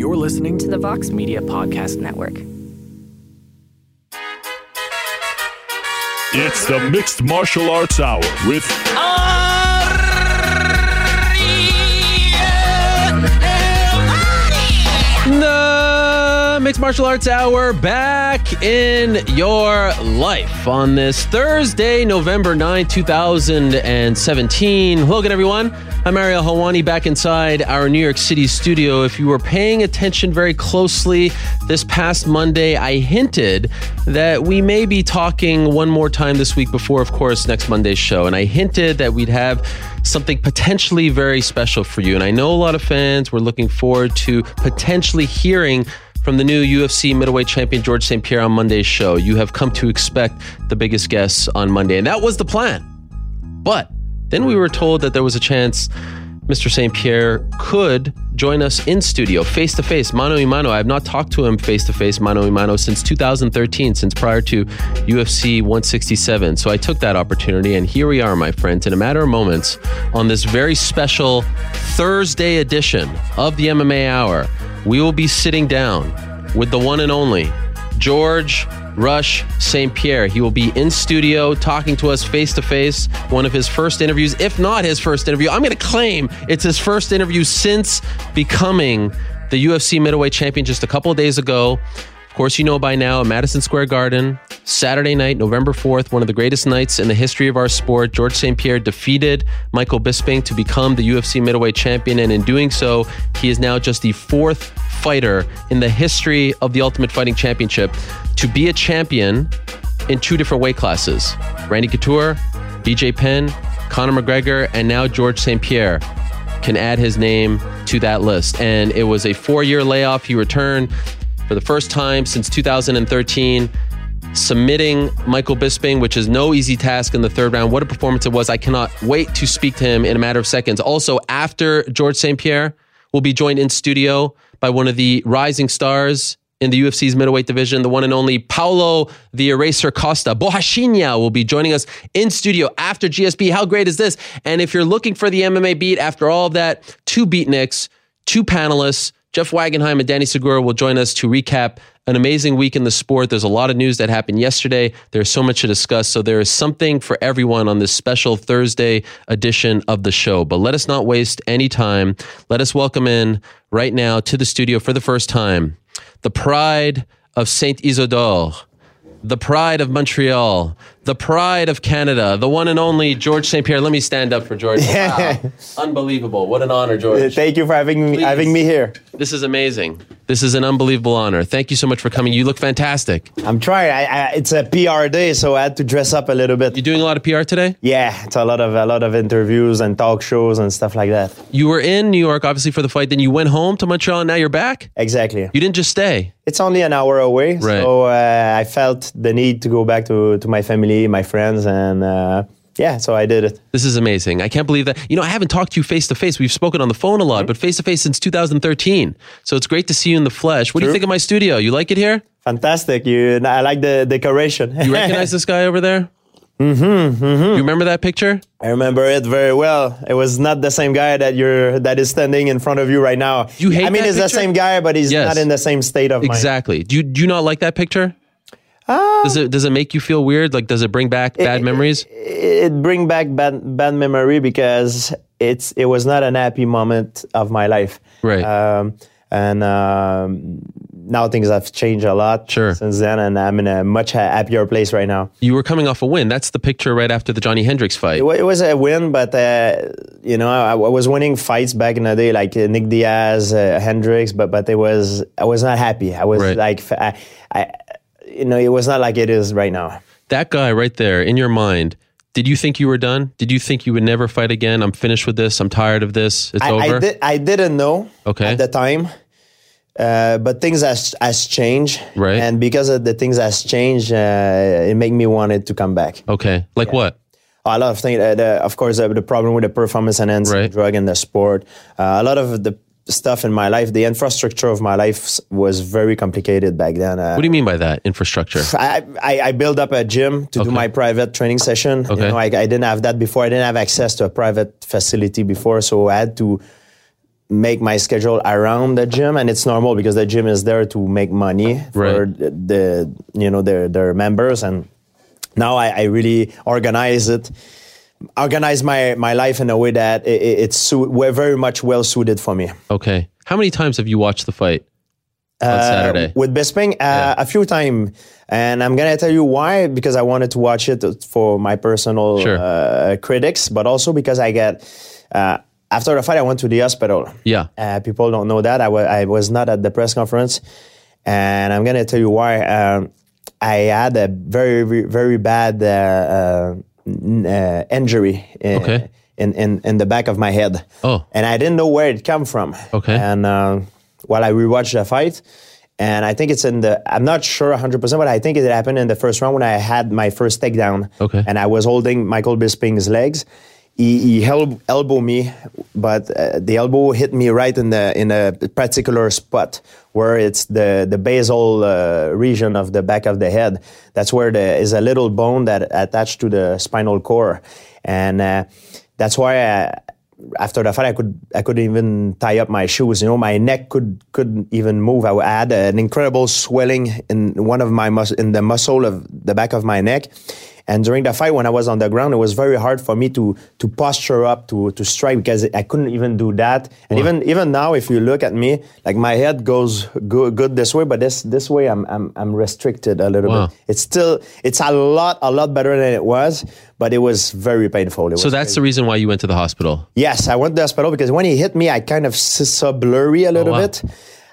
You're listening to the Vox Media Podcast Network. It's the Mixed Martial Arts Hour with The Mixed Martial Arts Hour back in your life on this Thursday, November 9, 2017. Hello again, everyone. I'm Ariel Helwani back inside our New York City studio. If you were paying attention very closely this past Monday, I hinted that we may be talking one more time this week before, of course, next Monday's show. And I hinted that we'd have something potentially very special for you. And I know a lot of fans were looking forward to potentially hearing from the new UFC middleweight champion Georges St-Pierre on Monday's show. You have come to expect the biggest guests on Monday, and that was the plan. But then we were told that there was a chance Mr. St. Pierre could join us in studio, face to face, mano a mano. I have not talked to him face to face, mano a mano, since 2013, since prior to UFC 167. So I took that opportunity, and here we are, my friends, in a matter of moments on this very special Thursday edition of the MMA Hour. We will be sitting down with the one and only George Rush St. Pierre. He will be in studio talking to us face to face. One of his first interviews, if not his first interview. I'm going to claim it's his first interview since becoming the UFC middleweight champion just a couple of days ago. Of course, you know by now, Madison Square Garden, Saturday night, November 4th, one of the greatest nights in the history of our sport. Georges St-Pierre defeated Michael Bisping to become the UFC middleweight champion. And in doing so, he is now just the fourth fighter in the history of the Ultimate Fighting Championship to be a champion in two different weight classes Randy Couture, BJ Penn, Conor McGregor, and now Georges St-Pierre can add his name to that list. And it was a four year layoff. He returned for the first time since 2013, submitting Michael Bisping, which is no easy task in the third round. What a performance it was. I cannot wait to speak to him in a matter of seconds. Also, after Georges St-Pierre will be joined in studio by one of the rising stars in the UFC's middleweight division, the one and only Paulo the Eraser Costa. Borrachinha will be joining us in studio after GSP. How great is this? And if you're looking for the MMA beat after all of that, two beatniks, two panelists, Jeff Wagenheim and Danny Segura will join us to recap an amazing week in the sport. There's a lot of news that happened yesterday. There's so much to discuss. So there is something for everyone on this special Thursday edition of the show. But let us not waste any time. Let us welcome in right now to the studio for the first time the pride of Saint Isidore, the pride of Montreal, the pride of Canada, the one and only Georges St-Pierre. Let me stand up for George. Wow. Unbelievable. What an honor, George. Thank you for having me, Please. having me here. This is amazing. This is an unbelievable honor. Thank you so much for coming. You look fantastic. I'm trying. I, I, it's a PR day, so I had to dress up a little bit. You're doing a lot of PR today? Yeah, it's a lot of a lot of interviews and talk shows and stuff like that. You were in New York, obviously, for the fight. Then you went home to Montreal, and now you're back? Exactly. You didn't just stay. It's only an hour away, Right. so uh, I felt the need to go back to, to my family, my friends, and uh, yeah, so I did it. This is amazing. I can't believe that. You know, I haven't talked to you face to face. We've spoken on the phone a lot, but face to face since 2013. So it's great to see you in the flesh. What do you think of my studio? You like it here? Fantastic. You, I like the decoration. You recognize this guy over there? Mm-hmm, You remember that picture? I remember it very well. It was not the same guy that you're that is standing in front of you right now. You hate I mean, that it's the same guy, but he's Yes. not in the same state of mind. Exactly. Do you, do you not like that picture? Ah. does it does it make you feel weird? Like does it bring back bad memories? it bring back bad bad memory because it's it was not an happy moment of my life. Right. Um, and um, now things have changed a lot Sure. since then, and I'm in a much happier place right now. You were coming off a win. That's the picture right after the Johny Hendricks fight. It, it was a win, but uh, you know I, I was winning fights back in the day, like uh, Nick Diaz, uh, Hendricks, but but it was I was not happy. I was Right. like I, I, you know, it was not like it is right now. That guy right there in your mind. Did you think you were done? Did you think you would never fight again? I'm finished with this. I'm tired of this. It's I, over. I, did, I didn't know Okay. at the time, uh, but things has has changed, Right. And because of the things has changed, uh, it made me wanted to come back. Okay. Like what? A lot of things, uh, the, of course, uh, the problem with the performance enhancing Right. drug in the sport. Uh, a lot of the stuff in my life, the infrastructure of my life was very complicated back then. Uh, What do you mean by that? Infrastructure. I, I, I built up a gym to Okay. do my private training session. Okay. You know, I, I didn't have that before. I didn't have access to a private facility before, so I had to make my schedule around the gym, and it's normal because the gym is there to make money for Right. the, the you know their their members, and now I, I really organize it. Organize my, my life in a way that it, it- it's su- we're very much well suited for me. Okay. How many times have you watched the fight on Uh, Saturday? with Bisping uh, a few times, and I'm gonna tell you why because I wanted to watch it for my personal Sure. uh, critics, but also because I get uh, after the fight I went to the hospital. Yeah. uh, people don't know that I wa- I was not at the press conference, and I'm gonna tell you why. Um, I had a very very, very bad uh, uh, uh, injury. In, Okay. In, in, in the back of my head. Oh. And I didn't know where it came from. Okay. And uh, while I rewatched the fight, and I think it's in the, I'm not sure 100%, but I think it happened in the first round when I had my first takedown. Okay. And I was holding Michael Bisping's legs. He, he held, elbow me, but uh, the elbow hit me right in the in a particular spot where it's the the basal uh, region of the back of the head. That's where there is a little bone that attached to the spinal cord, and uh, that's why I, after the fight I could I couldn't even tie up my shoes. You know, my neck could couldn't even move. I had an incredible swelling in one of my mus- in the muscle of the back of my neck. And during the fight, when I was on the ground, it was very hard for me to to posture up to to strike because I couldn't even do that. And even even now, if you look at me, like my head goes good, good this way, but this this way I'm I'm I'm restricted a little Wow. bit. It's still it's a lot a lot better than it was, but it was very painful. It So that's the reason why you went to the hospital. Yes, I went to the hospital because when he hit me, I kind of saw blurry a little oh, wow. bit.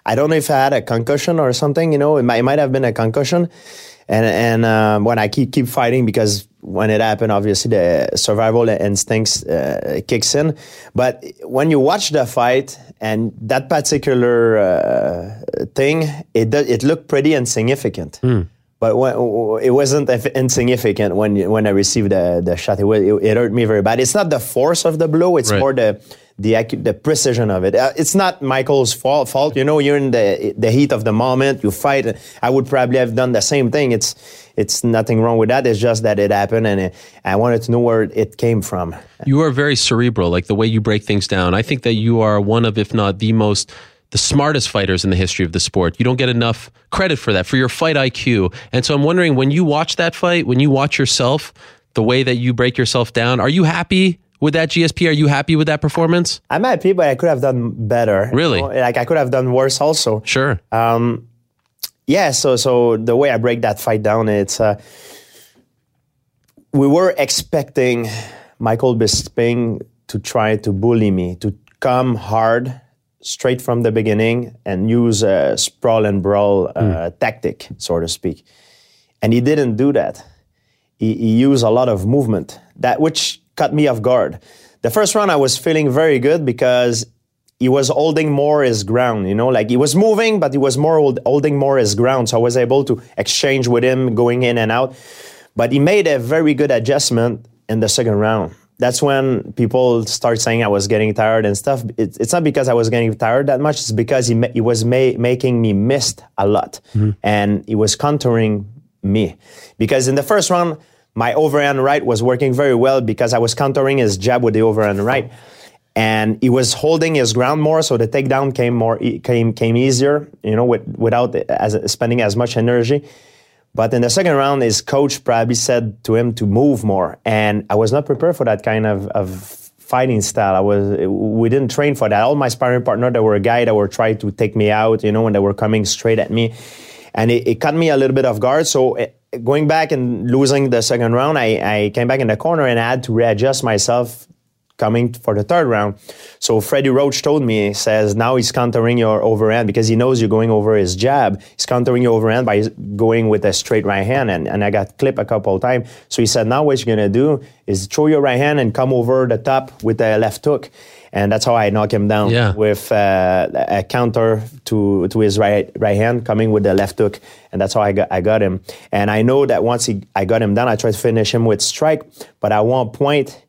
I don't know if I had a concussion or something. You know, it might, it might have been a concussion. And and um, when I keep keep fighting because when it happened, obviously the survival instincts uh, kicks in. But when you watch the fight and that particular uh, thing, it do, it looked pretty insignificant. But when, it wasn't insignificant when when I received the, the shot. It, it, it hurt me very bad. It's not the force of the blow; it's Right. more the the the precision of it. Uh, it's not Michael's fault. Fault, you know. You're in the the heat of the moment. You fight. I would probably have done the same thing. It's it's nothing wrong with that. It's just that it happened, and it, I wanted to know where it came from. You are very cerebral, like the way you break things down. I think that you are one of, if not the most, the smartest fighters in the history of the sport. You don't get enough credit for that, for your fight IQ. And so I'm wondering when you watch that fight, when you watch yourself, the way that you break yourself down, are you happy with that GSP? Are you happy with that performance? I'm happy, but I could have done better. you Really? know? Like I could have done worse also. Sure. yeah so so the way i break that fight down it's uh, we were expecting michael bisping to try to bully me to come hard straight from the beginning and use a sprawl and brawl uh, tactic so to speak and he didn't do that he, he used a lot of movement that which cut me off guard the first round i was feeling very good because he was holding more his ground, you know, like he was moving, but he was more hold, holding more his ground. So I was able to exchange with him going in and out. But he made a very good adjustment in the second round. That's when people start saying I was getting tired and stuff. It, it's not because I was getting tired that much. It's because he, ma- he was ma- making me missed a lot. Mm-hmm. And he was countering me. Because in the first round, my overhand right was working very well because I was countering his jab with the overhand right and he was holding his ground more, so the takedown came more came came easier, you know, with, without as, spending as much energy. But in the second round, his coach probably said to him to move more, and I was not prepared for that kind of, of fighting style. I was we didn't train for that. All my sparring partner, that were a guy that were trying to take me out, you know, when they were coming straight at me, and it, it cut me a little bit off guard. So. eh, Going back and losing the second round, I, I came back in the corner and I had to readjust myself coming for the third round. So Freddie Roach told me, he says, now he's countering your overhand because he knows you're going over his jab. He's countering your overhand by going with a straight right hand. And, and I got clipped a couple of times. So he said, now what you're going to do is throw your right hand and come over the top with the left hook. And that's how I knock him down Yeah. with uh, a counter to to his right right hand coming with the left hook, and that's how I got I got him. And I know that once he I got him down, I tried to finish him with strike, but at one point,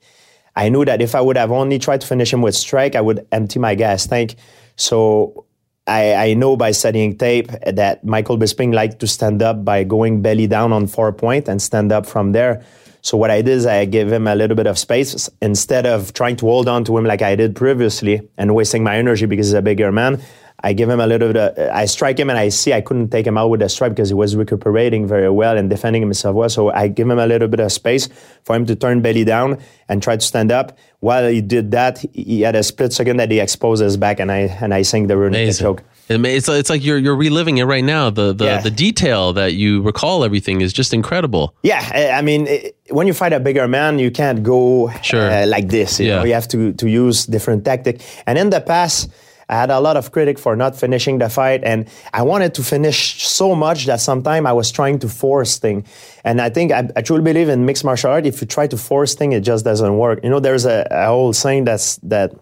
I knew that if I would have only tried to finish him with strike, I would empty my gas tank. So I, I know by studying tape that Michael Bisping liked to stand up by going belly down on four point and stand up from there. So what I did is I gave him a little bit of space instead of trying to hold on to him like I did previously and wasting my energy because he's a bigger man. I give him a little bit. Of, I strike him, and I see I couldn't take him out with a strike because he was recuperating very well and defending himself well. So I give him a little bit of space for him to turn belly down and try to stand up. While he did that, he had a split second that he exposed his back, and I and I sang the Amazing. choke. It It's, it's like you're you're reliving it right now. The the, Yeah. the detail that you recall everything is just incredible. Yeah, I mean, i when you fight a bigger man, you can't go Sure. uh, like this. You, Yeah. know? you have to to use different tactic. And in the past, I had a lot of critic for not finishing the fight, and I wanted to finish so much that sometimes I was trying to force thing. And I think I, I truly believe in mixed martial art. If you try to force thing, it just doesn't work. You know, there's a, a whole saying that's that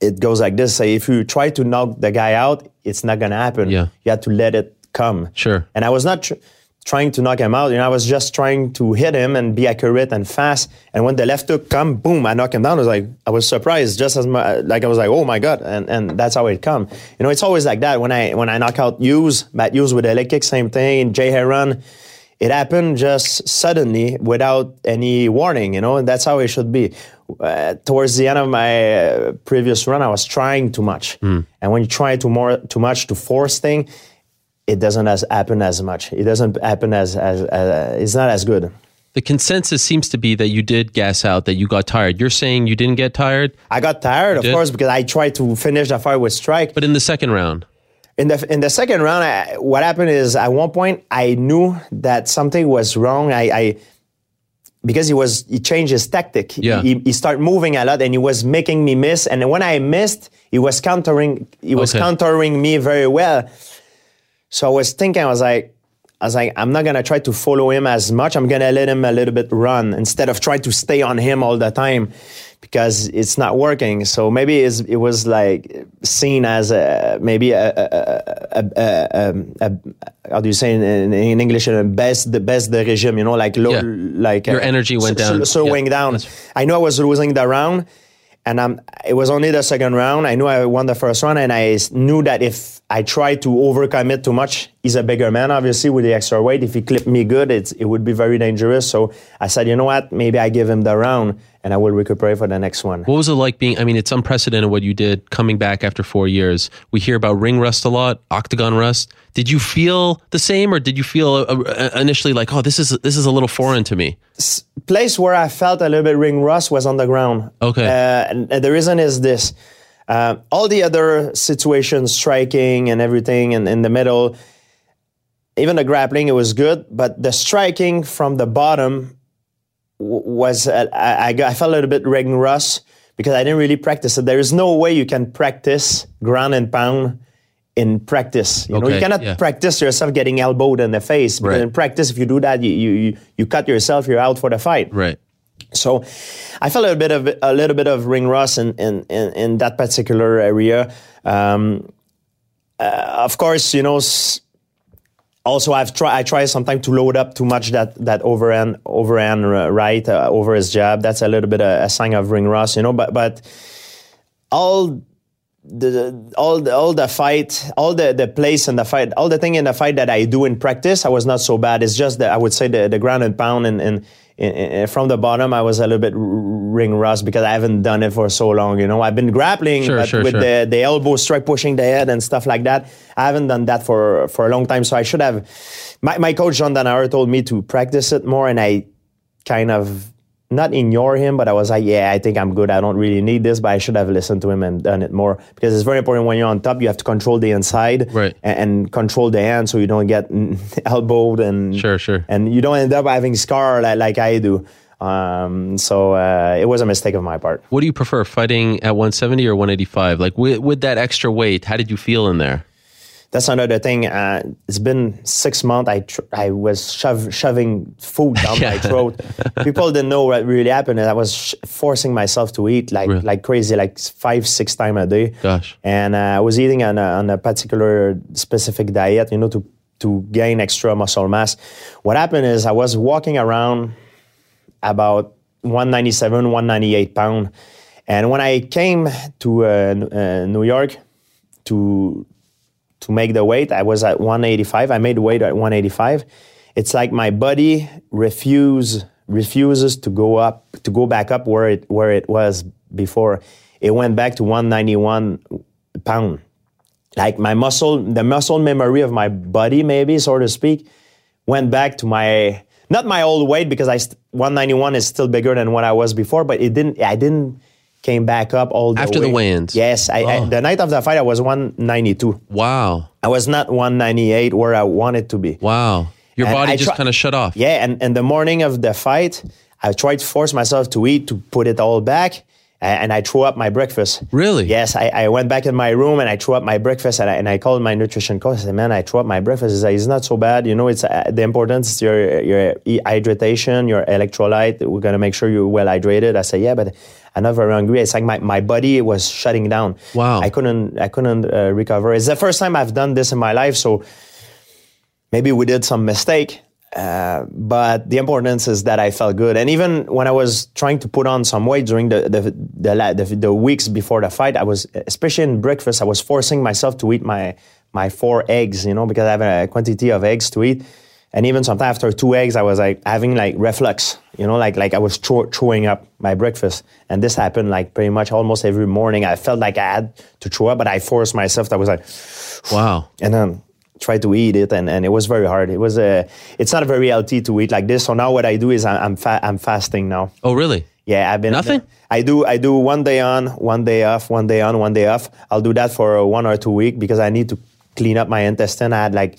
it goes like this: say if you try to knock the guy out, it's not gonna happen. Yeah. you have to let it come. Sure. And I was not tr- trying to knock him out. You know, I was just trying to hit him and be accurate and fast. And when the left hook come, boom, I knock him down. I was like, I was surprised, just as much. Like I was like, oh my god, and and that's how it come. You know, it's always like that. When I when I knock out Hughes, Matt Hughes with a leg kick, same thing. Jay Hieron. It happened just suddenly without any warning, you know, and that's how it should be. Uh, towards the end of my uh, previous run, I was trying too much, and when you try too more too much to force thing, it doesn't as happen as much. It doesn't happen as as, as it's not as good. The consensus seems to be that you did gas out, that you got tired. You're saying you didn't get tired, I got tired, of did? course, because I tried to finish the fight with strike. but in the second round, In the in the second round, I, what happened is at one point I knew that something was wrong. I, I because he was he changed his tactic. Yeah. He, he started moving a lot and he was making me miss. And when I missed, he was countering he was Okay. countering me very well. So I was thinking, I was like, I was like, I'm not gonna try to follow him as much. I'm gonna let him a little bit run instead of trying to stay on him all the time because it's not working. So maybe it's, it was like seen as a maybe a, a, a, a, um, how do you say in, in English a best the best the regime, you know, like low, Yeah. like Your energy went s- down. slowing Yeah, down. that's- I knew I was losing the round, and I'm. it was only the second round. I knew I won the first round, and I knew that if I tried to overcommit too much, he's a bigger man, obviously, with the extra weight. If he clipped me good, it's, it would be very dangerous. So I said, you know what? Maybe I give him the round, and I will recuperate for the next one. what was it like being? I mean, it's unprecedented what you did coming back after four years. We hear about ring rust a lot, octagon rust. Did you feel the same, or did you feel uh, uh, initially like, oh, this is this is a little foreign to me? place where I felt a little bit ring rust was on the ground. Okay. Uh, and the reason is this. Uh, all the other situations, striking and everything in, in the middle, even the grappling, it was good. But the striking from the bottom w- was, uh, I, I, got, I felt a little bit ring rust because I didn't really practice it. There is no way you can practice ground and pound in practice. You know, Okay, you cannot yeah. practice yourself getting elbowed in the face. Because Right. in practice, if you do that, you, you, you, you cut yourself, you're out for the fight. Right. So I felt a little bit of a little bit of ring rust in in, in, in that particular area. Um, uh, of course, you know. Also, I've tried. I try sometimes to load up too much that that overhand overhand uh, right uh, over his jab. That's a little bit a, a sign of ring rust, you know. But but all the all the all the fight, all the the place in the fight, all the thing in the fight that I do in practice, I was not so bad. It's just that I would say the the ground and pound and and. And- and from the bottom, I was a little bit ring rust because I haven't done it for so long. You know, I've been grappling, Sure, but sure, with sure. the the elbow strike, pushing the head and stuff like that. I haven't done that for for a long time, so I should have. My my coach John Danaher told me to practice it more, and I kind of not ignore him, but I was like, yeah, I think I'm good. I don't really need this, but I should have listened to him and done it more because it's very important when you're on top. You have to control the inside Right. and, and control the hand so you don't get elbowed and Sure, sure. and you don't end up having scar like, like I do. Um, so uh, it was a mistake of my part. What do you prefer, fighting at 170 or 185? Like with, with that extra weight, how did you feel in there? That's another thing. Uh, it's been six months. I tr- I was shove- shoving food down my throat. People didn't know what really happened. And I was sh- forcing myself to eat like Really? like crazy, like five six times a day. Gosh. And uh, I was eating on a, on a particular specific diet, you know, to to gain extra muscle mass. What happened is I was walking around about 197, 198 pound. And when I came to uh, uh, New York to to make the weight, I was at 185. I made weight at 185. It's like my body refused refuses to go up to go back up where it where it was before. It went back to 191 pound. Like my muscle, the muscle memory of my body, maybe so to speak, went back to my not my old weight because I st- 191 is still bigger than what I was before, but it didn't. I didn't came back up all the After the way. weigh-ins? Yes, I, I, Oh. the night of the fight I was 192. Wow. I was not 198 where I wanted to be. Wow. Your And body I just try- kind of shut off. Yeah, and, and the morning of the fight, I tried to force myself to eat to put it all back, and I threw up my breakfast. Really? Yes, I, I went back in my room and I threw up my breakfast, and I, and I called my nutrition coach. I said, "Man, I threw up my breakfast. It's not so bad. You know, it's uh, the importance is your your hydration, your electrolyte. We're gonna make sure you're well hydrated." I said, "Yeah, but." I'm not very hungry. It's like my, my body was shutting down. Wow. I couldn't I couldn't uh, recover. It's the first time I've done this in my life, so maybe we did some mistake. Uh, but the importance is that I felt good, and even when I was trying to put on some weight during the the the, the, the weeks before the fight, I was especially in breakfast. I was forcing myself to eat my my four eggs, you know, because I have a quantity of eggs to eat, and even sometimes after two eggs, I was like having like reflux, you know, like like I was throw, throwing up my breakfast, and this happened like pretty much almost every morning. I felt like I had to throw up, but I forced myself. I was like Wow. and then try to eat it and, and it was very hard it was a it's not very healthy to eat like this so now what i do is I- i'm fa- i'm fasting now Oh, really? yeah i've been Nothing? i do i do one day on one day off one day on one day off i'll do that for one or two week because i need to clean up my intestine i had like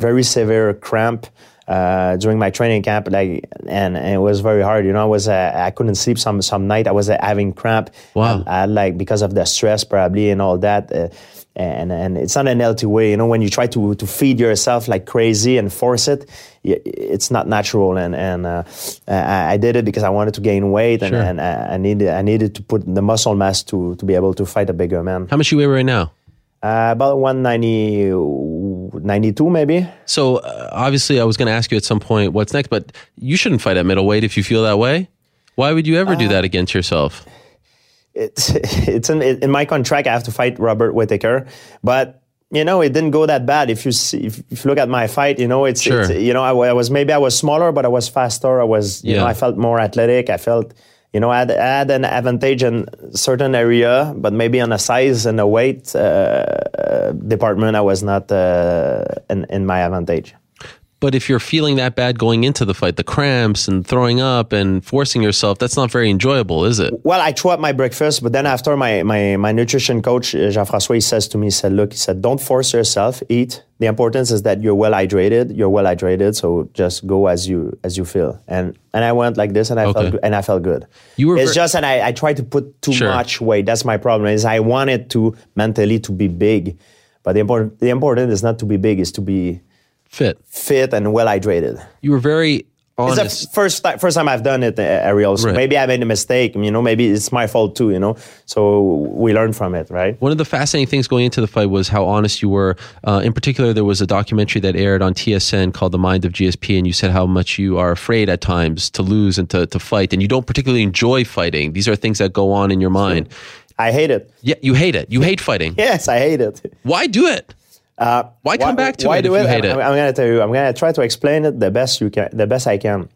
very severe cramp uh, during my training camp, like, and, and it was very hard. You know, I was uh, I couldn't sleep some some night. I was uh, having cramp. Wow. I, I like because of the stress probably and all that. Uh, and and it's not an healthy way. You know, when you try to to feed yourself like crazy and force it, it's not natural. And and uh, I, I did it because I wanted to gain weight, and, Sure. and I, I needed I needed to put the muscle mass to to be able to fight a bigger man. How much you weigh right now? Uh, about 190, 92 maybe. So uh, obviously, I was going to ask you at some point what's next, but you shouldn't fight at middleweight if you feel that way. Why would you ever Uh, do that against yourself? it's it's in in my contract. I have to fight Robert Whitaker, but you know it didn't go that bad. If you see, if, if you look at my fight, you know it's, Sure. it's you know I, I was maybe I was smaller, but I was faster. I was you know I felt more athletic. I felt you know I had, an advantage in certain area, but maybe on a size and a weight uh, uh, department, I was not uh, in in my advantage. But if you're feeling that bad going into the fight, the cramps and throwing up and forcing yourself, that's not very enjoyable, is it? Well, I threw up my breakfast, but then after my, my, my nutrition coach, uh, Jean-François, he says to me, he said, look, he said, don't force yourself, eat. The importance is that you're well hydrated. You're well hydrated, so just go as you as you feel. And and I went like this, and I Okay. felt good, and I felt good. You were it's ver- just, and I, I tried to put too Sure. much weight. That's my problem. Is I wanted to mentally to be big, but the important the important is not to be big, is to be Fit. fit and well hydrated. You were very It's honest. the first ti- first time I've done it, uh, Ariel. So Right. maybe I made a mistake. You know, maybe it's my fault too. You know, so we learn from it, right? One of the fascinating things going into the fight was how honest you were. Uh, in particular, there was a documentary that aired on TSN called The Mind of GSP, and you said how much you are afraid at times to lose and to, to fight, and you don't particularly enjoy fighting. These are things that go on in your mind. I hate it. Yeah, you hate it. You hate fighting. Yes, I hate it. Why do it? Uh, Why come back to why it do it? hate I'm? I'm gonna tell you. I'm gonna try to explain it the best you can, the best I can.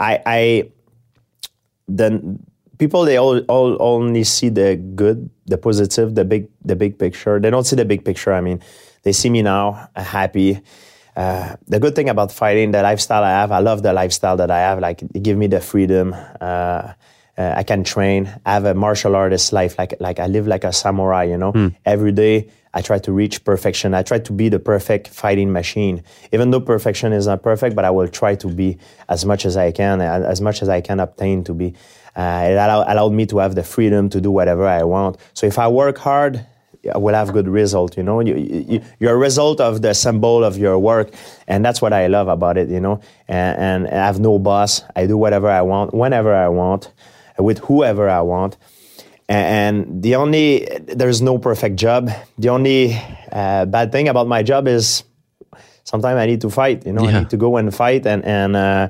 I, I then people they all, all only see the good, the positive, the big, the big picture. They don't see the big picture. I mean, they see me now happy. Uh, the good thing about fighting, the lifestyle I have, I love the lifestyle that I have. Like, it give me the freedom. Uh, uh, I can train. I have a martial artist life. Like, like I live like a samurai. You know, every day I try to reach perfection. I try to be the perfect fighting machine. Even though perfection is not perfect, but I will try to be as much as I can, as much as I can obtain to be. Uh, it allow, allowed me to have the freedom to do whatever I want. So if I work hard, I will have good result. You know, you, you, you're a result of the symbol of your work, and that's what I love about it. You know, and, and I have no boss. I do whatever I want, whenever I want, with whoever I want. And the only there's no perfect job. The only uh, bad thing about my job is sometimes I need to fight. You know, I need to go and fight, and and uh,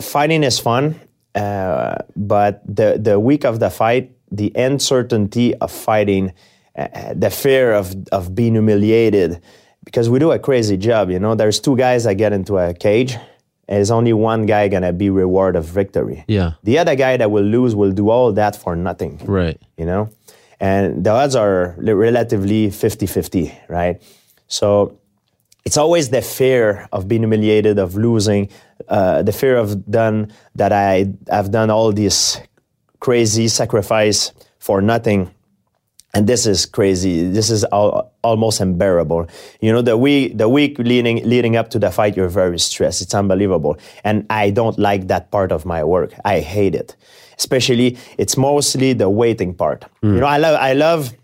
fighting is fun. Uh, but the the week of the fight, the uncertainty of fighting, uh, the fear of of being humiliated, because we do a crazy job. You know, there's two guys that get into a cage, is only one guy gonna be reward of victory. Yeah. The other guy that will lose will do all that for nothing. Right. You know? And the odds are relatively 50-50, right? So it's always the fear of being humiliated, of losing, uh, the fear of done that I have done all this crazy sacrifice for nothing. And this is crazy. This is al- almost unbearable. You know, the week the week leading leading up to the fight, you're very stressed. It's unbelievable, and I don't like that part of my work. I hate it. Especially, it's mostly the waiting part. You hmm. know, I love I love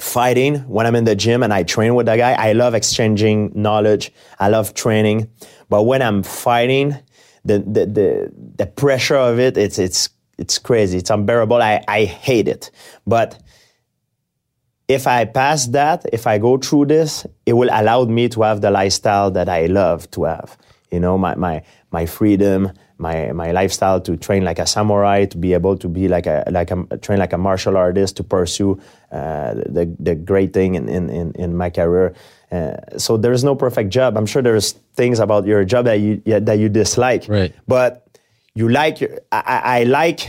fighting when I'm in the gym and I train with the guy. I love exchanging knowledge. I love training. But when I'm fighting, the the the, the pressure of it, it's it's it's crazy. It's unbearable. I, I hate it. But if I pass that, if I go through this, it will allow me to have the lifestyle that I love to have. You know, my my my freedom, my my lifestyle to train like a samurai, to be able to be like a like a train like a martial artist, to pursue uh, the the great thing in in in, in my career. Uh, so there's no perfect job. I'm sure there's things about your job that you that you dislike. Right. But you like I I like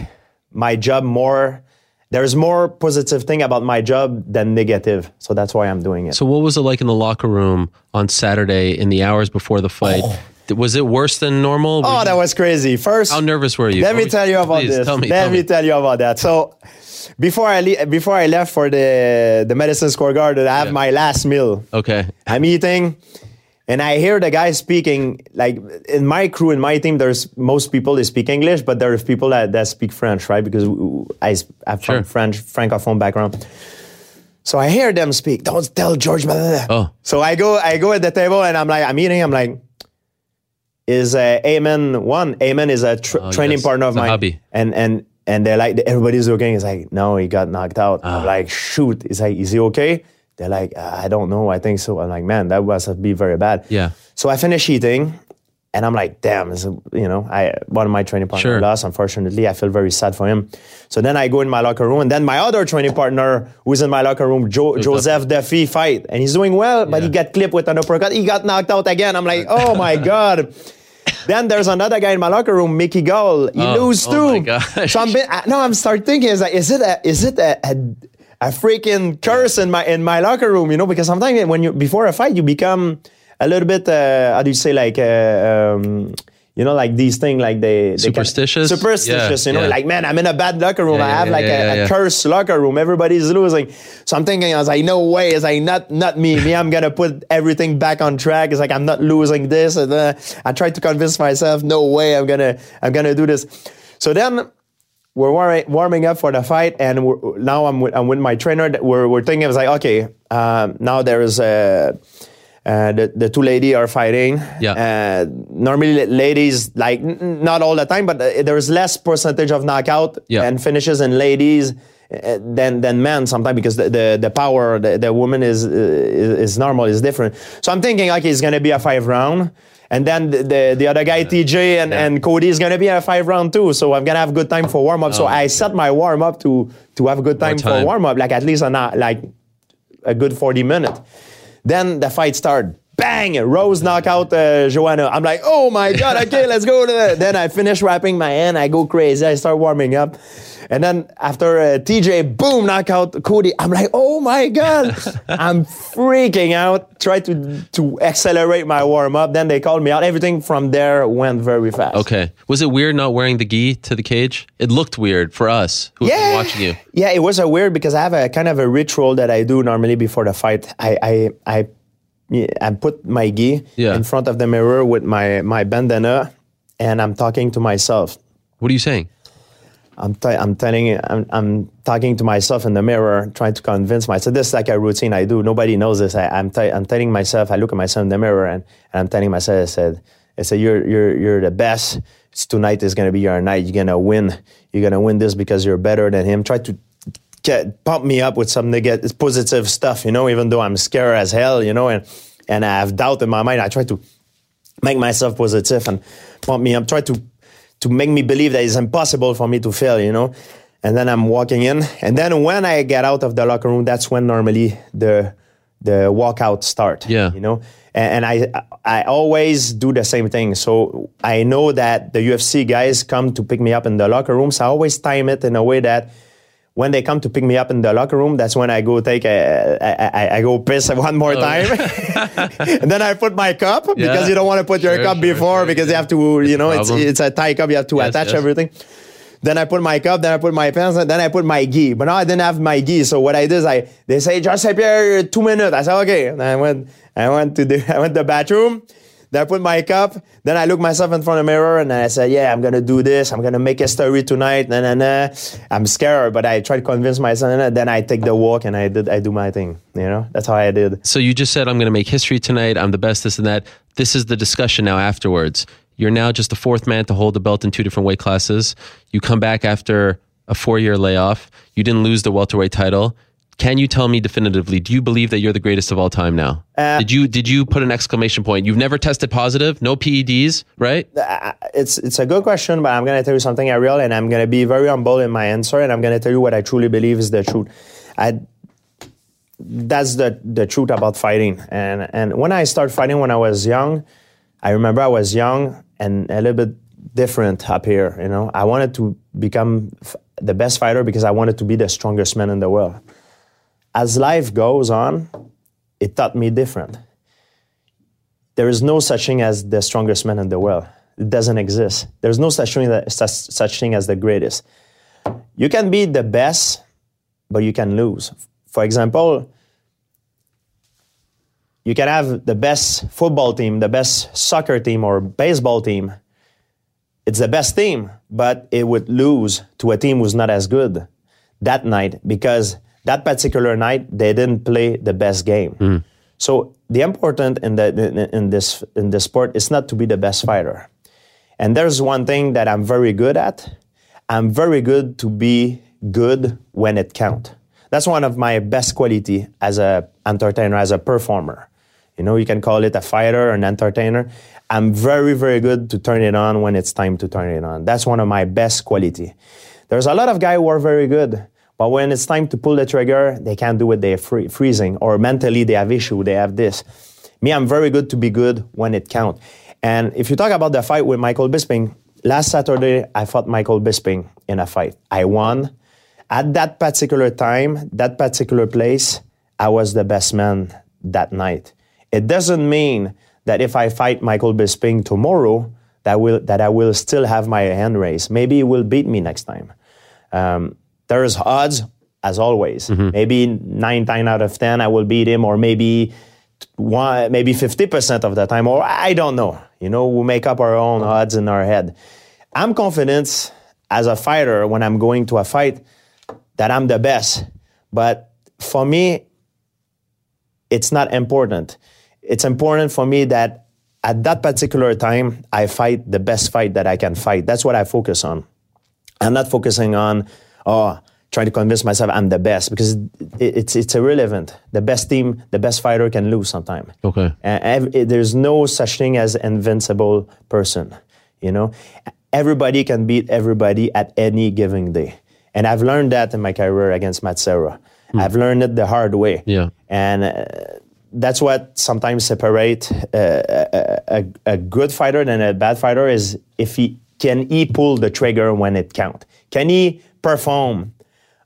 my job more. There's more positive thing about my job than negative. So that's why I'm doing it. So, what was it like in the locker room on Saturday in the hours before the fight? Oh. Was it worse than normal? Were Oh, you- that was crazy. First, how nervous were you? let me tell you about please, this. Tell me. let tell me, me. tell you about that. So, before I le- before I left for the the Madison Square Garden, I have Yeah. my last meal. Okay. I'm eating, and I hear the guy speaking. Like in my crew, in my team, there's most people they speak English, but there are people that, that speak French, right? Because I I'm Sure. French francophone background. So I hear them speak. Don't tell George. Blah, blah, blah. Oh. So I go, I go at the table, and I'm like, I'm eating. I'm like, is uh, Aiemann one? Aiemann is a tr- Oh, training yes. partner of The mine, and and and they're like, everybody's looking. It's like, no, he got knocked out. Ah. I'm like, shoot. It's like, is he okay? They're like, uh, I don't know. I think so. I'm like, man, that must be very bad. Yeah. So I finish eating, and I'm like, damn, it's, you know, I one of my training partners Sure. lost. Unfortunately, I feel very sad for him. So then I go in my locker room, and then my other training partner, who's in my locker room, jo- Joseph Duffy, fight, and he's doing well, but he got clipped with an uppercut. He got knocked out again. I'm like, oh my god. Then there's another guy in my locker room, Mickey Gall. He Oh, lose oh my gosh. So I'm been, I, no, I'm start thinking is like, is it a is it a, a, a freaking curse in my in my locker room? You know, because sometimes when you before a fight, you become a little bit uh, how do you say like uh, um, you know like these things like they, they can- Superstitious? superstitious. Yeah, you know, yeah. like man, I'm in a bad locker room. Yeah, I have like a, a cursed locker room. Everybody's losing. So I'm thinking, I was like, no way. It's like not not me. Me, I'm gonna put everything back on track. It's like I'm not losing this. And uh, I tried to convince myself, no way. I'm gonna I'm gonna do this. So then we're war- warming up for the fight, and now I'm with, I'm with my trainer. We're we're thinking, it's like okay, um, now there is a. Uh, the, the two lady are fighting. Yeah. Uh, normally, ladies like n- n- not all the time, but uh, there's less percentage of knockout Yeah. and finishes in ladies uh, than than men sometimes because the the, the power the, the woman is, uh, is is normal is different. So I'm thinking okay, it's gonna be a five round. And then the, the, the other guy, TJ and, and Cody, is going to be in a five round too. So I'm going to have good time for warm up. so oh, I set my warm up to, to have a good time, time. for warm up, like at least an, uh, like a good 40 minutes. Then the fight started. Bang! Rose knock out uh, Joanna. I'm like, oh my God, okay, let's go to the. Then I finish wrapping my hand. I go crazy. I start warming up. And then after uh, TJ, boom, knock out Cody. I'm like, oh my God. I'm freaking out. Try to, to accelerate my warm up. Then they called me out. Everything from there went very fast. Okay. Was it weird not wearing the gi to the cage? It looked weird for us who yeah. watching you. Yeah, it was a weird because I have a kind of a ritual that I do normally before the fight. I I I, I put my gi Yeah. in front of the mirror with my my bandana, and I'm talking to myself. What are you saying? I'm t- I'm telling I'm I'm talking to myself in the mirror, trying to convince myself. This is like a routine I do. Nobody knows this. I, I'm t- I'm telling myself. I look at myself in the mirror and, and I'm telling myself. I said, I said, you're you're you're the best. It's tonight is gonna be your night. You're gonna win. You're gonna win this because you're better than him. Try to get pump me up with some negative positive stuff. You know, even though I'm scared as hell. You know, and and I have doubt in my mind. I try to make myself positive and pump me up. Try to to make me believe that it's impossible for me to fail, you know. And then I'm walking in, and then when I get out of the locker room, that's when normally the the walkout start. Yeah. you know. And, and I I always do the same thing. So I know that the UFC guys come to pick me up in the locker room, so I always time it in a way that when they come to pick me up in the locker room, that's when I go take a, I, I, I go piss one more time, and then I put my cup Yeah. because you don't want to put your Sure, cup sure, before sure, because yeah. you have to, you know, it's it's a tie cup, you have to Yes, attach yes. everything. Then I put my cup, then I put my pants, and then I put my gi. But now I didn't have my gi, so what I did is I they say Georges St-Pierre two minutes. I said okay. And I went I went to the I went to the bathroom. Then I put my cup. Then I look myself in front of the mirror and I said, "Yeah, I'm gonna do this. I'm gonna make a story tonight." Nah, nah, nah. I'm scared, but I try to convince myself. And then I take the walk and I did I do my thing. You know, that's how I did. So you just said I'm going to make history tonight. I'm the best, this and that. This is the discussion now afterwards. You're now just the fourth man to hold the belt in two different weight classes. You come back after a four year layoff. You didn't lose the welterweight title. Can you tell me definitively? Do you believe that you're the greatest of all time now? Uh, did you did you put an exclamation point? You've never tested positive, no PEDs, right? it's it's a good question, but I'm gonna tell you something, Ariel, and I'm gonna be very humble in my answer, and I'm gonna tell you what I truly believe is the truth. I, that's the the truth about fighting, and and when I started fighting when I was young, I remember I was young and a little bit different up here. You know, I wanted to become f- the best fighter because I wanted to be the strongest man in the world. As life goes on, it taught me different there is no such thing as the strongest man in the world. It doesn't exist. There's no such thing, that, such, thing as the greatest. You can be the best, but you can lose. For example, you can have the best football team, the best soccer team, or baseball team. It's the best team, but it would lose to a team who's not as good that night because that particular night they didn't play the best game. Hmm. So the important in the in, in this in this sport is not to be the best fighter. And there's one thing that I'm very good at. I'm very good to be good when it count. That's one of my best quality as a entertainer, as a performer. You know, you can call it a fighter or an entertainer. I'm very, very good to turn it on when it's time to turn it on. That's one of my best quality. There's a lot of guys who are very good, but when it's time to pull the trigger, they can't do it. They're free, freezing, or mentally they have issue. They have this. Me, I'm very good to be good when it count. And if you talk about the fight with Michael Bisping, last Saturday I fought Michael Bisping in a fight. I won. At that particular time, that particular place, I was the best man that night. It doesn't mean that if I fight Michael Bisping tomorrow, that will that I will still have my hand raised. Maybe he will beat me next time. Um, there's odds as always. Mm-hmm. Maybe nine times out of ten I will beat him, or maybe one, maybe fifty percent of the time, or I don't know. You know, we make up our own mm-hmm. odds in our head. I'm confident as a fighter when I'm going to a fight that I'm the best. But for me, it's not important. It's important for me that at that particular time, I fight the best fight that I can fight. That's what I focus on. I'm not focusing on, oh, trying to convince myself I'm the best because it, it's it's irrelevant. The best team, the best fighter can lose sometime. Okay. Ev- there's no such thing as invincible person. You know, everybody can beat everybody at any given day, and I've learned that in my career against Matt Serra. I've learned it the hard way. Yeah. and uh, that's what sometimes separate uh, a, a, a good fighter than a bad fighter is if he can he pull the trigger when it count. Can he perform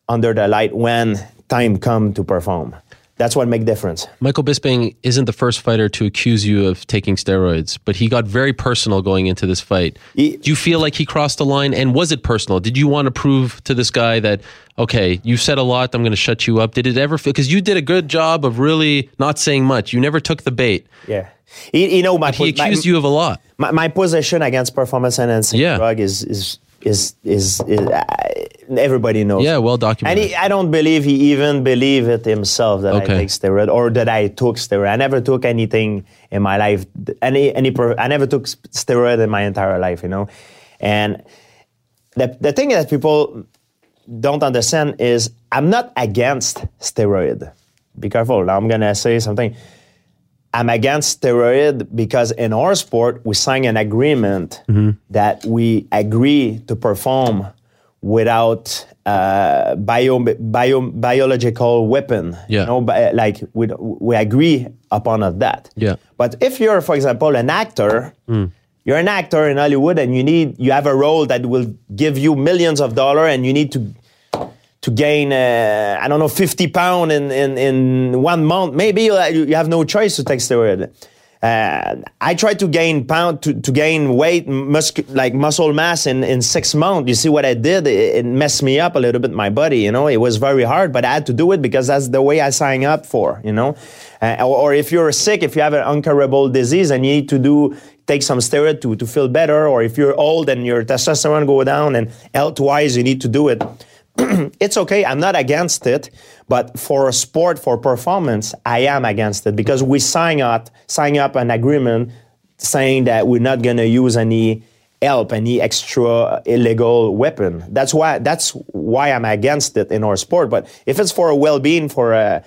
under the light when time come to perform? That's what make difference. Michael Bisping isn't the first fighter to accuse you of taking steroids, but he got very personal going into this fight. He- Do you feel like he crossed the line? And was it personal? Did you want to prove to this guy that, okay, you've said a lot, I'm going to shut you up? Did it ever feel, because you did a good job of really not saying much. You never took the bait. Yeah, he, you know my He pos- my- accused you of a lot. my, my position against performance enhancing Yeah. drug is is is is, is uh, everybody knows. Yeah, well And documented. he, I don't believe he even believe it himself that Okay. I take steroid or that I took steroid. I never took anything in my life. Any any I never took steroid in my entire life. You know, and the the thing that people don't understand is I'm not against steroid. Be careful. Now I'm gonna say something. I'm against steroid because in our sport we sign an agreement that we agree to perform without uh, bio, bio, biological weapon. Yeah. You know, bi- like we, we agree upon that. Yeah. But if you're, for example, an actor you're an actor in Hollywood and you need you have a role that will give you millions of dollars and you need to to gain uh, I don't know 50 pound in, in, in one month. Maybe you, have no choice to take steroid. Uh, I tried to gain pound to, to gain weight, mus- like muscle mass in, in six months. You see what I did? It, it, messed me up a little bit, my body. You know, it was very hard, but I had to do it because that's the way I signed up for. You know, uh, or, or, if you're sick, if you have an incurable disease and you need to do take some steroid to, to feel better, or if you're old and your testosterone go down and health wise you need to do it. it's okay. I'm not against it, but for a sport, for performance, I am against it because we sign up, sign up an agreement saying that we're not going to use any help, any extra illegal weapon. That's why. That's why I'm against it in our sport. But if it's for a well-being, for a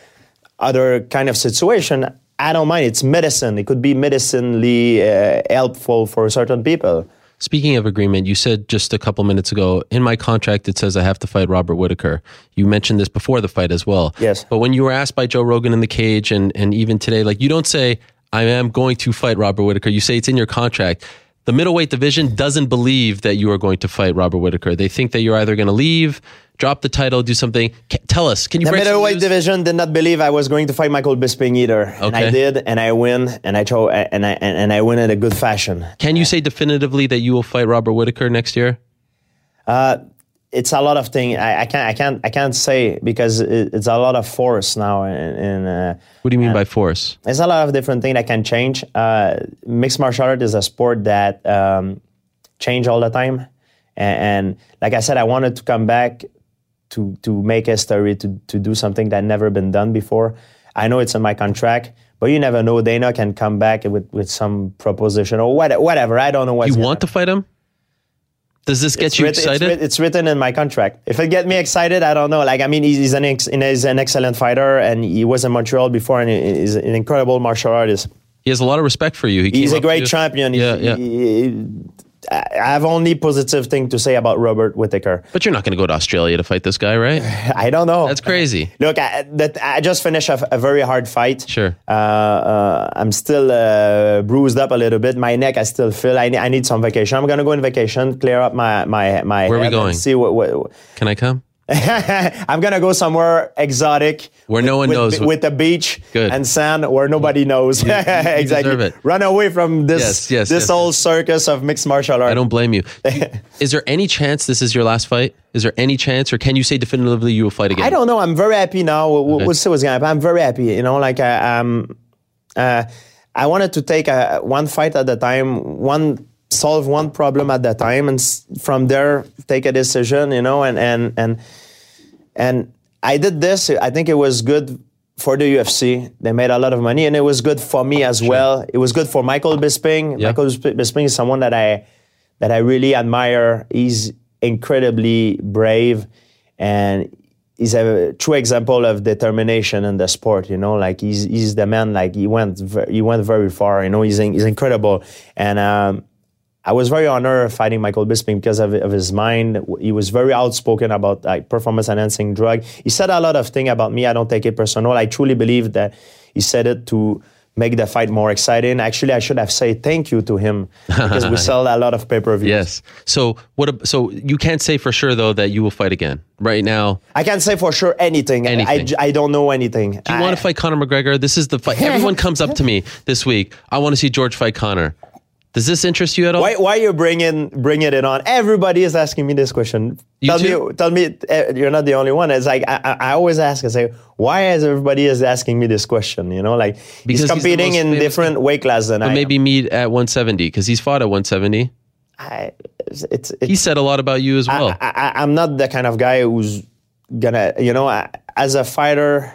other kind of situation, I don't mind. It's medicine. It could be medicinally uh, helpful for certain people. Speaking of agreement, you said just a couple minutes ago, in my contract, it says I have to fight Robert Whitaker. You mentioned this before the fight as well. Yes. But when you were asked by Joe Rogan in the cage and, and even today, like you don't say, I am going to fight Robert Whitaker. You say it's in your contract. The middleweight division doesn't believe that you are going to fight Robert Whitaker. They think that you're either going to leave drop the title, do something. tell us, can you? The middleweight division did not believe I was going to fight Michael Bisping either, okay. and I did, and I win, and I cho- and I and I win in a good fashion. Can you say definitively that you will fight Robert Whitaker next year? Uh, it's a lot of things. I, I, can't. I can't. I can't say because it, it's a lot of force now. In, in uh, what do you mean by force? It's a lot of different things that can change. Uh, mixed martial art is a sport that um, change all the time, and, and like I said, I wanted to come back to to make a story to to do something that never been done before. I know it's in my contract, but you never know. Dana can come back with with some proposition or what, whatever. I don't know what you want to fight him. Does this get it's you written, excited? It's, it's, written in my contract. If it get me excited, I don't know. Like I mean, he's an ex, he's an excellent fighter, and he was in Montreal before, and he's an incredible martial artist. He has a lot of respect for you. He he's a great champion. Yeah, yeah. He, I have only positive thing to say about Robert Whitaker. But you're not going to go to Australia to fight this guy, right? I don't know. That's crazy. Look, I, that, I just finished a, a, very hard fight. Sure. Uh, uh, I'm still uh, bruised up a little bit. My neck, I still feel. I need, I need some vacation. I'm going to go on vacation, clear up my my my. Where are we going? See what, what. Can I come? I'm gonna go somewhere exotic where no one with, knows with the beach Good. and sand where nobody knows. You, you exactly. Run away from this yes, yes, this yes, whole circus of mixed martial arts. I don't blame you. is there any chance this is your last fight? Is there any chance, or can you say definitively you will fight again? I don't know. I'm very happy now. Okay. We'll see what's gonna happen. I'm very happy. You know, like I, um, uh, I wanted to take a, one fight at a time, one solve one problem at a time, and from there take a decision. You know, and and and and I did this. I think it was good for the UFC. They made a lot of money, and it was good for me as sure. well. It was good for Michael Bisping. Yep. Michael Bisping is someone that I that I really admire. He's incredibly brave, and he's a true example of determination in the sport. You know, like he's he's the man. Like he went he went very far. You know, he's he's incredible, and. Um, I was very honored fighting Michael Bisping because of, of, his mind. He was very outspoken about like performance enhancing drug. He said a lot of things about me. I don't take it personal. I truly believe that he said it to make the fight more exciting. Actually, I should have said thank you to him because we sell a lot of pay per views. Yes. So what? So you can't say for sure though that you will fight again right now. I can't say for sure anything. anything. I, I don't know anything. Do you I, want to fight Conor McGregor? This is the fight. Everyone comes up to me this week. I want to see Georges fight Conor. Does this interest you at all? Why, why are you bringing bringing it on? Everybody is asking me this question. You tell too? me, tell me, uh, you're not the only one. It's like I, I always ask. I say, why is everybody is asking me this question? You know, like because he's competing he's in different guy. weight classes than but I. Maybe am. meet at 170 because he's fought at 170. I, it's, it's, he said a lot about you as well. I, I, I'm not the kind of guy who's gonna, you know, as a fighter,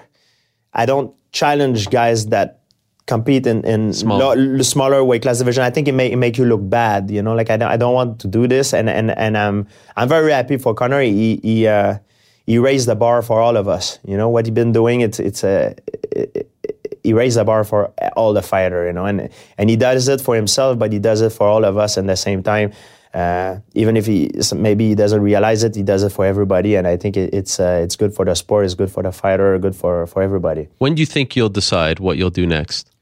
I don't challenge guys that compete in, in Small. lo, smaller weight class division. I think it may it make you look bad. You know, like I don't, I don't want to do this, and and and I'm I'm very happy for Conor. He he uh, he raised the bar for all of us. You know what he's been doing. It's it's a it, he raised the bar for all the fighter. You know, and and he does it for himself, but he does it for all of us at the same time. Uh, even if he maybe he doesn't realize it, he does it for everybody, and I think it, it's uh, it's good for the sport, it's good for the fighter, good for for everybody. When do you think you'll decide what you'll do next?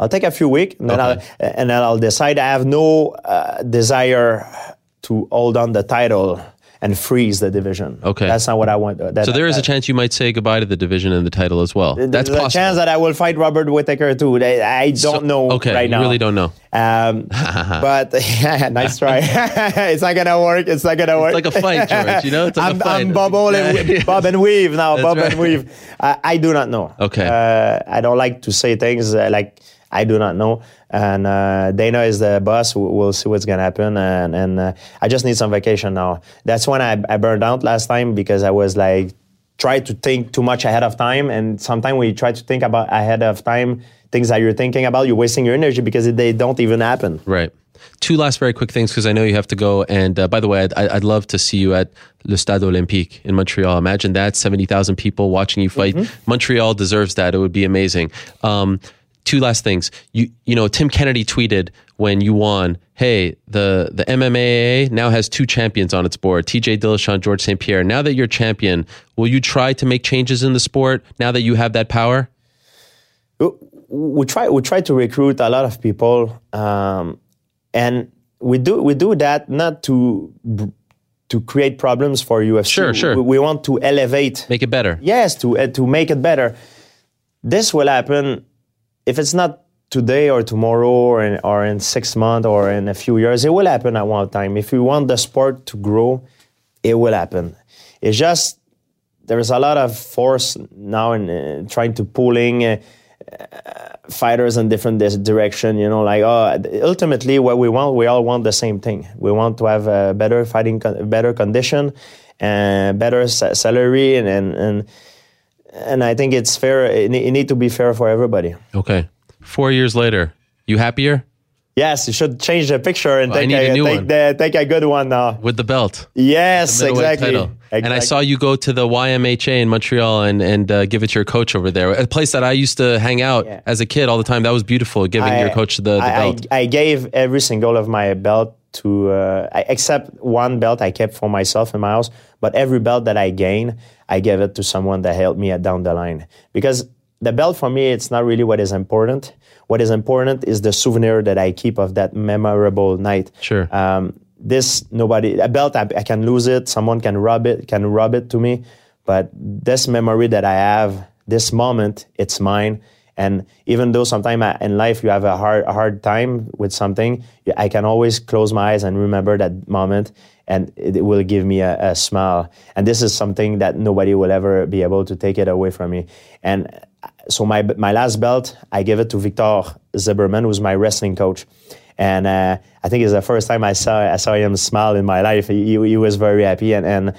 I'll take a few weeks, and then Okay. I'll and then I'll decide. I have no uh, desire to hold on the title and freeze the division. Okay. that's not what I want. uh, That, So there is a chance you might say goodbye to the division and the title as well. That's There's possible. a chance that I will fight Robert Whitaker too. I, I don't know okay, right now. really don't know. Um, but nice try. it's not gonna work. It's not gonna work. It's like a fight, Georges, you know? It's like a I'm, fight. I'm and Yeah. bob and weave now. That's bob right. and weave. I, I do not know. Okay. Uh, I don't like to say things uh, like I do not know. And uh, Dana is the boss. We- We'll see what's gonna happen. And and uh, I just need some vacation now. That's when I, I burned out last time because I was like try to think too much ahead of time. And sometimes when you try to think about ahead of time things that you're thinking about, you're wasting your energy because they don't even happen. Right. Two last very quick things because I know you have to go. And uh, by the way, I'd, I'd love to see you at Le Stade Olympique in Montreal. Imagine that 70,000 people watching you fight. Montreal deserves that. It would be amazing. Um, two last things. You, you know, Tim Kennedy tweeted when you won, hey, the, the MMA now has two champions on its board TJ Dillashaw, Georges St-Pierre. Now that you're champion, will you try to make changes in the sport now that you have that power? we try we try to recruit a lot of people, um, and we do we do that not to to create problems for UFC. Sure, sure. We, we want to elevate. Make it better. Yes, to uh, to make it better. This will happen if it's not today or tomorrow or in, or in six months or in a few years. It will happen at one time. If we want the sport to grow, it will happen. It's just there's a lot of force now in uh, trying to pulling uh, uh, fighters in different direction. You know, like oh, ultimately what we want, we all want the same thing. We want to have a better fighting, con- better condition, and better sa- salary, and and and, and I think it's fair. It, it need to be fair for everybody. Okay. Four years later, you happier Yes, you should change the picture and Well, take, a a, new take, one. the, take a good one now. with the belt? Yes, middleweight exactly. title. And I saw you go to the YMHA in Montreal and and uh, give it to your coach over there, a place that I used to hang out Yeah. as a kid all the time. That was beautiful, giving your coach the, the I, belt. I, I gave every single of my belt to, uh, except one belt I kept for myself in my house. But every belt that I gained, I gave it to someone that helped me down the line. Because the belt for me, it's not really what is important. What is important is the souvenir that I keep of that memorable night. Sure. Um, this nobody a belt I, I can lose it. Someone can rub it, can rub it to me. But this memory that I have, this moment, it's mine. And even though sometimes in life you have a hard, a hard time with something, I can always close my eyes and remember that moment, and it will give me a, a smile. And this is something that nobody will ever be able to take it away from me. And so my my last belt, I gave it to Victor Zilberman, who's my wrestling coach. And uh, I think it's the first time I saw I saw him smile in my life. He, he was very happy, and, and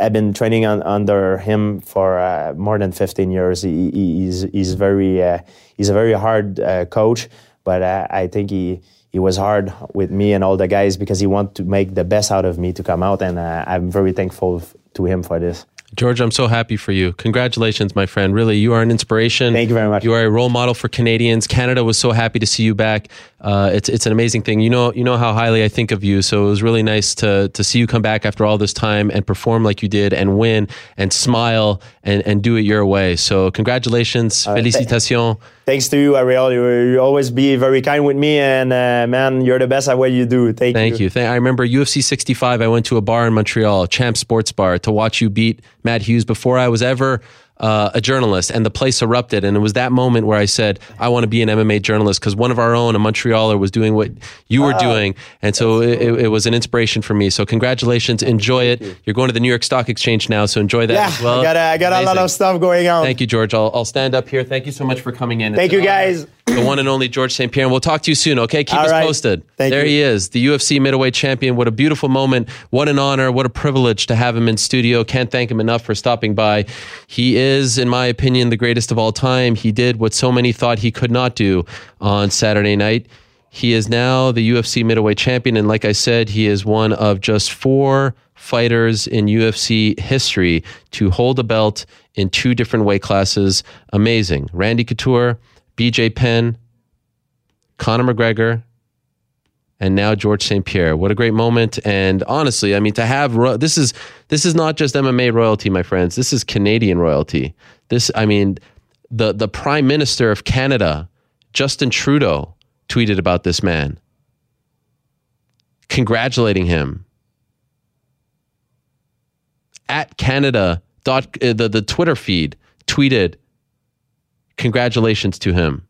I've been training on, under him for uh, more than 15 years. He, he- he's he's very uh, he's a very hard uh, coach, but uh, I think he he was hard with me and all the guys because he wanted to make the best out of me to come out, and uh, I'm very thankful f- to him for this. Georges, I'm so happy for you. Congratulations, my friend. Really, you are an inspiration. Thank you very much. You are a role model for Canadians. Canada was so happy to see you back. Uh, it's it's an amazing thing. You know you know how highly I think of you. So it was really nice to to see you come back after all this time and perform like you did and win and smile and and do it your way. So congratulations, félicitations. Thanks to you, Ariel. You, you always be very kind with me, and uh, man, you're the best at what you do. Thank, Thank you. Thank, I remember UFC 65. I went to a bar in Montreal, Champ Sports Bar, to watch you beat Matt Hughes before I was ever uh, a journalist, and the place erupted. And it was that moment where I said, I want to be an MMA journalist because one of our own, a Montrealer, was doing what you were doing. And so it, it was an inspiration for me. So congratulations. Enjoy it. You're going to the New York Stock Exchange now, so enjoy that Yeah, as well. I got a, I got a lot of stuff going on. Thank you, Georges. I'll, I'll stand up here. Thank you so much for coming in. Thank It's you, guys. honor. The one and only Georges St-Pierre. And we'll talk to you soon, okay? Keep All us right. posted. Thank there you. he is, the UFC middleweight champion. What a beautiful moment. What an honor. What a privilege to have him in studio. Can't thank him enough for stopping by. He is, in my opinion, the greatest of all time. He did what so many thought he could not do on Saturday night. He is now the UFC middleweight champion. And like I said, he is one of just four fighters in UFC history to hold a belt in two different weight classes. Amazing. Randy Couture, BJ Penn, Conor McGregor, and now Georges St-Pierre. What a great moment! And honestly, I mean, to have ro- this is this is not just MMA royalty, my friends. This is Canadian royalty. This, I mean, the the Prime Minister of Canada Justin Trudeau tweeted about this man, congratulating him. At Canada, dot, uh, the, the Twitter feed tweeted, congratulations to him.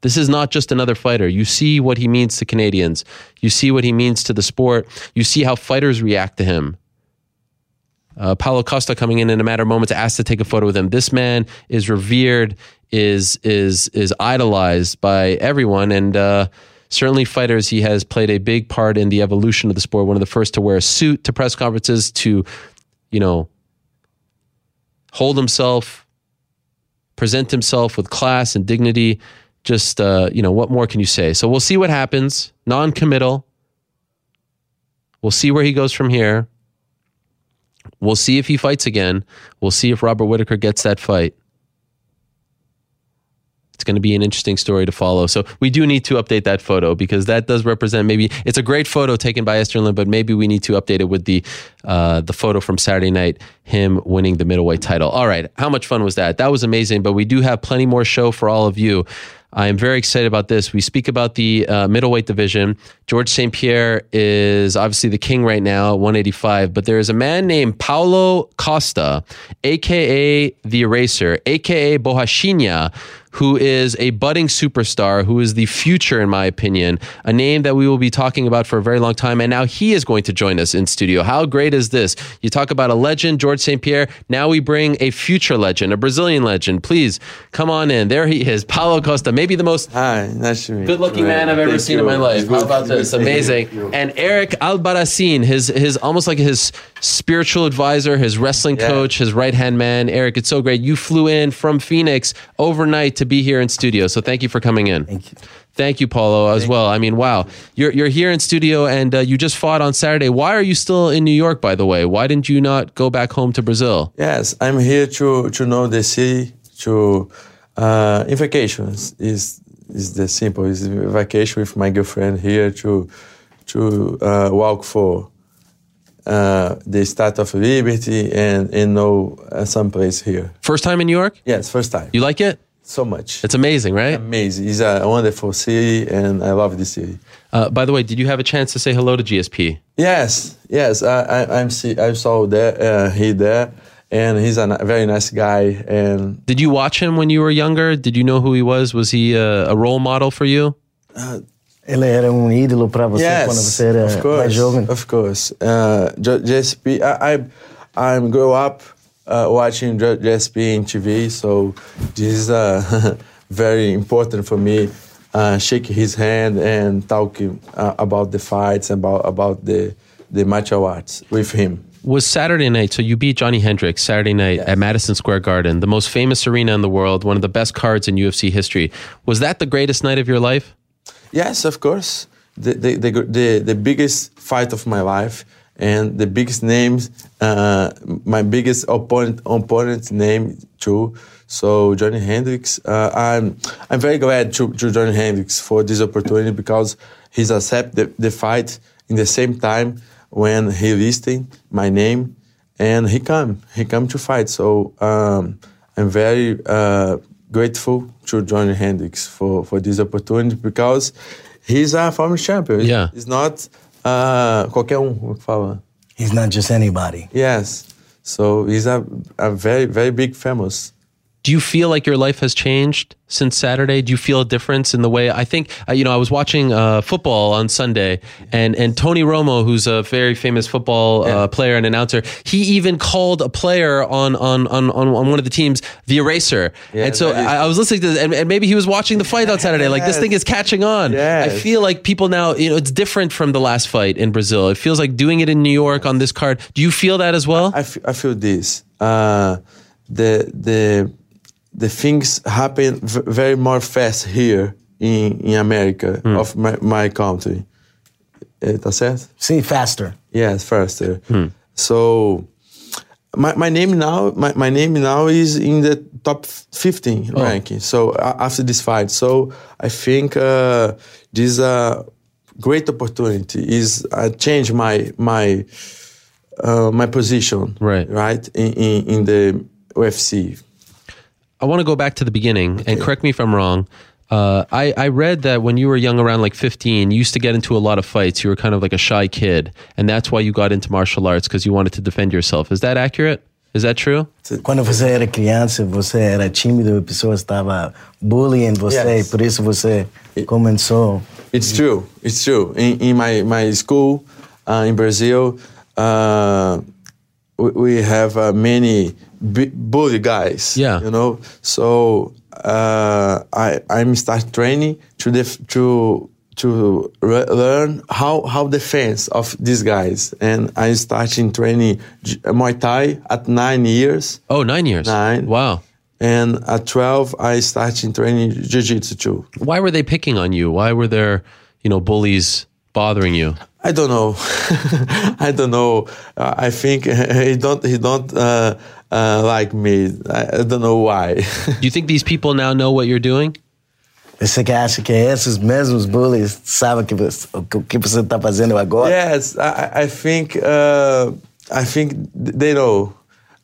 This is not just another fighter. You see what he means to Canadians. You see what he means to the sport. You see how fighters react to him. Uh, Paulo Costa coming in in a matter of moments, asked to take a photo with him. This man is revered, is is is idolized by everyone, and uh, certainly fighters. He has played a big part in the evolution of the sport. One of the first to wear a suit to press conferences, to you know hold himself, present himself with class and dignity. Just uh, you know, what more can you say? So we'll see what happens. Non-committal. We'll see where he goes from here. We'll see if he fights again. We'll see if Robert Whitaker gets that fight. It's going to be an interesting story to follow. So we do need to update that photo because that does represent maybe it's a great photo taken by Esther Lin, but maybe we need to update it with the uh, the photo from Saturday night, him winning the middleweight title. All right, how much fun was that? That was amazing. But we do have plenty more show for all of you. I am very excited about this. We speak about the uh, middleweight division. Georges St-Pierre is obviously the king right now at 185, but there is a man named Paulo Costa, aka the Eraser, aka Borrachinha, who is a budding superstar, who is the future, in my opinion, a name that we will be talking about for a very long time. And now he is going to join us in studio. How great is this? You talk about a legend, Georges St-Pierre. Now we bring a future legend, a Brazilian legend. Please come on in. There he is, Paulo Costa, maybe the most Hi, nice good looking man I've ever Thank seen you. in my life. How about this? Amazing. And Eric Albarracin, his his almost like his spiritual advisor, his wrestling Yeah. coach, his right hand man. Eric, it's so great. You flew in from Phoenix overnight to be here in studio. So thank you for coming in. Thank you. Thank you, Paulo, as well. I mean, wow, you're you're here in studio, and uh, you just fought on Saturday. Why are you still in New York, by the way? Why didn't you not go back home to Brazil? Yes, I'm here to to know the city. To uh, in vacations is is the simple. Is vacation with my girlfriend here to to uh, walk for uh, the Statue of Liberty and and know uh, some place here. First time in New York? Yes, first time. You like it? So much. It's amazing, right? amazing. It's a wonderful city, and I love this city. Uh, by the way, did you have a chance to say hello to GSP? Yes, yes. I, I, I'm see. I saw there uh, he there, and he's a very nice guy. And Did you watch him when you were younger? Did you know who he was? Was he a, a role model for you? Ele era um ídolo para você yes, quando você era of mais course, jovem. of course. Uh, J- JSP. I, I I'm grow up uh, watching JSP in TV, so this is uh, very important for me. Uh, shake his hand and talking uh, about the fights, about about the the martial arts with him. Was Saturday night, so you beat Johny Hendricks Saturday night at Madison Square Garden, the most famous arena in the world, one of the best cards in UFC history. Was that the greatest night of your life? Yes, of course. The the the, the, the biggest fight of my life and the biggest names, uh, my biggest opponent opponent name too. So Johny Hendricks, uh, I'm I'm very glad to, to Johny Hendricks for this opportunity because he's accepted the, the fight in the same time when he listing my name and he come he come to fight. So um, I'm very uh, grateful to Johny Hendricks for, for this opportunity because he's a former champion. Yeah. He's not uh, qualquer um, que fala. He's not just anybody. Yes. So he's a, a very, very big famous. Do you feel like your life has changed since Saturday? Do you feel a difference in the way I think? Uh, you know, I was watching uh, football on Sunday, and and Tony Romo, who's a very famous football uh, player and announcer, he even called a player on on on on, on one of the teams the eraser. Yeah, and so is- I, I was listening to this, and, and maybe he was watching the fight on Saturday. Like this thing is catching on. I feel like people now, you know, it's different from the last fight in Brazil. It feels like doing it in New York on this card. Do you feel that as well? I, f- I feel this. Uh, the the the things happen v- very more fast here in, in America of my, my country. Eh, tá certo? See, faster. Yes, faster. So my, my name now my, my name now is in the top 15 ranking. So uh, after this fight, so I think uh, this is a great opportunity. Is I change my my uh, my position Right. right in, in, in the UFC. I want to go back to the beginning and correct me if I'm wrong. Uh, I, I read that when you were young, around like 15, you used to get into a lot of fights. You were kind of like a shy kid, and that's why you got into martial arts because you wanted to defend yourself. Is that accurate? Is that true? Quando você era criança, você era tímido, a pessoa estava bullying você, Yes. por isso você começou. It's true. It's true. In, in my, my school uh, in Brazil, uh, we, we have uh, many b- bully guys. Yeah. You know, so uh, I I'm start training to def- to to re- learn how how defense of these guys, and I started training Muay Thai at nine years. Oh, nine years. Nine. Wow. And at 12, I started training Jiu-Jitsu too. Why were they picking on you? Why were there, you know, bullies bothering you? I don't know. I don't know. Uh, I think he don't he don't uh, uh, like me. I, I don't know why. Do you think these people now know what you're doing? Você que acha que esses mesmos bullies sabem que você, o que- você está fazendo agora? yes, I, I think uh, I think they know.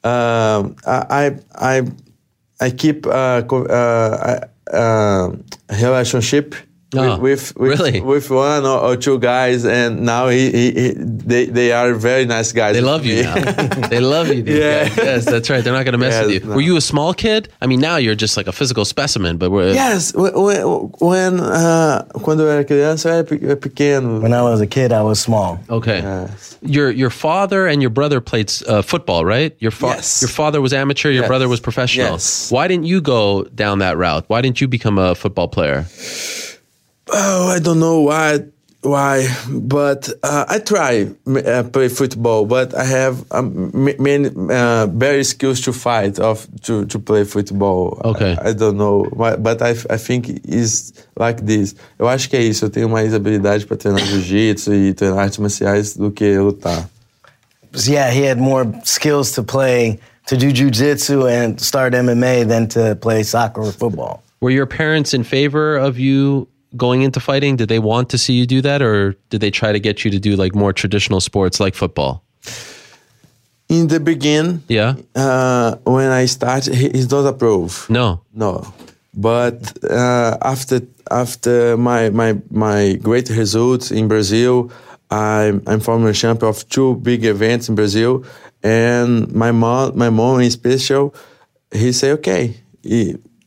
Um, I I I keep uh, co- uh, uh, relationship. Oh, with, with, really? with one or, or two guys, and now he, he, he they they are very nice guys. They with love you now. they love you. These Yeah. guys. Yes, that's right. They're not going to mess Yes, with you. no. Were you a small kid? I mean, now you're just like a physical specimen, but we're, Yes, when, when uh, quando era criança era pequeno. When I was a kid, I was small. Okay. Yes. Your your father and your brother played uh, football, right? Your fa- Yes. your father was amateur, your Yes. brother was professional. Yes. Why didn't you go down that route? Why didn't you become a football player? Oh, I don't know why, why, but uh, I try uh, play football, but I have um, many uh, very skills to fight of to, to play football. Okay. I, I don't know, why, but I, I think is like this. Eu acho que é isso. Eu tenho mais habilidade para treinar jiu-jitsu e treinar artes marciais do que lutar. Yeah, he had more skills to play, to do jujitsu and start MMA than to play soccer or football. Were your parents in favor of you going into fighting? Did they want to see you do that, or did they try to get you to do like more traditional sports like football? In the beginning, Yeah. uh, when I started, he, he don't approve. No. No, but uh, after after my my my great results in Brazil, I'm I'm former champion of two big events in Brazil, and my mom my mom in special, he say okay,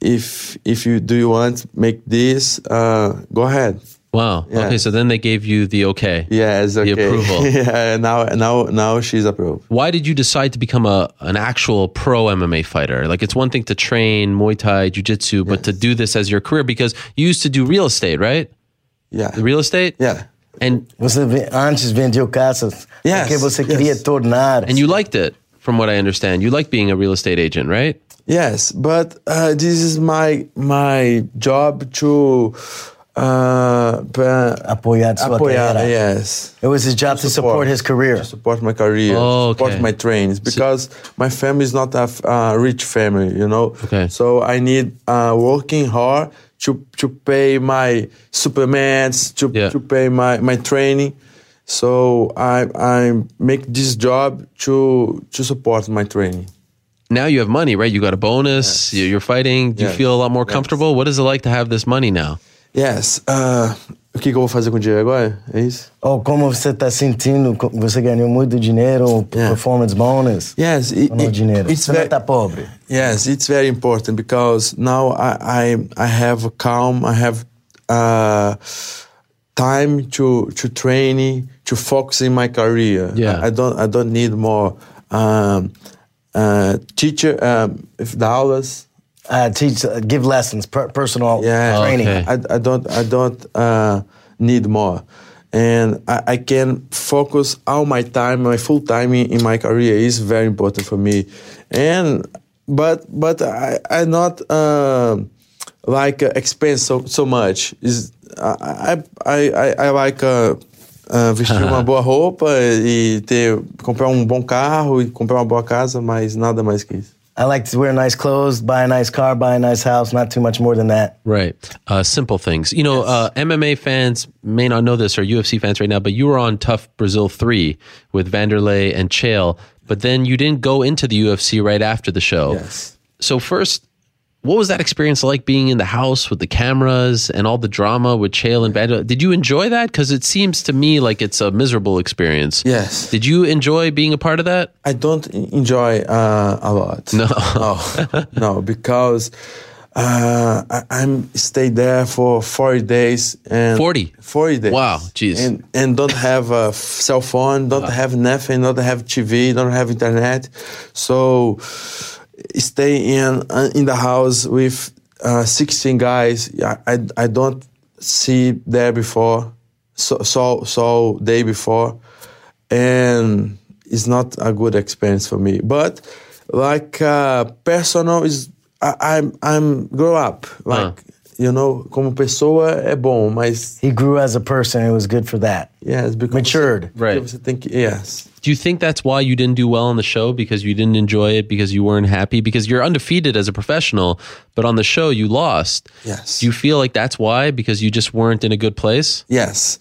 if if you do you want make this, uh, go ahead. Wow. Yeah. Okay. So then they gave you the okay. Yes, okay. approval. yeah, now now now she's approved. Why did you decide to become a an actual pro MMA fighter? Like it's one thing to train Muay Thai, Jiu Jitsu, but to do this as your career because you used to do real estate, right? Yeah, The real estate. yeah. And Você antes vendeu casas Yes, porque você yes. queria tornar. and you liked it, from what I understand. You like being a real estate agent, right? Yes, but uh, this is my my job to uh, pa- Apoiar sua apoiar. carreira. Yes, It was his job to support his career. to support my career, Oh, support okay. my trains because my family is not a f- uh, rich family, you know. Okay. So I need uh, working hard to to pay my supplements, to Yeah. to pay my my training. So I I make this job to to support my training. Now you have money, right? You got a bonus. you- You're fighting. Do you feel a lot more Yes. comfortable? What is it like to have this money now? Yes. Uh, o que, que eu vou fazer com o dinheiro agora? É isso? Ou como você está sentindo? Você ganhou muito dinheiro, Yeah. performance bonus. Yes. It, Ou it- dinheiro? it's Você very, está pobre. yes, it's very important because now I I, I have calm. I have uh, time to to train, to focus in my career. Yeah. I, I don't I don't need more um, uh, teacher um, if the aulas. Uh, teach, uh, give lessons, per- personal Yeah, training. Okay. I, I don't I don't uh, need more, and I, I can focus all my time, my full time in, in my career is very important for me, and but but I I not uh, like uh, expense so so much is I I I, I like. Uh, uh, vestir uma boa roupa e ter comprar um bom carro e comprar uma boa casa, mas nada mais que isso. I like to wear nice clothes, buy a nice car, buy a nice house, not too much more than that. Right. Uh, simple things. You know, uh, MMA fans may not know this or UFC fans right now, but you were on TUF Brazil 3 with Wanderlei and Chael, but then you didn't go into the UFC right after the show. Yes. So, first, what was that experience like being in the house with the cameras and all the drama with Chael and Banjo? Did you enjoy that? Because it seems to me like it's a miserable experience. Yes. Did you enjoy being a part of that? I don't enjoy uh, a lot. No. no, no, because uh, I, I'm stayed there for 40 days and 40? 40 days. Wow, jeez. And and don't have a cell phone, don't have nothing, don't have TV, don't have internet. So stay in uh, in the house with uh, 16 guys. I, I I don't see there before. So so so day before and it's not a good experience for me. But like uh, personal is I, I'm I'm grow up like you know como pessoa é bom, mas He grew as a person. It was good for that. yes because Matured. Você, Right. Você tem que yes. Do you think that's why you didn't do well on the show because you didn't enjoy it because you weren't happy because you're undefeated as a professional, but on the show you lost? Yes. Do you feel like that's why because you just weren't in a good place? Yes,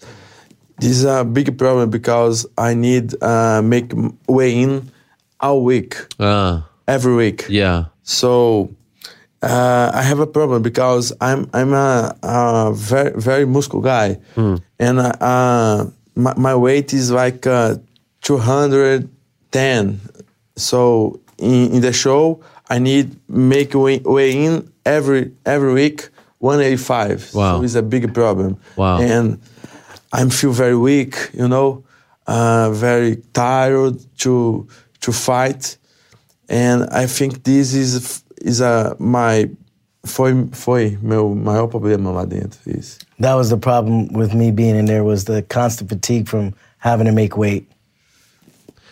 this is a big problem because I need uh, make m- weigh in all week, Uh, every week. yeah. So uh, I have a problem because I'm I'm a, a very very muscle guy, and uh, uh, my, my weight is like uh, 210. So in, in the show, I need make weigh, weigh in every every week 185. Wow. So it's a big problem. Wow. And I feel very weak, you know, uh, very tired to to fight, and I think this is is a my foi foi meu maior problema lá dentro isso. That was the problem with me being in there was the constant fatigue from having to make weight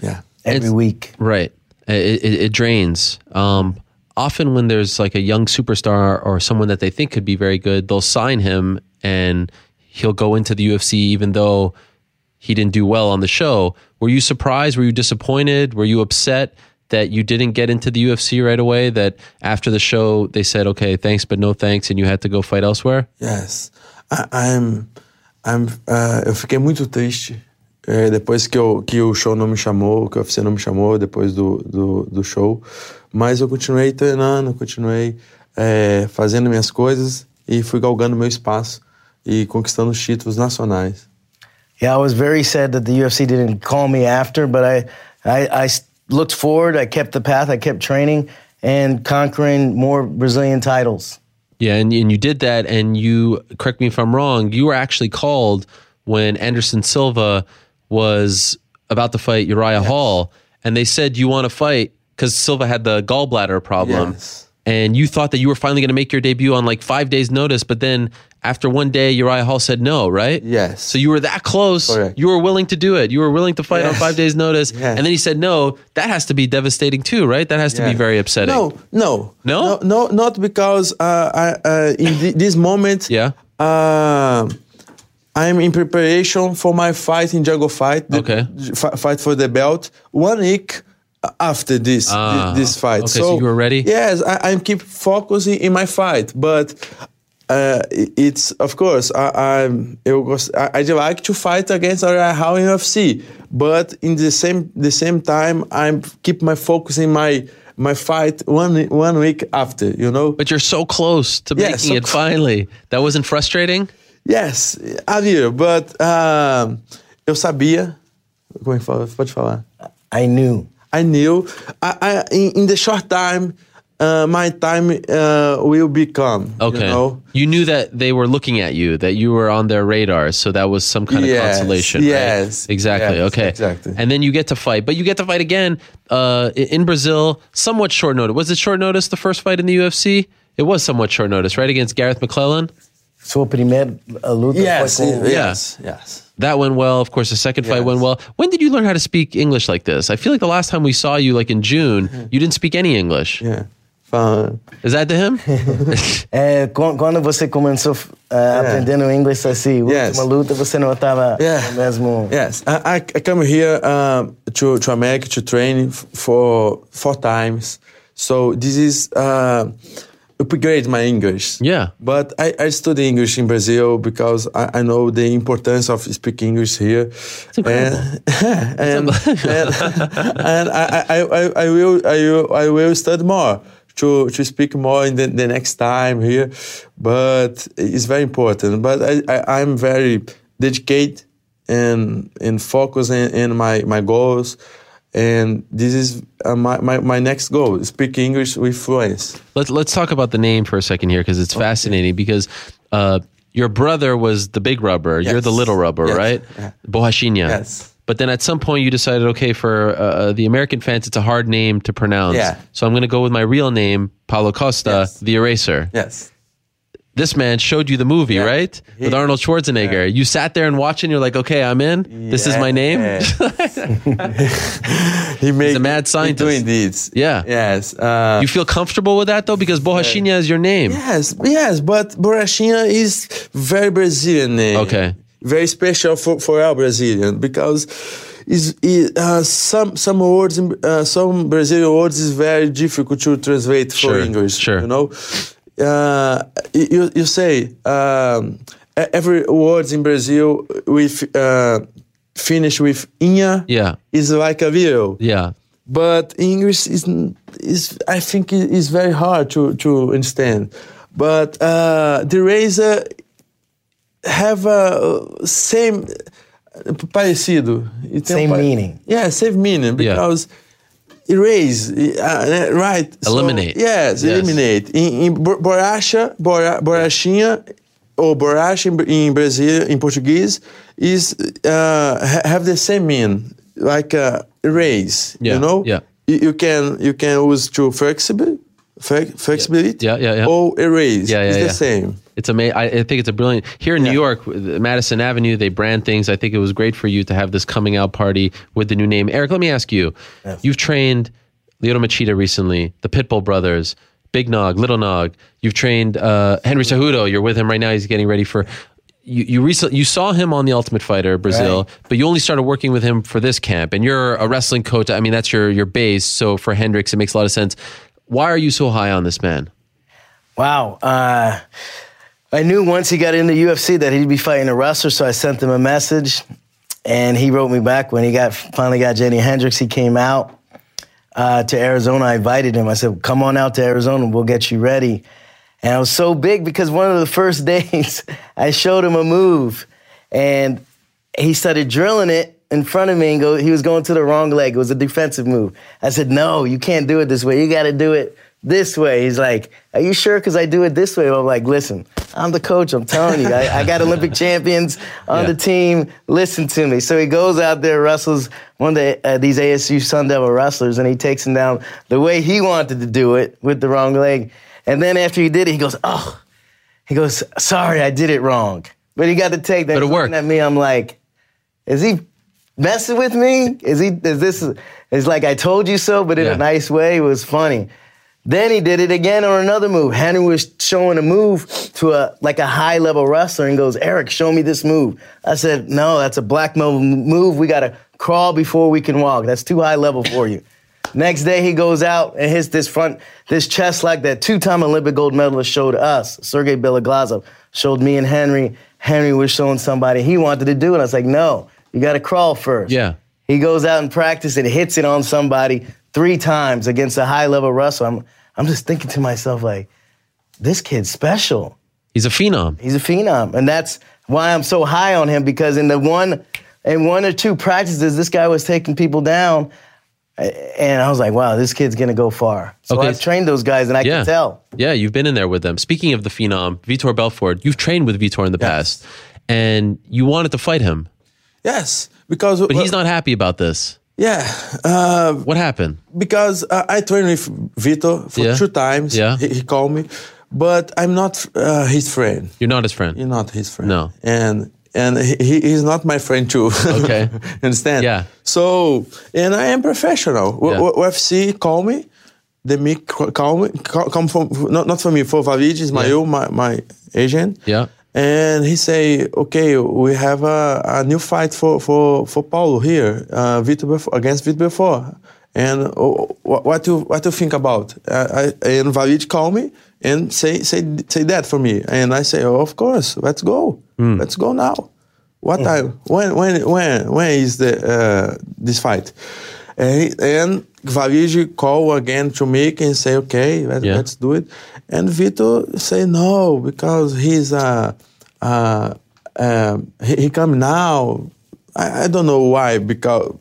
Yeah. every It's- week. Right. It, it, it drains. Um, often, when there's like a young superstar or someone that they think could be very good, they'll sign him and he'll go into the UFC even though he didn't do well on the show. Were you surprised? Were you disappointed? Were you upset that you didn't get into the UFC right away? That after the show they said, "Okay, thanks, but no thanks," and you had to go fight elsewhere? Yes. I, I'm I'm uh, eu fiquei muito triste eh, depois que, eu, que o show não me chamou, que o UFC não me chamou depois do, do, do show. Mas eu continuei treinando, continuei eh, fazendo minhas coisas e fui galgando meu espaço e conquistando os títulos nacionais. Yeah, I was very sad that the UFC didn't call me after, but I, I, I s- looked forward. I kept the path. I kept training and conquering more Brazilian titles. Yeah, and, and you did that, and you correct me if I'm wrong. You were actually called when Anderson Silva was about to fight Uriah Hall, and they said you want to fight because Silva had the gallbladder problem, Yes. and you thought that you were finally going to make your debut on like five days' notice, but then after one day, Uriah Hall said no, right? Yes. So you were that close. Correct. You were willing to do it. You were willing to fight on five days' notice, Yes. and then he said no. That has to be devastating too, right? That has to be very upsetting. No, no, No? no, no not because uh, I, uh, in thi- this moment, Yeah. uh, I'm in preparation for my fight in Jungle Fight. the- Okay. fi- fight for the belt one week after this thi- this fight. okay, so you were ready? Yes, I, I keep focusing in my fight, but. Uh, it's of course I, I'm eu gost, I, I'd like to fight against Uriah Hall in UFC, but in the same the same time I'm keep my focus in my my fight one one week after. You know. But you're so close to Yeah, making so it cl- finally. That wasn't frustrating? Yes, havia, but uh, eu sabia. Como é que fala? Pode falar. I knew. I knew. I, I in, in the short time, uh, my time uh, will become. Okay. You know? You knew that they were looking at you, that you were on their radar, so that was some kind of Yes, consolation. right? yes, Exactly. yes, okay. exactly. And then you get to fight, but you get to fight again uh, in Brazil, somewhat short notice. Was it short notice the first fight in the UFC? It was somewhat short notice, right? Against Garreth McLellan? Sua primeira luta Yes, foi com... yes, yes. That went well. Of course, the second fight Yes. went well. When did you learn how to speak English like this? I feel like the last time we saw you, like in June, you didn't speak any English. Yeah. Fala- Is that to him? É, quan- quando você começou uh, aprendendo inglês assim, Yes. última luta, você não estava Yeah. mesmo... Yes, I, I I come here um, to to America to train for four times. So this is uh, upgrade my English. Yeah. But I, I study English in Brazil because I, I know the importance of speaking English here. incredible. And, and, and, I, I, I, I will I will I will study more to to speak more in the, the next time here, but it's very important. But I, I I'm very dedicated and and focus in, in my my goals. And this is uh, my, my, my next goal: speak English with fluency. Let's let's talk about the name for a second here because it's fascinating. Because uh, your brother was the big rubber, you're the little rubber, Yes. right? Yeah. Borrachinha. Yes. But then at some point you decided, okay, for uh, the American fans, it's a hard name to pronounce. Yeah. So I'm going to go with my real name, Paulo Costa, Yes. the Eraser. Yes. This man showed you the movie, Yeah. right? With Arnold Schwarzenegger. You sat there and watched and you're like, okay, I'm in. This is my name. Yeah. he made a mad scientist. doing this. Yeah. Yes. Uh, You feel comfortable with that though? Because Borrachinha is your name. yes. Yes. But Borrachinha is very Brazilian name. Okay. Very special for, for our Brazilian because is uh, some some words in, uh, some Brazilian words is very difficult to translate Sure, for English. sure. You know, uh, you you say um, every words in Brazil with uh, finish with inha Yeah. is like a video. Yeah. but English is is I think it is very hard to to understand. But uh, the razor have a same parecido. E tem Same pa- meaning. Yeah, same meaning Yeah. because erase, uh, right? So, Eliminate. yes, Yes. eliminate. In, in borracha, bora, borrachinha, or borracha in, in Brazil, in Portuguese, is uh, have the same meaning, like uh, erase. Yeah, You know, yeah. You, you can you can use to flexible, flex- flexibility, Yeah, yeah, yeah. or erase. Yeah, yeah, it's yeah. the same. It's amazing. I, I think it's a brilliant. Here in New York, Madison Avenue, they brand things. I think it was great for you to have this coming out party with the new name. Eric, let me ask you. You've trained Lyoto Machida recently, the Pitbull brothers, Big Nog, Little Nog. You've trained uh, Henry Cejudo. You're with him right now. He's getting ready for. You you recently you saw him on the Ultimate Fighter Brazil, but you only started working with him for this camp. And you're a wrestling coach. I mean, that's your your base. So for Hendricks, it makes a lot of sense. Why are you so high on this man? Wow. Uh, I knew once he got into UFC that he'd be fighting a wrestler, so I sent him a message, and he wrote me back when he got finally got Johny Hendricks. He came out uh, to Arizona. I invited him. I said, "Come on out to Arizona. We'll get you ready." And I was so big because one of the first days I showed him a move, and he started drilling it in front of me and go. He was going to the wrong leg. It was a defensive move. I said, "No, you can't do it this way. You got to do it." This way. He's like, Are you sure? Because I do it this way. I'm like, Listen, I'm the coach. I'm telling you. I, I got Olympic champions on Yeah. the team. Listen to me. So he goes out there, wrestles one of the, uh, these ASU Sun Devil wrestlers, and he takes him down the way he wanted to do it with the wrong leg. And then after he did it, he goes, Oh, he goes, Sorry, I did it wrong. But he got to take that. But it looking worked. At me, I'm like, Is he messing with me? Is he? Is this? It's like I told you so, but in Yeah. a nice way. It was funny. Then he did it again on another move. Henry was showing a move to a like a high level wrestler and goes, Eric, show me this move. I said, No, that's a black move. We gotta crawl before we can walk. That's too high level for you. Next day he goes out and hits this front, this chest like that two-time Olympic gold medalist showed us. Sergey Beloglazov showed me and Henry. Henry was showing somebody he wanted to do it. I was like, no, you gotta crawl first. Yeah. He goes out and practice and hits it on somebody three times against a high level wrestler. I'm, I'm just thinking to myself, like, this kid's special. He's a phenom. He's a phenom. And that's why I'm so high on him because in the one, in one or two practices, this guy was taking people down. And I was like, wow, this kid's gonna go far. So Okay. I've trained those guys and I Yeah. can tell. Yeah, you've been in there with them. Speaking of the phenom, Vitor Belfort, you've trained with Vitor in the past, and you wanted to fight him, Yes, because but he's not happy about this. Yeah, uh, What happened? because uh, I trained with Vito for Yeah. two times. Yeah. he, he called me, but I'm not uh, his friend. You're not his friend. You're not his friend. No. and and he, he- he's not my friend too. Okay. understand? Yeah. So and I am professional. Yeah. w- UFC call me. The me call me call, come from not not for me for Wallid Ismail my my agent. Yeah. And he say, okay, we have a, a new fight for, for, for Paulo here, uh, Vitor Belfort, against Vitor Belfort. And uh, what, what you what you think about? Uh, I, and Wallid call me and say say say that for me. And I say, oh, of course, let's go, let's go now. What time? When when when when is the uh, this fight? And, and call again to me and say, okay, let, Yeah. let's do it. And Vito say no because he's a, uh, um, he, he come now. I, I don't know why because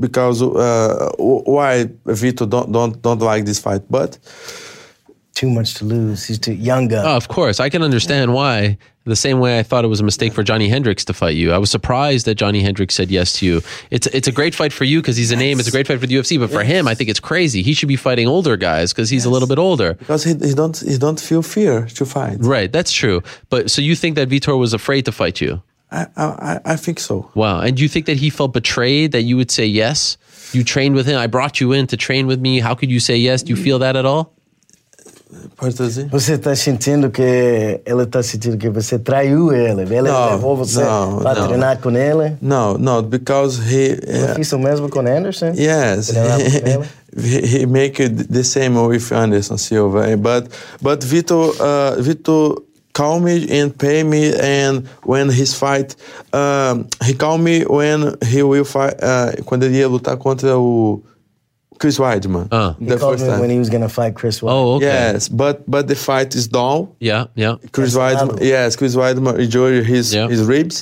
because uh, why Vito don't don't don't like this fight, but Too much to lose. He's too young gun. Oh, of course, I can understand why. The same way I thought it was a mistake for Johny Hendricks to fight you. I was surprised that Johny Hendricks said yes to you. It's it's a great fight for you because he's a name. It's a great fight for the UFC, but for him, I think it's crazy. He should be fighting older guys because he's a little bit older. because he, he don't he don't feel fear to fight. Right, that's true. But so you think that Vitor was afraid to fight you? I, I I think so. Wow. And do you think that he felt betrayed that you would say yes? You trained with him. I brought you in to train with me. How could you say yes? Do you feel that at all? Pode dizer? Você tá sentindo que ele tá sentindo que você traiu ele. Ele Não, levou você não, pra não. treinar com ele. No, no, because he Eu uh, fiz o mesmo com Anderson. yes he, he make the same with Anderson Silva, eh, but but Vito uh, Vito call me and pay me, and when his fight, um, he call me when he will fight uh, quando ele ia lutar contra o Chris Weidman. Ah. He the called first me when he was gonna fight Chris White. Oh, okay. Yes, but but the fight is done. Yeah, yeah. Chris That's Weidman, another. yes, Chris Weidman injured his Yeah. his ribs,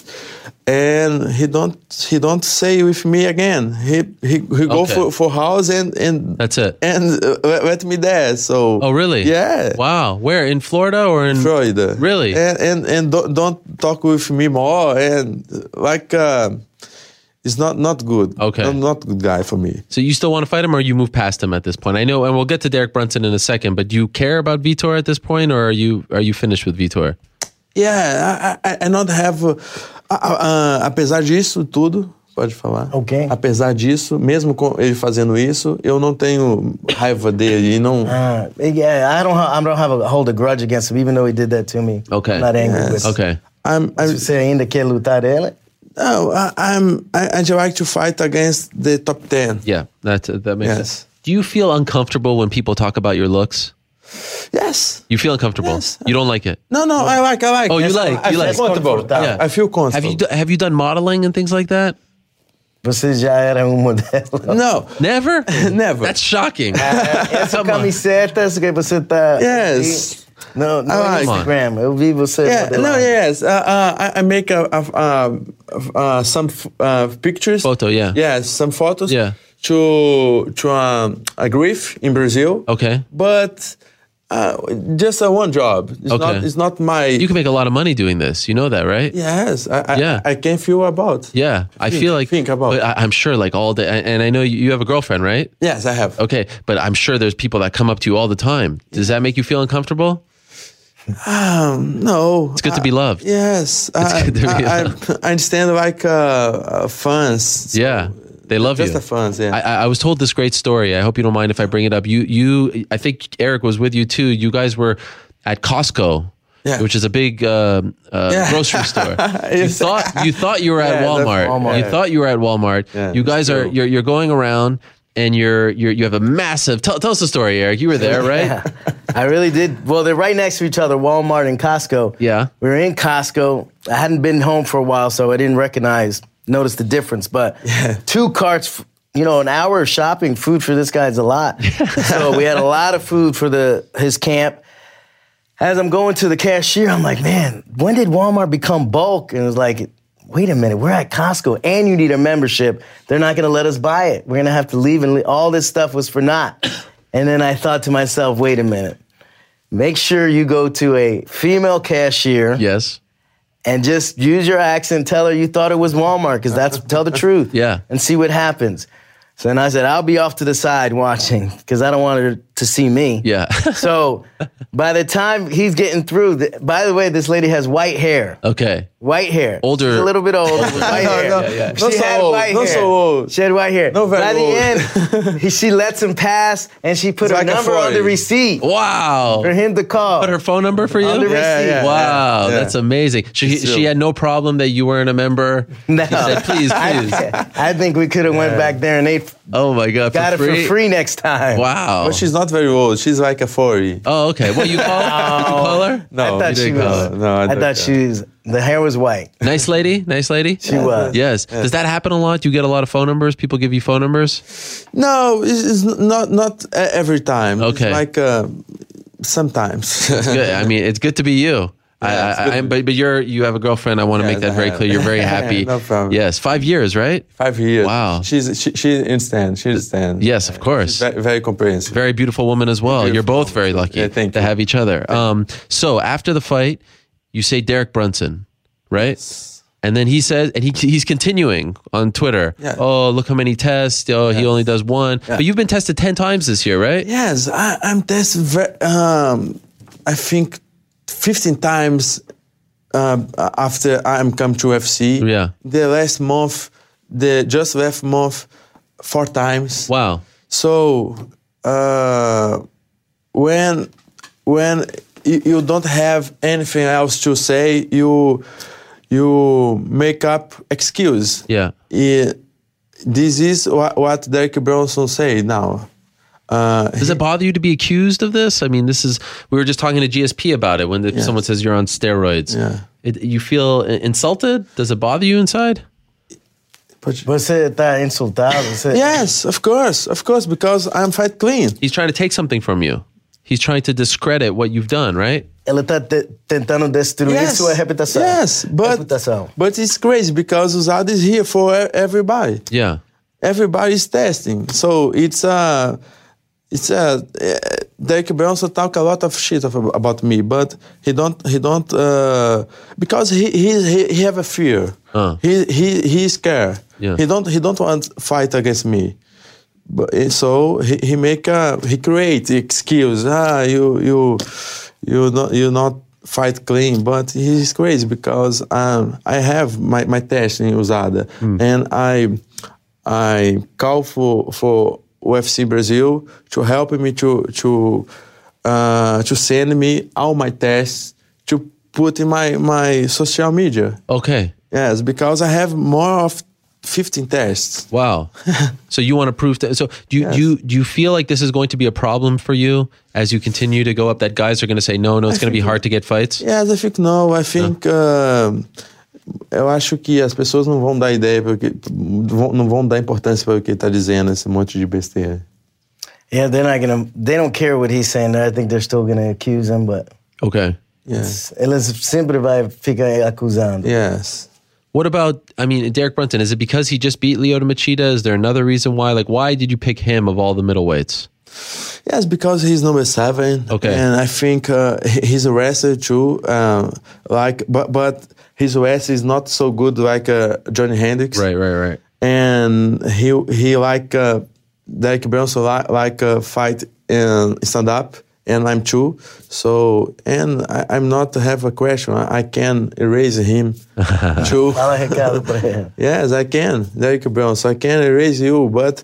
and he don't he don't say with me again. He he, he go Okay. for, for house and and That's it. and uh, let- let me there. So Oh, really? Yeah, Wow. Where in Florida or in Florida. Really? And and and don't, don't talk with me more and uh, like. Uh, it's not not good. Okay. not, not good guy for me. So you still want to fight him, or you move past him at this point? I know, and we'll get to Derek Brunson in a second. But do you care about Vitor at this point, or are you are you finished with Vitor? Yeah, I, I, I not have. Uh, uh, uh, apesar disso tudo, pode falar. Ok. Apesar disso, mesmo com ele fazendo isso, eu não tenho raiva dele e não. Uh, yeah, I don't. Ha- I don't have a hold a grudge against him, even though he did that to me. Okay. I'm not angry with. Okay. I'm, I'm, Você ainda quer lutar ele? No, I, I'm. I, I like to fight against the top ten. Yeah, that that makes Yes. sense. Do you feel uncomfortable when people talk about your looks? Yes. You feel uncomfortable. Yes. You don't like it. No, no, I like. I like. Oh, you Yes, like, I you feel like. comfortable. Confortável. Yeah. I feel Have comfortable. you do, have you done modeling and things like that? Você já era um modelo. No, Never. never. That's shocking. Essa Come camiseta essa que você tá. Yes. No, no I like. Instagram. Eu vi você. Yeah, no, yes. Uh, uh, I, I make a, a, uh, uh, some f- uh, pictures. Photo, yeah. Yes, some photos. Yeah. To to um, a grief in Brazil. Okay. But uh, just a one job. It's Okay. not. It's not my. You can make a lot of money doing this. You know that, right? yes. I, I, Yeah. I can feel about. Yeah, I feel like think about But I, I'm sure, like all day, and and I know you you have a girlfriend, right? Yes, I have. Okay, but I'm sure there's people that come up to you all the time. Does that make you feel uncomfortable? Um, no. It's good to be loved. Yes, I, be I, I, loved. I understand like uh, uh, fans. Yeah, they love just you. Just the fans. Yeah. I, I was told this great story. I hope you don't mind if I bring it up. You, you, I think Eric was with you too. You guys were at Costco, Yeah. which is a big uh, uh, Yeah. grocery store. you thought you thought you were at Yeah, that's Walmart. Walmart. You thought you were at Walmart. You guys are you're you're going around. And you're, you're you have a massive. Tell, tell us the story, Eric. You were there, right? yeah, I really did. Well, they're right next to each other, Walmart and Costco. Yeah. We were in Costco. I hadn't been home for a while, so I didn't recognize, notice the difference. But two carts, you know, an hour of shopping, food for this guy is a lot. so we had a lot of food for the his camp. As I'm going to the cashier, I'm like, man, when did Walmart become bulk? And it was like, wait a minute, we're at Costco and you need a membership. They're not going to let us buy it. We're going to have to leave and le- all this stuff was for naught. And then I thought to myself, wait a minute. Make sure you go to a female cashier yes. and just use your accent. Tell her you thought it was Walmart because that's tell the truth. Yeah. and see what happens. So then I said, I'll be off to the side watching because I don't want her to see me. Yeah. so by the time he's getting through, the, by the way, this lady has white hair. okay. White hair. Older- She's a little bit older. with white No, hair. no, Yeah, yeah. She not so had old, white not hair. so old. She had white hair. Not very By the old. end, he, she lets him pass, and she put her number on the receipt Wow. for him to call. Put her phone number for you. On the Yeah, receipt. yeah. Wow, yeah. that's amazing. She she had no problem that you weren't a member. No. She said, please, please. I, I think we could have went back there and ate, oh my god, got for it free. for free next time. Wow. But she's not very old. She's like a 40. oh, okay. What you call? Did you call her? No, I thought you she didn't was. call her. No, I I don't thought she was The hair was white. Nice lady, nice lady. She was. Yes. Does that happen a lot? Do you get a lot of phone numbers? People give you phone numbers? No, it's, it's not not every time. Okay. It's like uh, sometimes. Good. I mean, it's good to be you. Yeah, I, I, I, but but you're you have a girlfriend. I want to Yes, make that very clear. You're very happy. No problem. Yes, five years, right? Five years. Wow. She's she, she understands. She understands. Yes, of course. Very, very comprehensive. Very beautiful woman as well. You're both very lucky Yeah, thank to you. have each other. Um, so after the fight, you say Derek Brunson, right? And then he says, and he he's continuing on Twitter. Yeah. Oh, look how many tests. Oh, he only does one. But you've been tested ten times this year, right? Yes, I, I'm tested. Very, um, I think 15 times uh, after I'm come to FC. Yeah. The last month, the just last month, four times. Wow. So uh, when when you, don't have anything else to say, you you make up excuse. Yeah. Yeah, this is what, what Derek Brunson say now. Uh, Does it bother you to be accused of this? I mean, this is we were just talking to GSP about it when the, someone says you're on steroids. Yeah. It, you feel insulted? Does it bother you inside? Você tá insultado? Você... yes, of course, of course, because I'm fight clean. He's trying to take something from you. He's trying to discredit what you've done, right? Ela tá te- tentando destruir Yes, sua reputação. yes, but reputação. but it's crazy because USADA is here for e- everybody. Yeah. Everybody is testing, so it's a it's a uh, Derek Brunson talk a lot of shit of, about me, but he don't he don't uh, because he he he, he have a fear. Uh. He he he is scared. Yeah. He don't he don't want fight against me. But eh, so he, he make a he create excuse. Ah, you you you not you not fight clean, but he's crazy because um, I have my, my test in USADA and I I call for for UFC Brazil to help me to to uh, to send me all my tests to put in my my social media. Okay. Yes, because I have more of 15 tests. Wow. so you want to prove that? So do you, do you do you feel like this is going to be a problem for you as you continue to go up? That guys are going to say no, no, it's going to be hard to get fights. Yes, I think no. I think uh, eu acho que as pessoas não vão dar ideia porque não vão dar importância para o que ele está dizendo esse monte de besteira. Yeah, they're not gonna. They don't care what he's saying. I think they're still gonna accuse him, but Okay. Yes. eles sempre vai ficar acusando. Yes. What about? I mean, Derek Brunson. Is it because he just beat Lyoto Machida? Is there another reason why? Like, why did you pick him of all the middleweights? Yes, because he's number seven. Okay. And I think uh, he's a wrestler too. Um, like, but but his wrestling is not so good like uh, Johny Hendricks. Right, right, right. and he he like uh, Derek Brunson like, like uh, fight and stand up, and I'm too. So and I, I'm not have a question. I, I can erase him too. Fala recado pra ele. yes, I can, Derek Brunson. I can erase you, but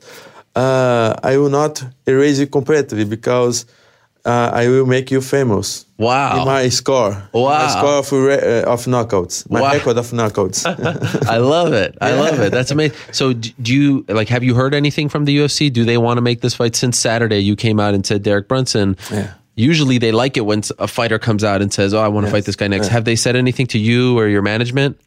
uh, I will not erase you completely because. Uh, I will make you famous. Wow. In my score. Wow. My score of, re- uh, of knockouts. My Wow. record of knockouts. I love it. I love it. That's amazing. So, do you like? Have you heard anything from the UFC? Do they want to make this fight? Since Saturday, you came out and said Derek Brunson. Yeah. Usually, they like it when a fighter comes out and says, "Oh, I want to fight this guy next." Have they said anything to you or your management?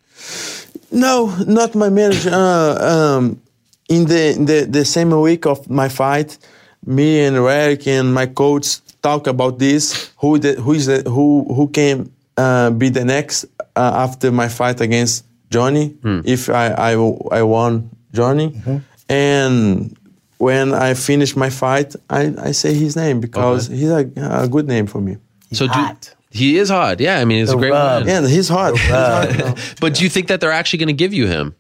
No, not my manager. Uh, um, in the, in the the same week of my fight, me and Eric and my coach talk about this. Who the, who is the, who who can uh, be the next uh, after my fight against Johnny? If I I, I won Johnny, and when I finish my fight, I, I say his name because he's a, a good name for me. so do hot. he is hot. Yeah, I mean, it's a great rub. one. Yeah, he's hot. He's hot now. But do you think that they're actually going to give you him?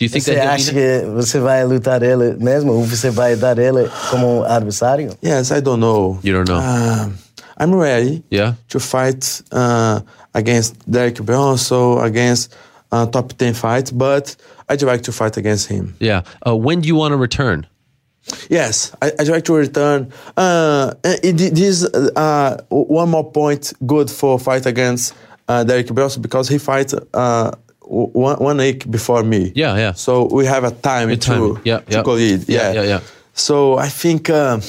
Do you think Você that he'll acha be- que você vai lutar ele mesmo? Ou você vai dar ele como adversário? Yes, I don't know. You don't know. Um, I'm ready. Yeah. To fight uh, against Derek Brunson, against uh, top ten fight, but I'd like to fight against him. Yeah. Uh, when do you want to return? Yes, I, I'd like to return. Uh, it, this uh, one more point good for fight against uh, Derek Brunson because he fight uh, one, one week before me. Yeah, yeah. So we have a time Good to. Yeah, to yeah. collide. Yeah, Yeah, yeah, yeah. So I think uh,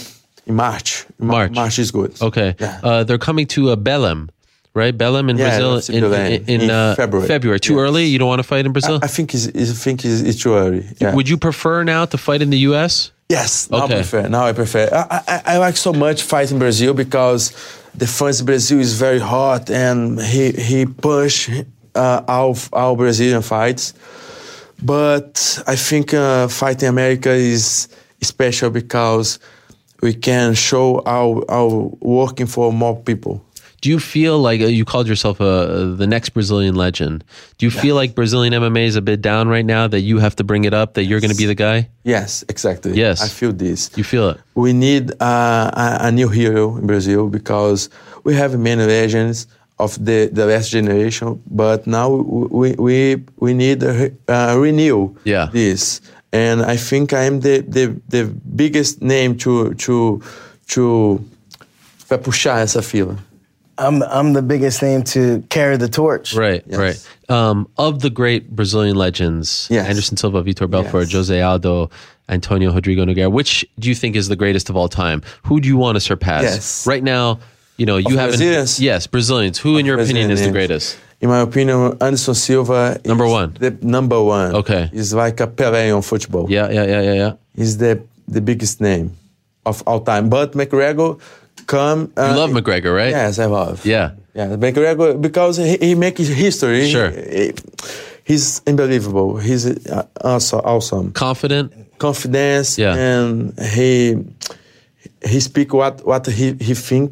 in March. March. March is good. Okay. Yeah. Uh, they're coming to uh, Belém, right? Belém in Yeah, Brazil in, in, in, in uh, February. Too Yes. early? You don't want to fight in Brazil? I think it's, I think it's, it's too early. Yeah. Would you prefer now to fight in the U.S.? Yes, now Okay. I prefer. Now I prefer. I, I, I like so much fighting Brazil because the fans in Brazil is very hot and he he push uh, our our Brazilian fights. But I think uh, fighting America is special because we can show our our working for more people. Do you feel like uh, you called yourself uh, the next Brazilian legend? Do you feel like Brazilian MMA is a bit down right now that you have to bring it up, that you're going to be the guy? Yes, exactly. Yes. I feel this. You feel it? we need uh, a, a new hero in Brazil because we have many legends of the, the last generation, but now we we we need a uh, renew Yeah. this, and I think I am the, the, the biggest name to to to para puxar essa fila. I'm I'm the biggest name to carry the torch. Right, Yes. right. Um, of the great Brazilian legends, Yes. Anderson Silva, Vitor Belfort, Yes. Jose Aldo, Antonio Rodrigo Nogueira, which do you think is the greatest of all time? Who do you want to surpass? Yes. Right now, you know, you. Brazilians? Yes, Brazilians. Who, in your opinion, is the greatest? In my opinion, Anderson Silva Number is one. the number one. Okay. he's like a Pelé on football. Yeah, yeah, yeah, yeah, yeah. He's the the biggest name of all time. But McGregor come. Uh, You love McGregor, right? Yes, I love. Yeah. yeah. McGregor because he, he makes history. Sure. He- he's unbelievable. He's uh, also awesome. Confident. Confidence. Yeah. And he he speak what what he he think,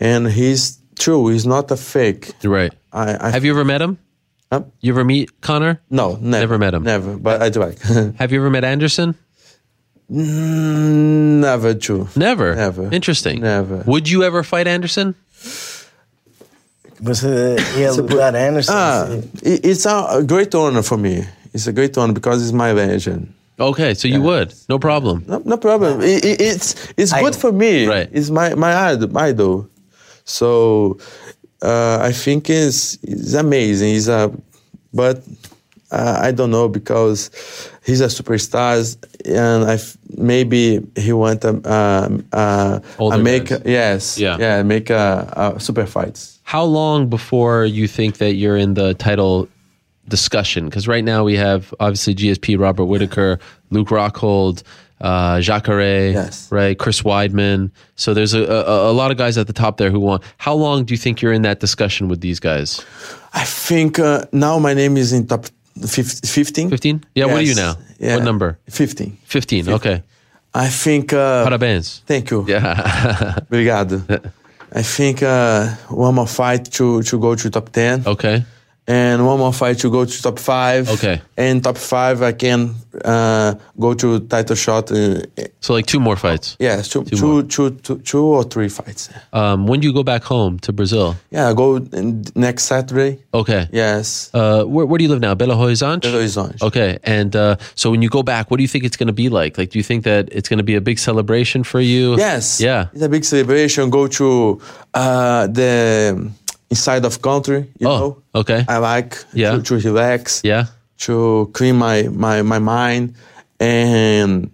and he's true. He's not a fake. Right. I, I Have you ever met him? Huh? You ever meet Conor? No, never. Never met him. Never, but I do like. Have you ever met Anderson? Mm, never true. Never. Never. Interesting. Never. Would you ever fight Anderson? Was uh, yeah, Luther Anderson. Ah, it- it's a a great honor for me. It's a great honor because it's my legend. Okay, so you would. No problem. No, no problem. I- I- it's it's good Idol. for me. Right. It's my my idol. My idol. So uh, I think it's it's amazing. He's a, but uh, I don't know because he's a superstar, and I f- maybe he want a um uh, a make yes Yeah. yeah make a, a super fights. How long before you think that you're in the title discussion? Because right now we have obviously GSP, Robert Whitaker, Luke Rockhold, uh, Jacare, Yes. right? Chris Weidman. So there's a, a, a lot of guys at the top there who want. How long do you think you're in that discussion with these guys? I think uh, now my name is in top 15. 15? Yeah, what are you now? Yeah. What number? 15. 15. Okay. I think. Uh, Parabéns. thank you. Yeah. Obrigado. I think uh, one more fight to, to go to top 10. okay. And one more fight to go to top 5. Okay. And top 5, I can uh, go to title shot. Uh, So like two more fights. yes, two, more. two, two, two, two or three fights. Um, when do you go back home to Brazil? Yeah, I go next Saturday. Okay. Yes. Uh, where, where do you live now? Belo Horizonte? Belo Horizonte. Okay. And uh, so when you go back, what do you think it's going to be like? Like, do you think that it's going to be a big celebration for you? Yes. Yeah. It's a big celebration. Go to uh, the inside of country. You Oh, know. okay. I like Yeah. to, to relax. Yeah. To clean my my my mind and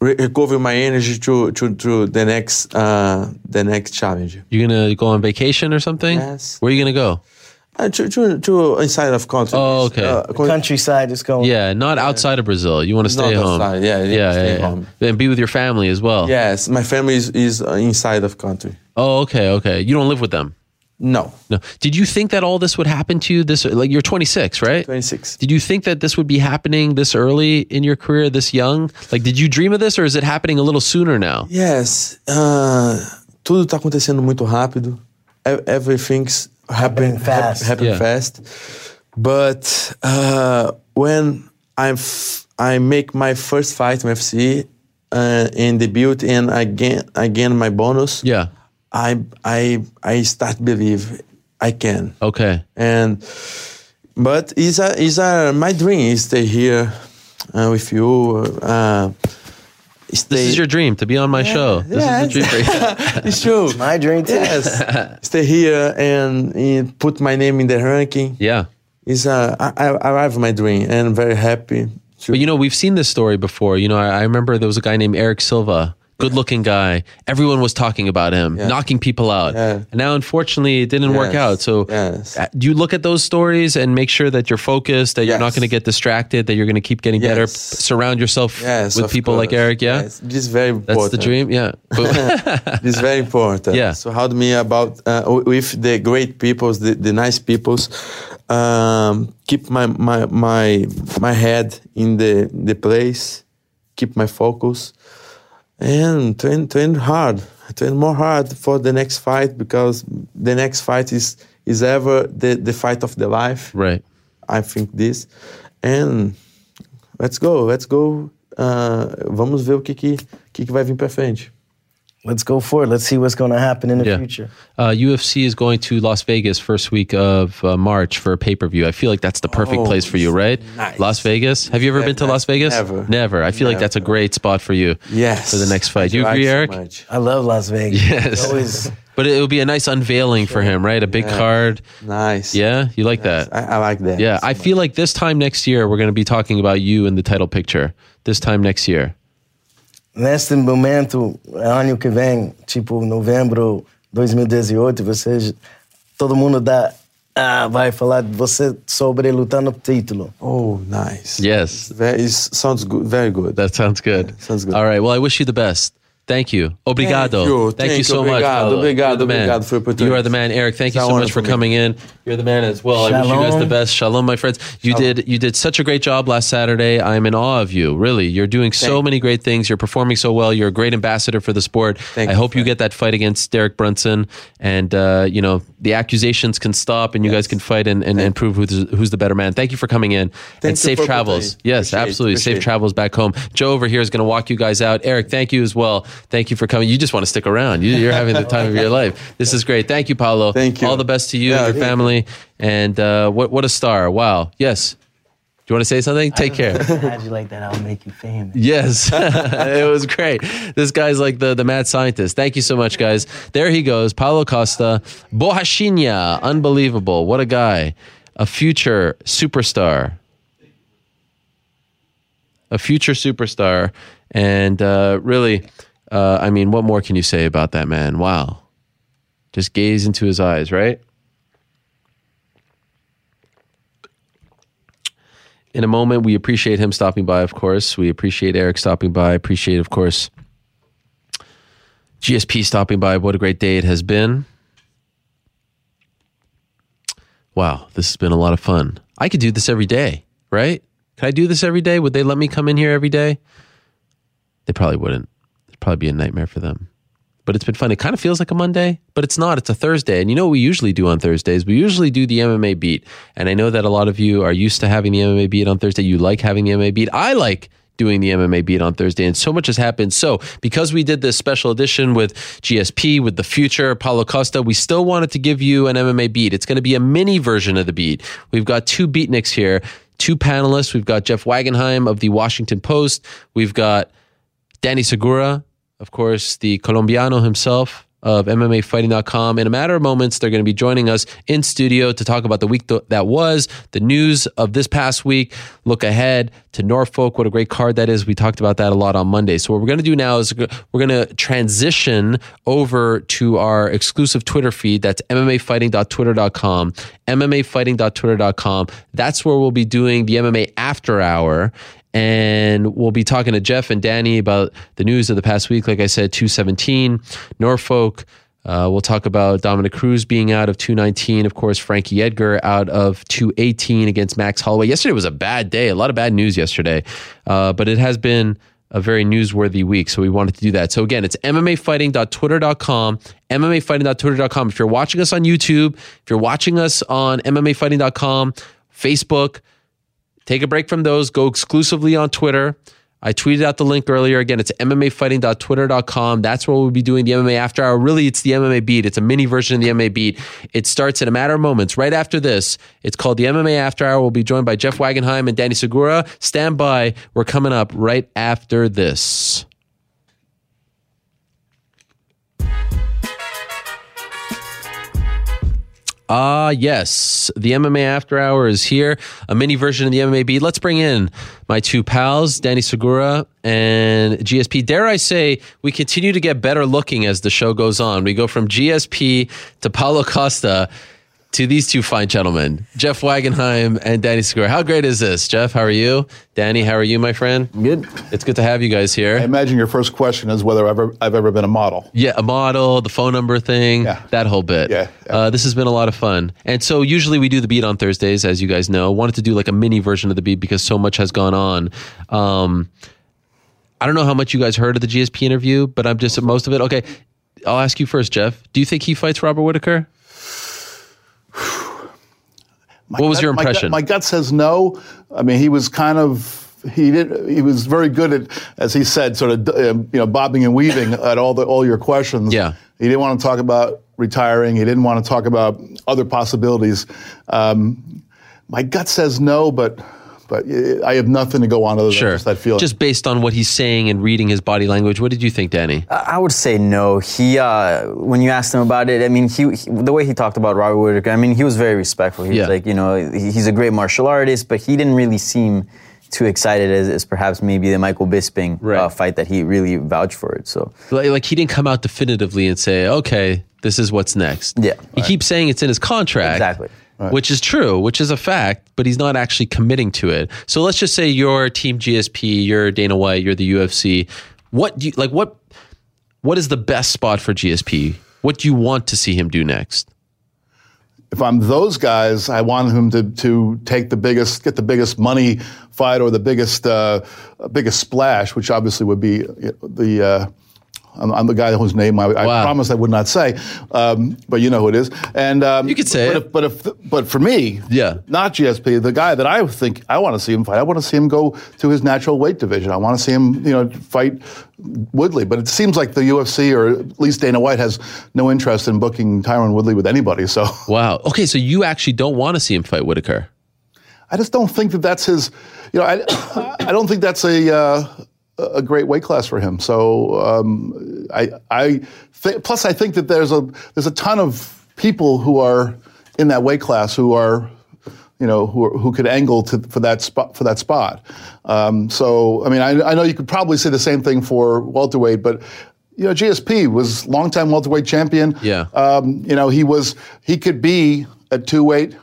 re- recover my energy to to to the next uh the next challenge. You're going to go on vacation or something? Yes. Where are you going to go? Uh, to, to to inside of country. Oh, okay. Uh, con- Countryside is going. Yeah, not outside of Brazil. You want to stay Not home. outside, yeah, yeah, yeah, stay yeah, yeah. home. And be with your family as well. yes, my family is, is uh, inside of country. Oh, okay, okay. You don't live with them. No, No. Did you think that all this would happen to you this like you're 26, right? 26. Did you think that this would be happening this early in your career, this young? Like, did you dream of this, or is it happening a little sooner now? Yes, uh, tudo está acontecendo muito rápido. Everything's happening Happening fast. hap- Happen Yeah. fast. But uh, when I f- I make my first fight in UFC uh, in debut and I gain I gain my bonus. Yeah. I I I start believe I can. Okay. and but it's a it's a my dream is stay here uh, with you. Uh, stay. This is your dream to be on my show. This yeah, is the dream for you. it's true. My dream too. yes, stay here and, and put my name in the ranking. yeah. It's uh, I, I I have my dream and I'm very happy. To, But you know, we've seen this story before. You know, I, I remember there was a guy named Erick Silva good-looking guy. Everyone was talking about him, Yeah. knocking people out. Yeah. And now, unfortunately, it didn't work out. So, Yes. uh, you look at those stories and make sure that you're focused, that you're not going to get distracted, that you're going to keep getting better? Yes. Surround yourself Yes, with people like. Eric. Yeah, Yes, this is very important. that's the dream. Yeah. This is very important. Yeah. So how do me about uh, with the great peoples, the, the nice peoples, um, keep my, my my my head in the the place, keep my focus, and train train hard, train more hard for the next fight because the next fight is is ever the the fight of the life. right. I think this. And let's go, let's go. Uh, vamos ver o que que, que que vai vir pra frente. Let's go for it. Let's see what's going to happen in the Yeah. future. Uh, UFC is going to Las Vegas first week of uh, March for a pay per view. I feel like that's the perfect Oh, place for you, right? nice. Las Vegas. Have you ever been to Las Vegas? Never. Never. I feel like that's a great spot for you. Yes. For the next fight. I You like agree, so Eric? much. I love Las Vegas. Yes. Always But it will be a nice unveiling for him, right? A big Yeah. card. Nice. Yeah, you like that? I, I like that. Yeah, so I feel like this time next year we're going to be talking about you in the title picture. This time next year. Neste momento, ano que vem, tipo novembro 2018, você j- todo mundo dá ah, vai falar de você sobre lutar no título. Oh, nice. Yes. Very, it sounds good. Very good. That sounds good. sounds good. All right. Well, I wish you the best. Thank you. Obrigado. Thank you. Thank you so you. much. Obrigado. Paulo. Obrigado. You're the man. Obrigado for. You are the man, Eric. Thank you so much for coming me. in. You're the man as well. I wish you guys the best. Shalom, my friends. You did you did such a great job last Saturday. I'm in awe of you. Really, you're doing so Thank- many great things. You're performing so well. You're a great ambassador for the sport. Thank I hope you friend. get that fight against Derek Brunson, and uh, you know the accusations can stop, and you guys can fight and, and, and prove who's who's the better man. Thank you for coming in. and you safe travels. Yes, Appreciate absolutely. Safe Appreciate it. travels back home. Joe over here is going to walk you guys out. Eric, thank you as well. Thank you for coming. You just want to stick around. You, you're having the time of your life. This is great. Thank you, Paulo. Thank you. All the best to you Yeah, and your thank family. And uh, what what a star! Wow. Yes. Do you want to say something? Take care. How'd you like that? I'll make you famous. Yes, it was great. This guy's like the, the mad scientist. Thank you so much, guys. There he goes, Paulo Costa, Borrachinha, unbelievable. What a guy, a future superstar, a future superstar, and uh, really, uh, I mean, what more can you say about that man? Wow, just gaze into his eyes, right? in a moment. We appreciate him stopping by, of course. We appreciate Eric stopping by. Appreciate, of course, GSP stopping by. What a great day it has been. Wow, this has been a lot of fun. I could do this every day, right? Could I do this every day? Would they let me come in here every day? They probably wouldn't. It'd probably be a nightmare for them. But it's been fun. It kind of feels like a Monday, but it's not. It's a Thursday. And you know what we usually do on Thursdays? We usually do the MMA beat. And I know that a lot of you are used to having the MMA beat on Thursday. You like having the MMA beat. I like doing the MMA beat on Thursday, and so much has happened. So, because we did this special edition with GSP, with the future, Paulo Costa, we still wanted to give you an MMA beat. It's going to be a mini version of the beat. We've got two beatniks here, two panelists. We've got Jeff Wagenheim of the Washington Post. We've got Danny Segura, of course, the Colombiano himself of MMAfighting.com. In a matter of moments, they're going to be joining us in studio to talk about the week that was, the news of this past week, look ahead to Norfolk. What a great card that is. We talked about that a lot on Monday. So, what we're going to do now is we're going to transition over to our exclusive Twitter feed. That's MMAfighting.twitter.com. MMAfighting.twitter.com. That's where we'll be doing the MMA After Hour and we'll be talking to Jeff and Danny about the news of the past week. Like I said, 217, Norfolk. Uh, we'll talk about Dominick Cruz being out of 219. Of course, Frankie Edgar out of 218 against Max Holloway. Yesterday was a bad day. A lot of bad news yesterday, uh, but it has been a very newsworthy week. So we wanted to do that. So again, it's MMAfighting.twitter.com, MMAfighting.twitter.com. If you're watching us on YouTube, if you're watching us on MMAfighting.com, Facebook, Take a break from those. Go exclusively on Twitter. I tweeted out the link earlier. Again, it's MMAfighting.twitter.com. That's where we'll be doing the MMA After Hour. Really, it's the MMA Beat. It's a mini version of the MMA Beat. It starts in a matter of moments. Right after this, it's called the MMA After Hour. We'll be joined by Jeff Wagenheim and Danny Segura. Stand by. We're coming up right after this. Ah, yes. The MMA After Hour is here, a mini version of the MMA Beat. Let's bring in my two pals, Danny Segura and GSP. Dare I say, we continue to get better looking as the show goes on. We go from GSP to Paulo Costa to these two fine gentlemen, Jeff Wagenheim and Danny Segura. How great is this? Jeff, how are you? Danny, how are you, my friend? Good. It's good to have you guys here. I imagine your first question is whether I've ever, I've ever been a model. Yeah, a model, the phone number thing, Yeah. that whole bit. Yeah, yeah. Uh, this has been a lot of fun. And so usually we do the beat on Thursdays, as you guys know. Wanted to do like a mini version of the beat because so much has gone on. Um, I don't know how much you guys heard of the GSP interview, but I'm just most of it. Okay, I'll ask you first, Jeff. Do you think he fights Robert Whitaker? My What was gut- your my gut- impression? My gut, says no. I mean, he was kind of he did he was very good at as he said, sort of um, you know bobbing and weaving at all the all your questions. Yeah. he didn't want to talk about retiring. He didn't want to talk about other possibilities. Um, my gut says no, but but I have nothing to go on other than Sure. just that feeling. Just based on what he's saying and reading his body language. What did you think, Danny? I would say no. He, uh, when you asked him about it, I mean, he, he the way he talked about Robert Whitaker, I mean, he was very respectful. He Yeah. was like, you know, he- he's a great martial artist, but he didn't really seem too excited as, as perhaps maybe the Michael Bisping Right. uh, fight that he really vouched for it. So Like, like he didn't come out definitively and say, "Okay, this is what's next." Yeah. he keeps saying it's in his contract, Exactly. Which is true, which is a fact, but he's not actually committing to it. So let's just say you're Team GSP, you're Dana White, you're the UFC. What do you like? What what is the best spot for GSP? What do you want to see him do next? if I'm those guys, I want him to to take the biggest, get the biggest money fight or the biggest uh, biggest splash, which obviously would be uh, the. Uh, I'm, I'm the guy whose name I, I Wow. promised I would not say, um, but you know who it is. And um, You could say but it. If, but if, but for me, Yeah. not GSP, the guy that I think I want to see him fight, I want to see him go to his natural weight division. I want to see him, you know, fight Woodley. But it seems like the UFC or at least Dana White has no interest in booking Tyron Woodley with anybody. So. Wow. Okay, so you actually don't want to see him fight Whitaker. I just don't think that that's his. You know, I, I don't think that's a uh, a great weight class for him. So um, I I th- plus I think that there's a there's a ton of people who are in that weight class who are. You know who, are- who could angle to, for that spot for that spot. Um, so I mean I, I know you could probably say the same thing for welterweight, but you know GSP was longtime welterweight champion. Yeah. Um, you know he was he could be a two weight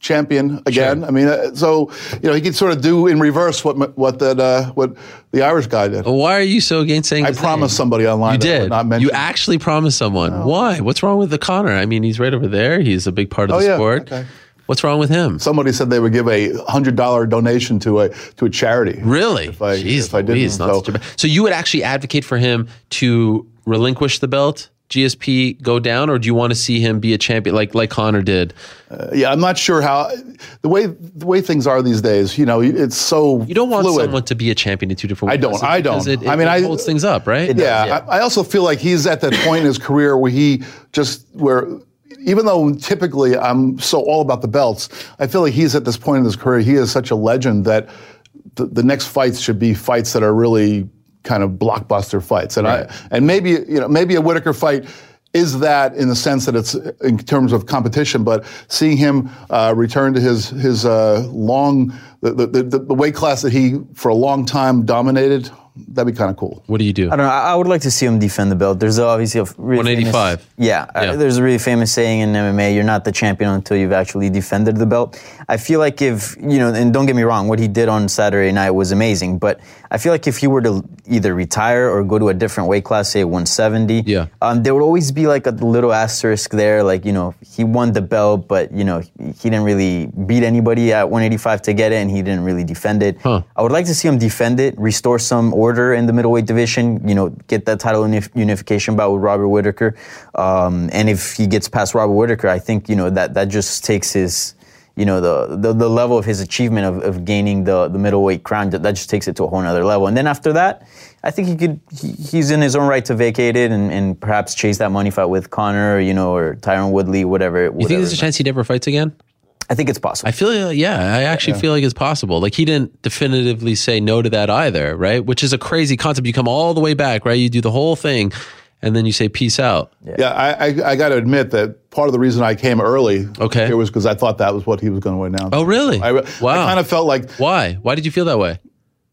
champion again. I mean, uh, so you know he could sort of do in reverse what what that uh, what the Irish guy did. Why are you so against saying? I promised somebody online. You that I would did. Not mention. You actually promised someone. Why? What's wrong with the Conor? I mean, he's right over there. He's a big part of Oh, the yeah. sport. Okay. What's wrong with him? Somebody said they would give a hundred dollar donation to a to a charity. Really? If I Jeez if I didn't, not so, such a bad- so you would actually advocate for him to relinquish the belt, GSP go down, or do you want to see him be a champion like like Conor did? Uh, yeah, I'm not sure how the way the way things are these days. You know, it's so You don't want fluid. someone to be a champion in two different. Ways. I don't. classes I don't. It, it, I mean, it I- holds things up, right? Yeah, yeah. I, I also feel like he's at that point in his career where he just where even though typically I'm so all about the belts, I feel like he's at this point in his career. He is such a legend that the, the next fights should be fights that are really kind of blockbuster fights. And I and maybe you know maybe a Whitaker fight. Is that in the sense that it's in terms of competition, but seeing him uh, return to his his uh, long the, the, the, the weight class that he for a long time dominated, that'd be kind of cool. What do you do? I don't know. I I would like to see him defend the belt. There's obviously a really 185. Famous, yeah, uh, Yeah. there's a really famous saying in MMA: "You're not the champion until you've actually defended the belt." I feel like if you know, and don't get me wrong, what he did on Saturday night was amazing. But I feel like if he were to either retire or go to a different weight class, say 170, Yeah. um, there would always be like a little asterisk there, like you know, he won the belt, but you know, he he didn't really beat anybody at 185 to get it, and he didn't really defend it. Huh. I would like to see him defend it, restore some order in the middleweight division. You know, get that title unif- unification bout with Robert Whitaker. Um, and if he gets past Robert Whitaker, I think you know that that just takes his, you know, the the, the level of his achievement of, of gaining the the middleweight crown. That, that just takes it to a whole nother level. And then after that, I think he could. He, he's in his own right to vacate it and, and perhaps chase that money fight with Conor, you know, or Tyron Woodley, whatever. you think there's a chance he never fights again? I think it's possible. I feel, yeah, I actually feel like it's possible. Like he didn't definitively say no to that either, right? Which is a crazy concept. You come all the way back, right? You do the whole thing, and then you say peace out. Yeah, I, I, I got to admit that part of the reason I came early Okay. it was because I thought that was what he was going to announce. Oh, really? I, Wow. I kind of felt like Why? Why did you feel that way?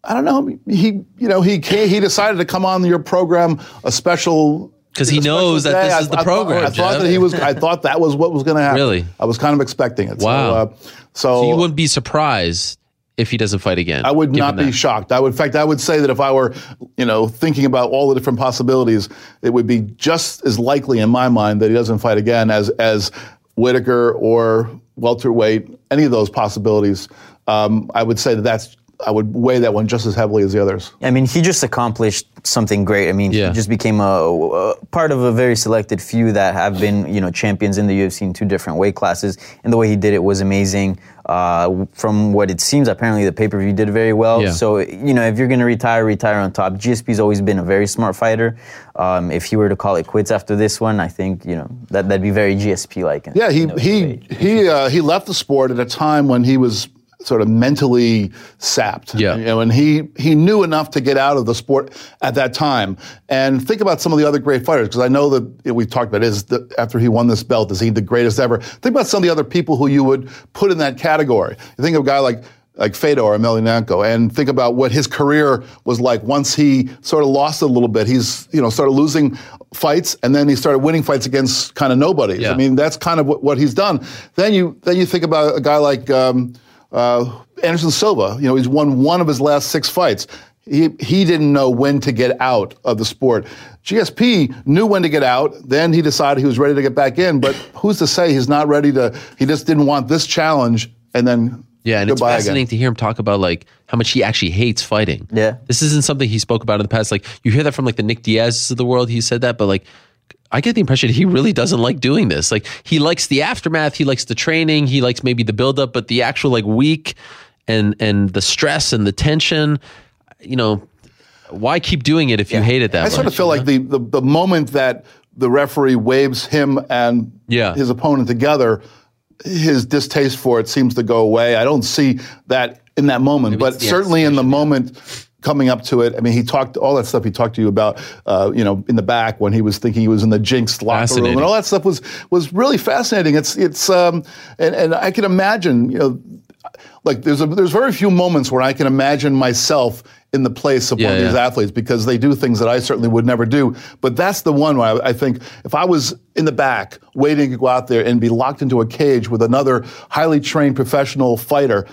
I don't know. He, you know, he came, he decided to come on your program a special because he knows that day. this I- is the I thought- program, I thought Jeff. that he was. I thought that was what was going to happen. Really? I was kind of expecting it. Wow. So, uh, so, So you wouldn't be surprised if he doesn't fight again. I would not be that. shocked. I would, in fact, I would say that if I were, you know, thinking about all the different possibilities, it would be just as likely in my mind that he doesn't fight again as as Whitaker or welterweight. Any of those possibilities, um, I would say that that's. I would weigh that one just as heavily as the others. I mean, he just accomplished something great. I mean, Yeah. he just became a, a part of a very selected few that have been, you know, champions in the UFC in two different weight classes. And the way he did it was amazing. Uh, from what it seems, apparently the pay per view did very well. Yeah. So, you know, if you're going to retire, retire on top. GSP's always been a very smart fighter. Um, if he were to call it quits after this one, I think, you know, that, that'd be very GSP like. Yeah, he he he uh, he left the sport at a time when he was sort of mentally sapped. Yeah. you know, and he he knew enough to get out of the sport at that time. And think about some of the other great fighters, because I know that we've talked about is the, after he won this belt, is he the greatest ever? Think about some of the other people who you would put in that category. You think of a guy like. Like Fedor Emelianenko, and think about what his career was like once he sort of lost a little bit. He's, you know, started losing fights, and then he started winning fights against kind of nobodies. Yeah. I mean, that's kind of what, what he's done. Then you then you think about a guy like um, uh, Anderson Silva. You know, he's won one of his last six fights. He he didn't know when to get out of the sport. GSP knew when to get out. Then he decided he was ready to get back in. But who's to say he's not ready to? He just didn't want this challenge, and then Yeah, and it's goodbye fascinating again. to hear him talk about like how much he actually hates fighting. Yeah. This isn't something he spoke about in the past. Like you hear that from like the Nick Diaz's of the world, he said that, but like I get the impression he really doesn't like doing this. Like he likes the aftermath, he likes the training, he likes maybe the buildup, but the actual like week and and the stress and the tension, you know, why keep doing it if you hate it that I much? I sort of feel like the, the the moment that the referee waves him and Yeah. his opponent together, his distaste for it seems to go away. I don't see that in that moment, Maybe but certainly in the moment coming up to it. I mean, he talked all that stuff he talked to you about, uh, you know, in the back when he was thinking he was in the jinxed locker room, and all that stuff was was really fascinating. It's it's um, and and I can imagine, you know. Like there's a, there's very few moments where I can imagine myself in the place of Yeah, one of these athletes because they do things that I certainly would never do. But that's the one where I, I think if I was in the back waiting to go out there and be locked into a cage with another highly trained professional fighter,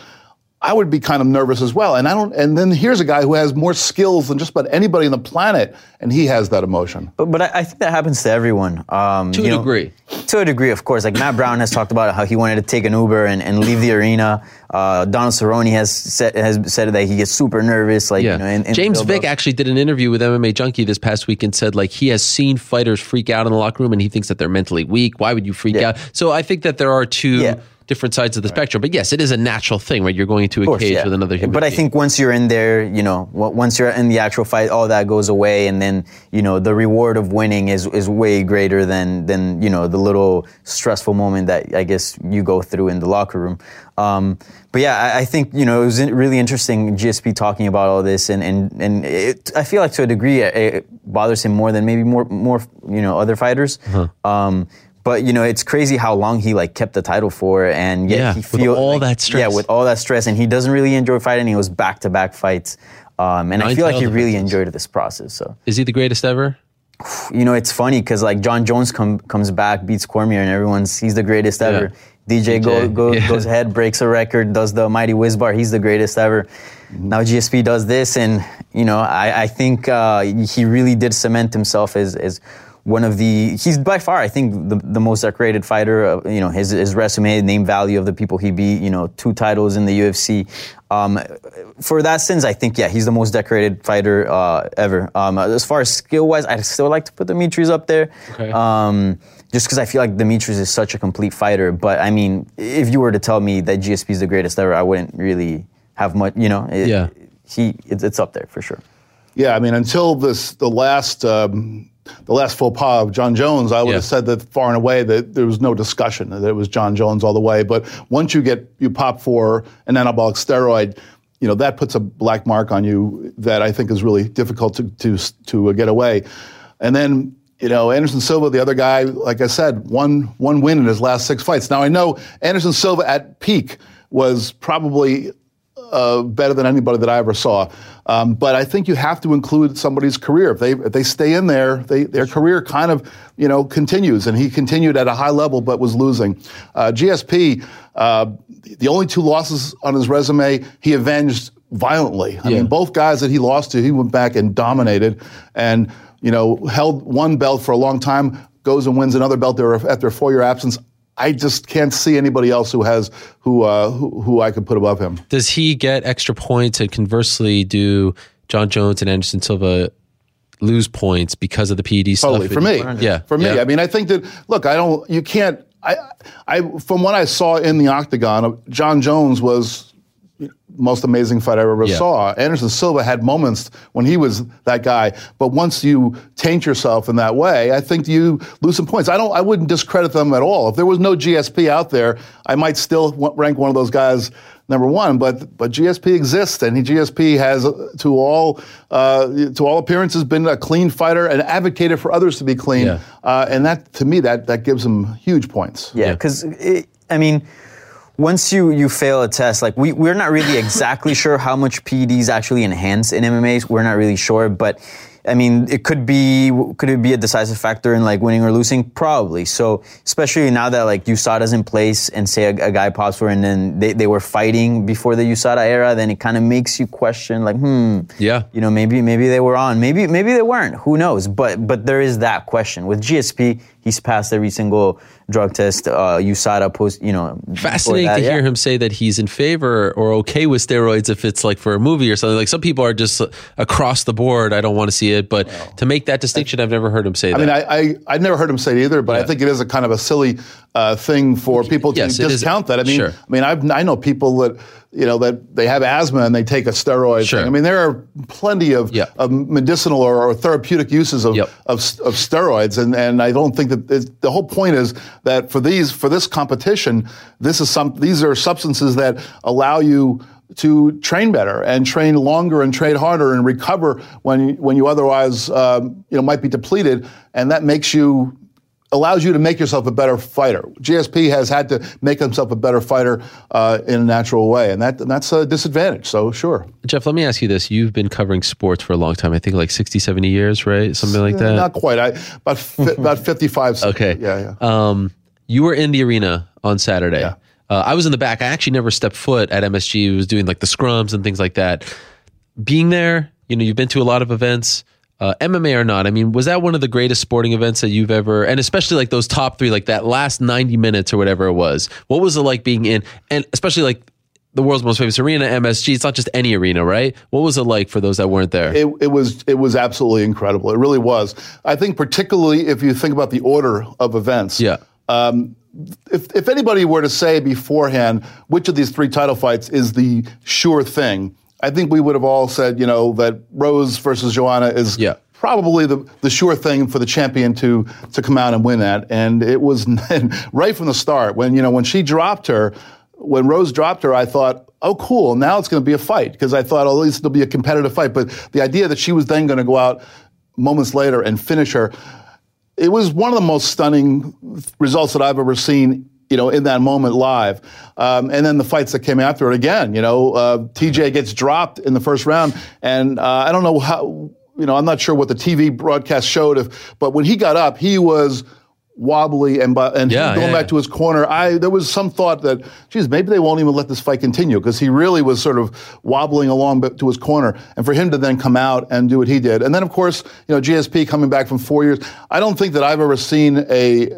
I would be kind of nervous as well. And I don't. And then here's a guy who has more skills than just about anybody on the planet, and he has that emotion. But, but I, I think that happens to everyone. Um, to a you know, degree. To a degree, of course. Like Matt Brown has talked about how he wanted to take an Uber and, and leave the arena. Uh, Donald Cerrone has said has said that he gets super nervous. Like Yeah. you know, in, in James Vick actually did an interview with MMA Junkie this past week and said like he has seen fighters freak out in the locker room and he thinks that they're mentally weak. Why would you freak Yeah. out? So I think that there are two Yeah. Different sides of the spectrum. But yes, it is a natural thing, right? You're going into a course, cage yeah. with another human. But I being. think once you're in there, you know, once you're in the actual fight, all that goes away, and then you know the reward of winning is is way greater than than you know the little stressful moment that I guess you go through in the locker room. Um, but yeah, I, I think you know it was really interesting GSP talking about all this, and and and it, I feel like to a degree it, it bothers him more than maybe more more you know other fighters. Uh-huh. Um, but you know, it's crazy how long he like kept the title for, and yet Yeah, he with feel all like- that stress. Yeah, with all that stress, and he doesn't really enjoy fighting. He was back to back fights, um, and I feel like he really enjoyed this process. So is he the greatest ever? you know, it's funny because like Jon Jones come, comes back, beats Cormier, and everyone's he's the greatest ever. DJ, go, DJ, go, yeah. goes ahead, breaks a record, does the mighty whiz bar. He's the greatest ever. Now GSP does this, and you know, I, I think uh, he really did cement himself as as one of the. He's by far, I think, the, the most decorated fighter. Uh, you know, his his resume, name value of the people he beat. You know, two titles in the UFC. Um, for that sense, I think yeah, he's the most decorated fighter uh, ever. Um, as far as skill wise, I'd still like to put Demetrious up there. Okay. Um, just because I feel like Demetrious is such a complete fighter. But I mean, if you were to tell me that GSP is the greatest ever, I wouldn't really have much. You know, it- Yeah. he it's, it's up there for sure. Yeah, I mean, until this the last um, the last faux pas of Jon Jones, I would Yeah. have said that far and away that there was no discussion that it was Jon Jones all the way. But once you get you pop for an anabolic steroid, you know that puts a black mark on you that I think is really difficult to to to uh, get away. And then you know, Anderson Silva, the other guy, like I said, one one win in his last six fights. Now I know Anderson Silva at peak was probably uh, better than anybody that I ever saw. Um, but I think you have to include somebody's career. If they if they stay in there, they, their career kind of you know continues. And he continued at a high level, but was losing. Uh, GSP, uh, the only two losses on his resume, he avenged violently. I Yeah. mean, both guys that he lost to, he went back and dominated, and you know held one belt for a long time. Goes and wins another belt there after a four-year absence. I just can't see anybody else who has who uh, who, who I could put above him. Does he get extra points? And conversely, do Jon Jones and Anderson Silva lose points because of the PED stuff? Totally for me. Yeah, for me. yeah. I mean, I think that look, I don't. You can't. I, I from what I saw in the octagon, Jon Jones was most amazing fight I ever Yeah. saw. Anderson Silva had moments when he was that guy, but once you taint yourself in that way, I think you lose some points. I don't. I wouldn't discredit them at all. If there was no GSP out there, I might still rank one of those guys number one. But but GSP exists, and he, GSP has, uh, to all uh, to all appearances, been a clean fighter and advocated for others to be clean. Yeah. Uh, and that, to me, that that gives him huge points. Yeah, because I mean, once you you fail a test, like we we're not really exactly sure how much PEDs actually enhance in MMA. We're not really sure, but. I mean, it could be could it be a decisive factor in like winning or losing? Probably. So, especially now that like USADA's in place and say a, a guy pops for and then they, they were fighting before the USADA era, then it kind of makes you question like, hmm, Yeah. you know, maybe maybe they were on, maybe maybe they weren't. Who knows? But but there is that question with GSP. He's passed every single drug test. Uh, USADA post, you know, before Fascinating that, to hear him say that he's in favor or okay with steroids if it's like for a movie or something. Like some people are just uh, across the board. I don't want to see it, but to make that distinction, I've never heard him say I that. I mean, I, I I never heard him say it either, but I think it is a kind of a silly uh, thing for people to Yes, discount that. I mean, Sure. I mean, I've, I know people that you know that they have asthma and they take a steroid. Sure. thing. I mean, there are plenty of, Yeah. of medicinal or, or therapeutic uses of, Yep. of of steroids, and and I don't think that the whole point is that for these for this competition, this is some these are substances that allow you to train better and train longer and train harder and recover when you, when you otherwise um, you know might be depleted, and that makes you allows you to make yourself a better fighter. GSP has had to make himself a better fighter uh, in a natural way, and that and that's a disadvantage. So sure, Jeff, let me ask you this. You've been covering sports for a long time. I think like 60, 70 years, right? Something like that. not quite. I about fi- about fifty five. Okay. Yeah, yeah. Um, you were in the arena on Saturday. Yeah. Uh, I was in the back. I actually never stepped foot at MSG. I was doing like the scrums and things like that. Being there, you know, you've been to a lot of events, uh, MMA or not. I mean, was that one of the greatest sporting events that you've ever, and especially like those top three, like that last 90 minutes or whatever it was? What was it like being in, and especially like the world's most famous arena, MSG? It's not just any arena, right? What was it like for those that weren't there? It, it was it was absolutely incredible. It really was. I think particularly if you think about the order of events. yeah. Um, if, if anybody were to say beforehand which of these three title fights is the sure thing, I think we would have all said, you know, that Rose versus Joanna is Yeah. probably the, the sure thing for the champion to to come out and win that. And it was right from the start when you know when she dropped her, when Rose dropped her, I thought, oh cool, now it's going to be a fight because I thought oh, at least it'll be a competitive fight. But the idea that she was then going to go out moments later and finish her, it was one of the most stunning results that I've ever seen. You know, in that moment live, um, and then the fights that came after it again. You know, uh, TJ gets dropped in the first round, and uh, I don't know how. You know, I'm not sure what the TV broadcast showed, if, but when he got up, he was wobbly and and Yeah, going yeah, back yeah. to his corner. I there was some thought that, geez, maybe they won't even let this fight continue because he really was sort of wobbling along to his corner, and for him to then come out and do what he did, and then of course, you know, GSP coming back from four years. I don't think that I've ever seen a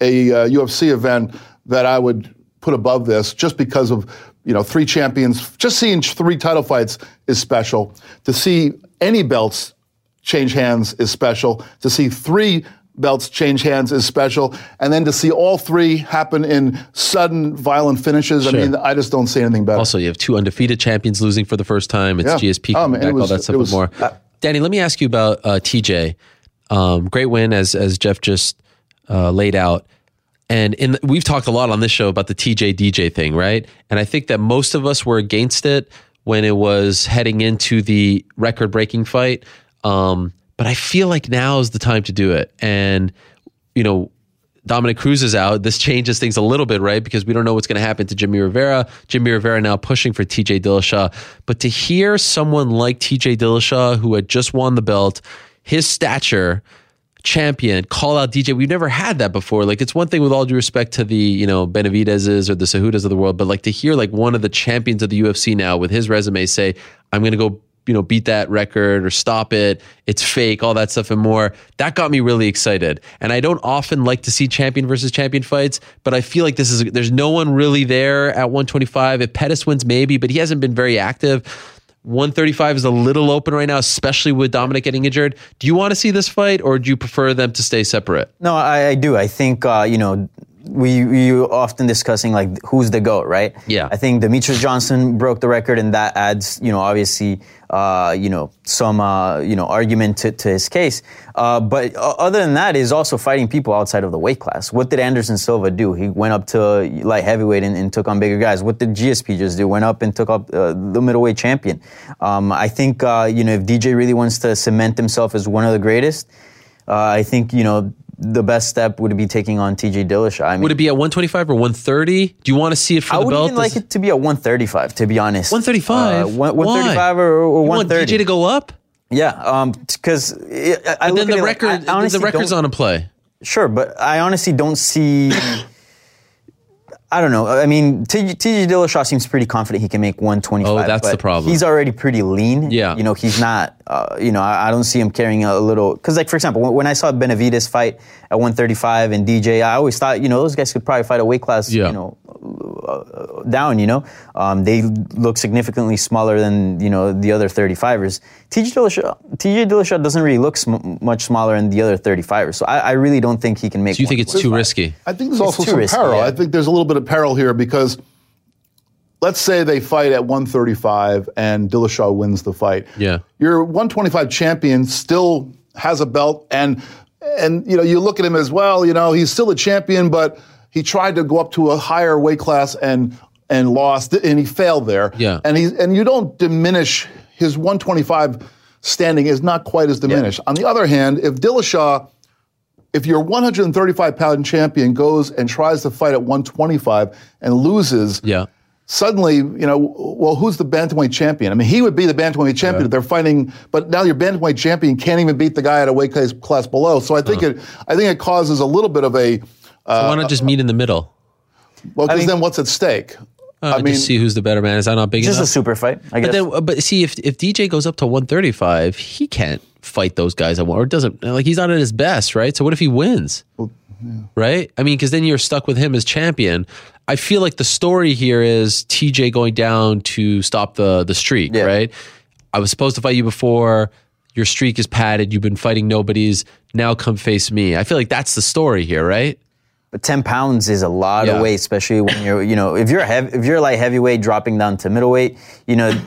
a, a, UFC event that I would put above this, just because of you know three champions. Just seeing three title fights is special. To see any belts change hands is special. To see three belts change hands is special. And then to see all three happen in sudden, violent finishes, I mean, I just don't see anything better. Also, you have two undefeated champions losing for the first time. It's Yeah. GSP Oh, coming it back, all that stuff was- and more. Danny, let me ask you about uh, TJ. Um, great win, as as Jeff just uh, laid out. And in the, we've talked a lot on this show about the TJ DJ thing, right? And I think that most of us were against it when it was heading into the record breaking fight. Um, but I feel like now is the time to do it. And you know, Dominick Cruz is out. This changes things a little bit, right? Because we don't know what's going to happen to Jimmy Rivera. Jimmy Rivera now pushing for TJ Dillashaw. But to hear someone like TJ Dillashaw, who had just won the belt, his stature, champion, call out DJ, we've never had that before. Like it's one thing with all due respect to the, you know, Benavidez's or the Cejudos of the world, but like to hear like one of the champions of the UFC now with his resume say, I'm going to go you know, beat that record or stop it. It's fake, all that stuff and more. That got me really excited. And I don't often like to see champion versus champion fights, but I feel like this is there's no one really there at 125. If Pettis wins, maybe, but he hasn't been very active. 135 is a little open right now, especially with Dominick getting injured. Do you want to see this fight, or do you prefer them to stay separate? No, I, I do. I think uh, you know we we often discussing like who's the goat, right? Yeah. I think Demetrious Johnson broke the record, and that adds you know obviously uh, you know some uh, you know argument to, to his case. Uh, but other than that, is also fighting people outside of the weight class. What did Anderson Silva do? He went up to light heavyweight and, and took on bigger guys. What did GSP just do? Went up and took up uh, the middleweight champion. Um, I think uh, you know if DJ really wants to cement himself as one of the greatest. Uh, I think you know the best step would be taking on TJ Dillashaw. I mean, would it be at 125 or 130? Do you want to see it for I the would belt? even like it to be at 135, to be honest. 135. Uh, 135 Why? or, or You want 130. DJ to go up? Yeah, because um, I, I look then at the it like, record, I the record's don't- on a play. Sure, but I honestly don't see. I don't know. I mean, TJ Dillashaw seems pretty confident he can make 125. Oh, that's the problem. He's already pretty lean. Yeah. You know, he's not, uh, you know, I, I don't see him carrying a little. Because, like, for example, when, when I saw Benavidez fight at 135 and DJ, I always thought, you know, those guys could probably fight a weight class, Yeah. you know, uh, down, you know. Um, they look significantly smaller than, you know, the other 35ers. TJ Dillashaw, TJ Dillashaw doesn't really look sm- much smaller than the other 35ers. So I, I really don't think he can make Do you think it's too risky? I think there's It's also too some risky, peril. yeah. I think there's a little bit of peril here because let's say they fight at 135 and Dillashaw wins the fight. Yeah. Your 125 champion still has a belt and and you know you look at him as well, you know, he's still a champion but he tried to go up to a higher weight class and and lost and he failed there. Yeah. And he and you don't diminish his 125 standing is not quite as diminished. On the other hand, if Dillashaw if your 135 pound champion goes and tries to fight at 125 and loses, Yeah. suddenly, you know, well, who's the bantamweight champion? I mean, he would be the bantamweight champion if they're fighting, but now your bantamweight champion can't even beat the guy at a weight class, class below. So I think uh-huh. it, I think it causes a little bit of a, Why not just meet in the middle? well, because mean- then what's at stake? Uh, I mean, just see who's the better man. Is that not big Just a super fight, I But guess. then, but see, if if DJ goes up to 135, he can't fight those guys at one, or doesn't like he's not at his best, right? So what if he wins? Right? I mean, because then you're stuck with him as champion. I feel like the story here is TJ going down to stop the the streak, Yeah. right? I was supposed to fight you before. Your streak is padded. You've been fighting nobodies. Now come face me. I feel like that's the story here, right? But 10 pounds is a lot Yeah. of weight, especially when you're, you know, if you're heavy, if you're like heavyweight dropping down to middleweight, you know,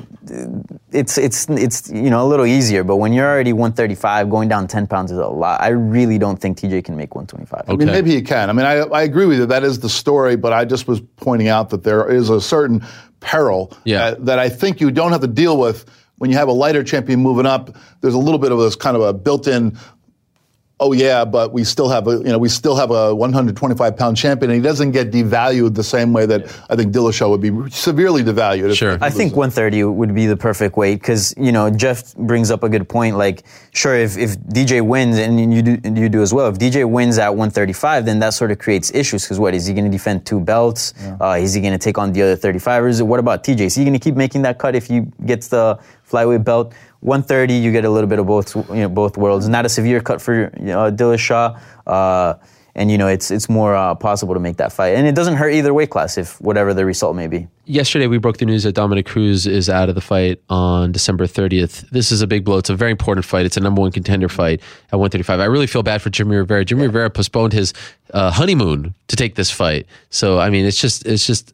it's it's it's you know a little easier. But when you're already 135, going down 10 pounds is a lot. I really don't think TJ can make 125. I mean, maybe he can. I mean, I, I agree with you. That is the story, but I just was pointing out that there is a certain peril Yeah. uh, that I think you don't have to deal with when you have a lighter champion moving up. There's a little bit of this kind of a built-in. Oh yeah, but we still have a you know we still have a 125 pound champion, and he doesn't get devalued the same way that I think Dillashaw would be severely devalued. Sure. I think 130 would be the perfect weight because you know Jeff brings up a good point. Like, sure, if, if DJ wins and you do you do as well, if DJ wins at 135, then that sort of creates issues because what is he going to defend two belts? Uh, is he going to take on the other 35ers? What about TJ? Is he going to keep making that cut if he gets the flyweight belt? 130, you get a little bit of both you know both worlds. Not a severe cut for you know, Dillashaw. Uh, and you know it's it's more uh, possible to make that fight, and it doesn't hurt either weight class if whatever the result may be. Yesterday we broke the news that Dominick Cruz is out of the fight on December 30th. This is a big blow. It's a very important fight. It's a number one contender fight at 135. I really feel bad for Jimmy Rivera. Jimmy Rivera postponed his uh, honeymoon to take this fight. So I mean, it's just it's just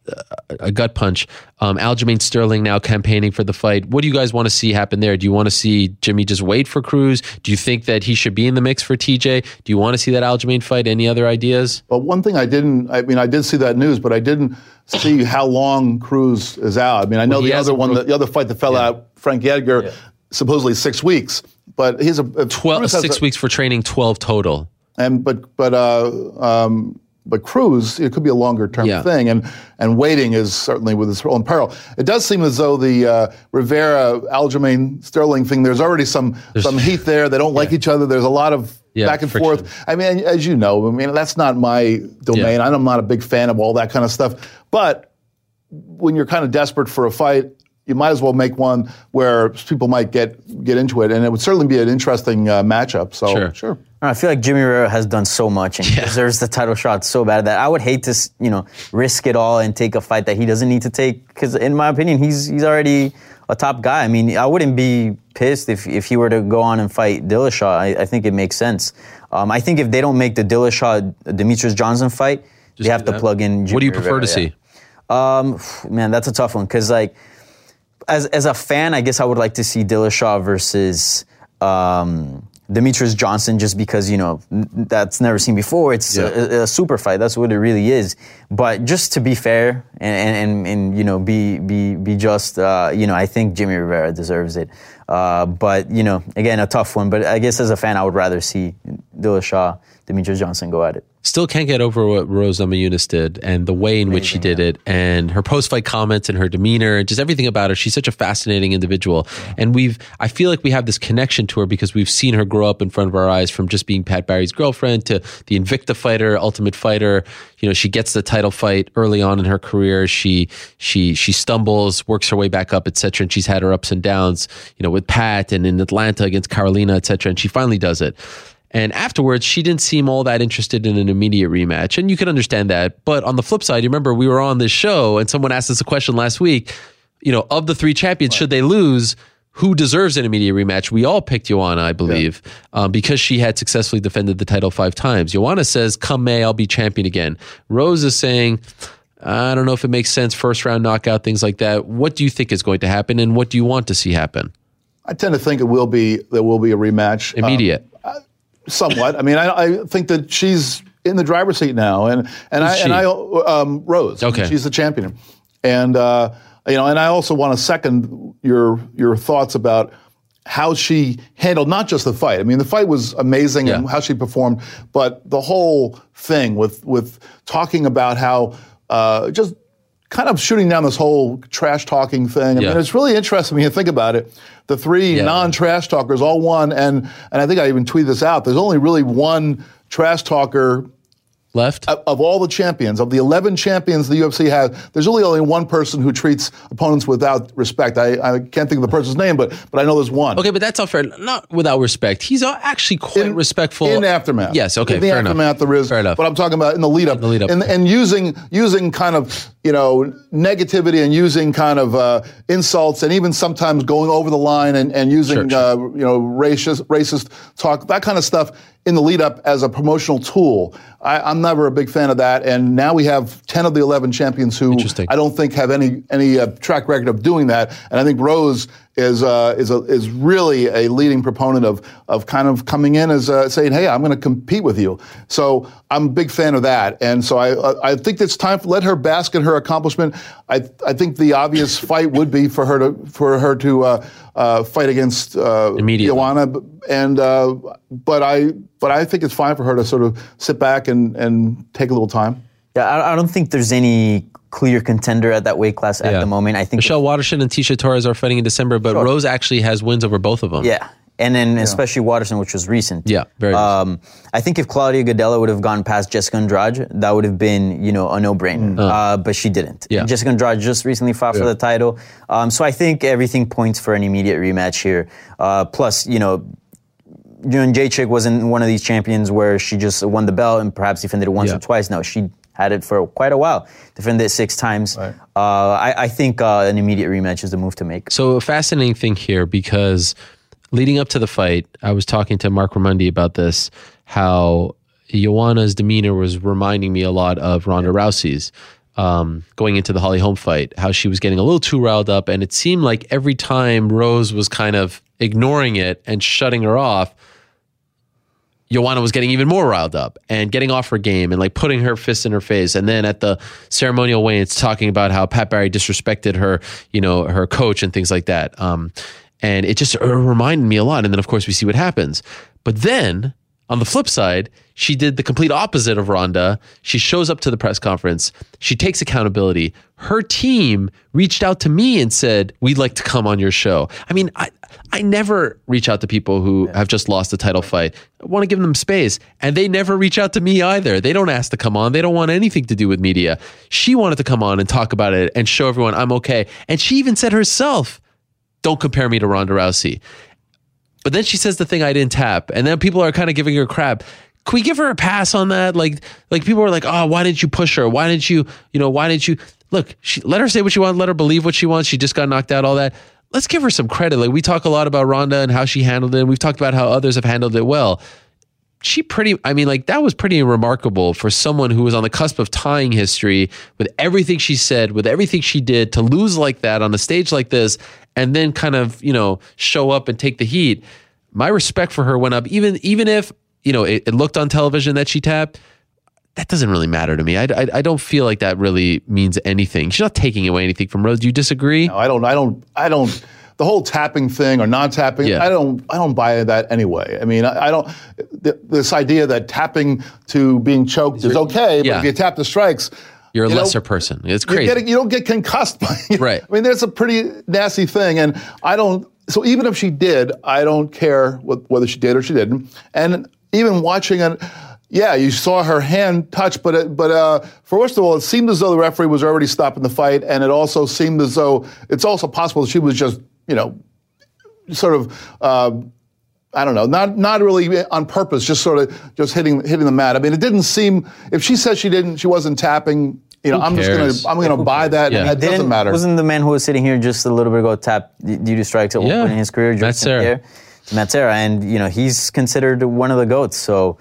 a, gut punch. Um, Aljamain Sterling now campaigning for the fight. What do you guys want to see happen there? Do you want to see Jimmy just wait for Cruz? Do you think that he should be in the mix for TJ? Do you want to see that Aljamain fight? Any other ideas? But one thing I didn't, I mean, I did see that news, but I didn't see how long Cruz is out. I mean, I know Well, the other one, broke- the other fight that fell out, Frank Edgar, supposedly six weeks. but he's a, a 12, six a- weeks for training, 12 total. and but but uh, um, but Cruz, it could be a longer term Yeah. thing, and and waiting is certainly with its own peril. It does seem as though the uh, Rivera Aljamain Sterling thing. There's already some some heat there. They don't like each other. There's a lot of Yeah, back and friction. forth. I mean, as you know, I mean that's not my domain. Yeah. I'm not a big fan of all that kind of stuff. But when you're kind of desperate for a fight, you might as well make one where people might get get into it, and it would certainly be an interesting uh, matchup. So Sure. sure. I feel like Jimmy Rivera has done so much and he deserves the title shot so bad that I would hate to, you know, risk it all and take a fight that he doesn't need to take. Because in my opinion, he's he's already a top guy. I mean, I wouldn't be pissed if, if he were to go on and fight Dillashaw. I, I think it makes sense. Um, I think if they don't make the Dillashaw Demetrious Johnson fight, they have to that. plug in. Jimmy what do you prefer Rivera, to yeah. see? Um, man, that's a tough one because like, as as a fan, I guess I would like to see Dillashaw versus um, Demetrious Johnson, just because you know that's never seen before. It's a, a super fight. That's what it really is. But just to be fair and and, and you know be be be just, uh, you know, I think Jimmy Rivera deserves it. Uh, but you know, again, a tough one. But I guess as a fan, I would rather see Dillashaw, Demetrious Johnson go at it. Still can't get over what Rose Namajunas did and the way in which she did it and her post fight comments and her demeanor and just everything about her. She's such a fascinating individual. And we've, I feel like we have this connection to her because we've seen her grow up in front of our eyes from just being Pat Barry's girlfriend to the Invicta fighter, Ultimate Fighter. You know, she gets the title fight early on in her career. She, she, she stumbles, works her way back up, etc. And she's had her ups and downs, you know, with Pat and in Atlanta against Karolina, etc. And she finally does it. And afterwards, she didn't seem all that interested in an immediate rematch. And you can understand that. But on the flip side, you remember we were on this show and someone asked us a question last week, you know, of the three champions, should they lose, who deserves an immediate rematch? We all picked Joanna, I believe, um, because she had successfully defended the title five times. Joanna says, come May, I'll be champion again. Rose is saying, I don't know if it makes sense, first round knockout, things like that. What do you think is going to happen and what do you want to see happen? I tend to think it will be there will be a rematch. Um, Immediate. Somewhat. I mean, I, I think that she's in the driver's seat now, and and I Who's and? I um, Rose. Okay. she's the champion, and uh, you know, and I also want to second your your thoughts about how she handled not just the fight. I mean, the fight was amazing and how she performed, but the whole thing with with talking about how uh, just kind of shooting down this whole trash talking thing. I Yeah. mean, it's really interesting when you think about it. The three Yeah. non-trash talkers all won, and and I think I even tweeted this out. There's only really one trash talker Left? of of all the champions, of the 11 champions the UFC has, there's really only one person who treats opponents without respect. I, I can't think of the person's name, but but I know there's one. Okay, but that's not fair. Not without respect. He's actually quite respectful. in the aftermath. Yes. Okay. In the fair aftermath, enough. there is. Fair enough. But I'm talking about in the lead up. the lead up. And, and using using kind of you know negativity and using kind of uh, insults and even sometimes going over the line and, and using Sure, sure. Uh, you know racist racist talk that kind of stuff in the lead up as a promotional tool. I, I'm never a big fan of that. And now we have 10 of the 11 champions who I don't think have any any uh, track record of doing that. And I think Rose is uh, is a, is really a leading proponent of of kind of coming in as uh, saying, "Hey, I'm going to compete with you." So I'm a big fan of that. And so I uh, I think it's time to let her bask in her accomplishment. I I think the obvious fight would be for her to for her to uh, uh, fight against uh. Joanna. And uh, but I but I think it's fine for her to sort of sit back and and take a little time. Yeah, I, I don't think there's any clear contender at that weight class at Yeah. the moment. I think Michelle Waterson and Tecia Torres are fighting in December, but Rose actually has wins over both of them. Yeah. And then especially Waterson, which was recent. Yeah, very Um, I think if Claudia Gadelha would have gone past Jessica Andrade, that would have been, you know, a no-brainer. Uh, but she didn't. Yeah. Jessica Andrade just recently fought for the title. Um, so I think everything points for an immediate rematch here. Uh, plus, you know, you know, Jacek wasn't one of these champions where she just won the belt and perhaps defended it once Yeah. or twice. No, she had it for quite a while. Defended it six times. Uh, I, I think uh, an immediate rematch is the move to make. So a fascinating thing here because leading up to the fight, I was talking to Marc Raimondi about this, how Joanna's demeanor was reminding me a lot of Ronda Rousey's. Um, going into the Holly Holm fight, how she was getting a little too riled up, and it seemed like every time Rose was kind of ignoring it and shutting her off, Joanna was getting even more riled up and getting off her game and like putting her fist in her face. And then at the ceremonial weigh, it's talking about how Pat Barry disrespected her, you know, her coach and things like that. Um, and it just reminded me a lot. And then, of course, we see what happens. But then on the flip side, she did the complete opposite of Ronda. She shows up to the press conference. She takes accountability. Her team reached out to me and said, "We'd like to come on your show." I mean, I I never reach out to people who have just lost a title fight. I want to give them space, and they never reach out to me either. They don't ask to come on. They don't want anything to do with media. She wanted to come on and talk about it and show everyone I'm okay. And she even said herself, "Don't compare me to Ronda Rousey." But then she says the thing I didn't tap, and then people are kind of giving her crap. Can we give her a pass on that? Like, like people are like, oh, why didn't you push her? Why didn't you, you know, why didn't you? Look, she, let her say what she wants. Let her believe what she wants. She just got knocked out. All that. Let's give her some credit. Like we talk a lot about Ronda and how she handled it. And we've talked about how others have handled it well. She pretty, I mean, like that was pretty remarkable for someone who was on the cusp of tying history with everything she said, with everything she did to lose like that on a stage like this, and then kind of, you know, show up and take the heat my respect for her went up even even if you know it, it looked on television that she tapped that doesn't really matter to me I, I, I don't feel like that really means anything she's not taking away anything from rose do you disagree No, I don't. I don't. I don't. The whole tapping thing or non-tapping, Yeah. I don't. I don't buy that anyway. I mean, I, I don't. Th- this idea that tapping to being choked is okay, but Yeah. if you tap the strikes, you're a you know, lesser person it's crazy getting- you don't get concussed by it. Right. I mean, that's a pretty nasty thing, and I don't. So even if she did, I don't care what, whether she did or she didn't. And even watching it, yeah, you saw her hand touch, but it, but uh, first of all, it seemed as though the referee was already stopping the fight, and it also seemed as though it's also possible that she was just you know sort of. Uh, I don't know, not not really on purpose, just sort of just hitting hitting the mat. I mean, it didn't seem. If she said she didn't, she wasn't tapping. You know, Who I'm cares? just gonna I'm gonna buy that. Yeah. and It doesn't Didn't- matter. Wasn't the man who was sitting here just a little bit ago tap due to strikes at one Yeah. point in his career? Matt George St. Serra. Pierre? Matt Serra, and you know he's considered one of the goats. So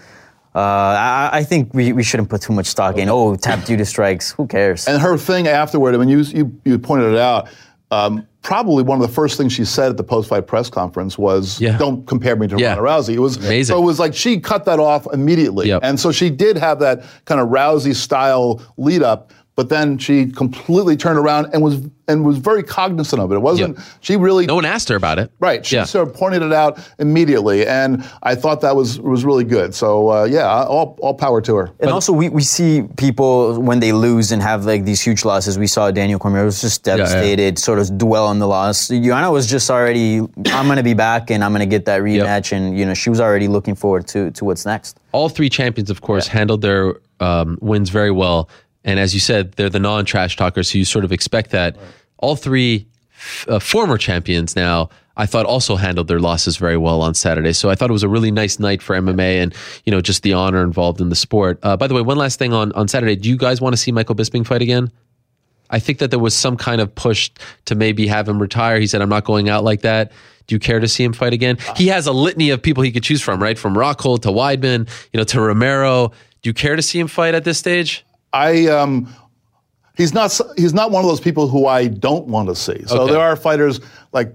uh, I, I think we, we shouldn't put too much stock in. Oh, tap due to strikes. Who cares? And her thing afterward, I mean, you you, you pointed it out. Um, probably one of the first things she said at the post-fight press conference was, Yeah. "Don't compare me to Yeah. Ronda Rousey." It was Amazing. So it was like she cut that off immediately, Yep. and so she did have that kind of Rousey style lead up. But then she completely turned around and was and was very cognizant of it. It wasn't. Yep. She really no one asked her about it Right. She yeah sort of pointed it out immediately, and I thought that was was really good. So uh, yeah, all, all power to her. And also, we, we see people when they lose and have like these huge losses. We saw Daniel Cormier was just yeah. devastated, sort of dwell on the loss. Joanna was just already, I'm going to be back and I'm going to get that rematch. And, you know, she was already looking forward to, to what's next. all three champions, of course, handled their um, wins very well. And as you said, they're the non-trash talkers, so you sort of expect that. All three f- uh, former champions now, I thought, also handled their losses very well on Saturday. So I thought it was a really nice night for MMA and you know just the honor involved in the sport. Uh, by the way, one last thing on on Saturday, do you guys want to see Michael Bisping fight again? I think that there was some kind of push to maybe have him retire. He said, "I'm not going out like that." Do you care to see him fight again? He has a litany of people he could choose from, right? From Rockhold to Weidman, you know, to Romero. Do you care to see him fight at this stage? I um, he's not he's not one of those people who I don't want to see. So Okay. there are fighters like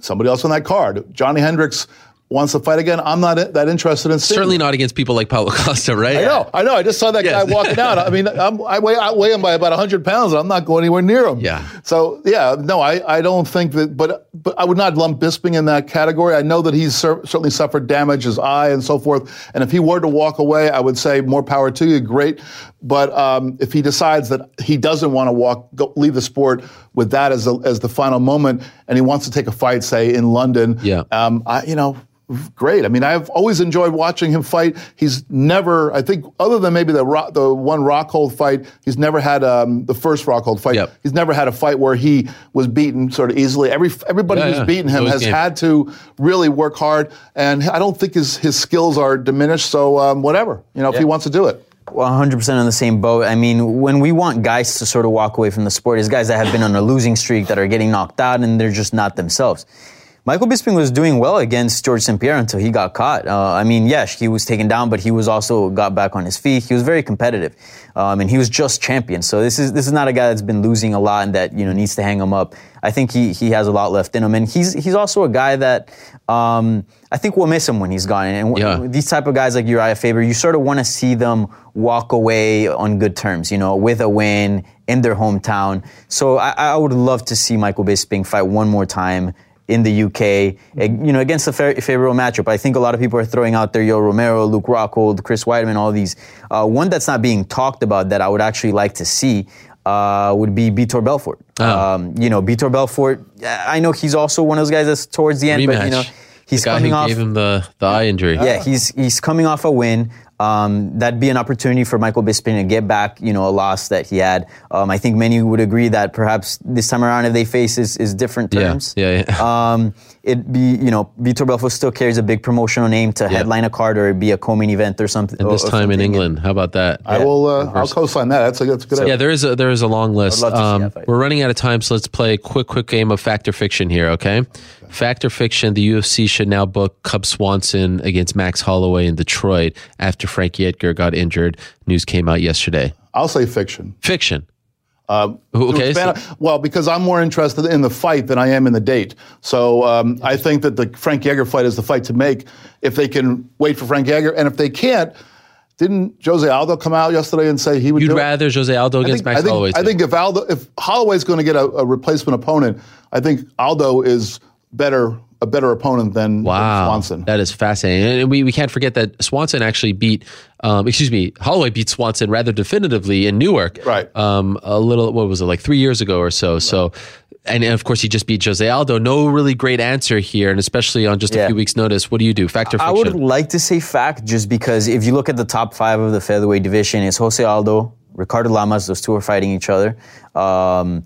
somebody else on that card. Johny Hendricks wants to fight again. I'm not that interested in seeing Certainly not against people like Paulo Costa, right? I know, I know. I just saw that Yes. guy walking out. I mean, I'm, I weigh, I weigh him by about 100 pounds, and I'm not going anywhere near him. Yeah. So yeah, no, I, I don't think that, but but I would not lump Bisping in that category. I know that he's cer- certainly suffered damage, his eye and so forth. And if he were to walk away, I would say more power to you, great. But um, if he decides that he doesn't want to walk, go, leave the sport with that as the, as the final moment, and he wants to take a fight, say in London, Yeah. um, I, you know, great. I mean, I've always enjoyed watching him fight. He's never, I think, other than maybe the rock, the one Rockhold fight, he's never had um, the first Rockhold fight. Yep. He's never had a fight where he was beaten sort of easily. Every everybody Yeah, who's yeah. beaten him Always has game. had to really work hard, and I don't think his his skills are diminished. So um, whatever, you know, if he wants to do it. 100% on the same boat. I mean, when we want guys to sort of walk away from the sport, is guys that have been on a losing streak that are getting knocked out and they're just not themselves. Michael Bisping was doing well against Georges St-Pierre until he got caught. Uh, I mean, yes, he was taken down, but he was also got back on his feet. He was very competitive, um, and he was just champion. So this is this is not a guy that's been losing a lot and that you know needs to hang him up. I think he he has a lot left in him, and he's he's also a guy that um, I think we'll miss him when he's gone. And Yeah. these type of guys like Urijah Faber, you sort of want to see them walk away on good terms, you know, with a win in their hometown. So I, I would love to see Michael Bisping fight one more time in the UK, eh, you know, against a favorable matchup. I think a lot of people are throwing out there Yo Romero, Luke Rockhold, Chris Weidman, all these. Uh, one that's not being talked about that I would actually like to see uh, would be Vitor Belfort. Oh. Um, you know, Vitor Belfort. I know he's also one of those guys that's towards the end, but you know, he's the guy coming who off. gave him the, the eye injury. Yeah, he's he's coming off a win. Um, that'd be an opportunity for Michael Bisping to get back, you know, a loss that he had. Um, I think many would agree that perhaps this time around, if they face is, is different terms. yeah, yeah. Um, it'd be, you know, Vitor Belfort still carries a big promotional name to headline a card or it'd be a co-main event or something. And this or- or time in. England. How about that? I will. Uh, I'll co-sign that. That's a, that's a good. Yeah, idea. there is a there is a long list. love to see Um, we're running out of time, so let's play a quick quick game of fact or fiction here. Okay, fact or fiction. The UFC should now book Cub Swanson against Max Holloway in Detroit after Frankie Edgar got injured. News came out yesterday. I'll say fiction. Fiction. Um, okay, fan- well, because I'm more interested in the fight than I am in the date. So um, I think that the Frank Edgar fight is the fight to make if they can wait for Frank Edgar, and if they can't. Didn't Jose Aldo come out yesterday and say he would? You'd do it? rather Jose Aldo against think, Max I think, Holloway? I think if Aldo, if Holloway's going to get a, a replacement opponent, I think Aldo is better, a better opponent than, than Swanson. that is fascinating, and we, we can't forget that Swanson actually beat, um, excuse me, Holloway beat Swanson rather definitively in Newark, Right. Um, a little, what was it, like three years ago or so? So, and, and of course he just beat Jose Aldo. No really great answer here, and especially on just a Yeah. few weeks' notice. What do you do? Fact or fiction? I would like to say fact just because if you look at the top five of the featherweight division, it's Jose Aldo, Ricardo Lamas, those two are fighting each other. Um,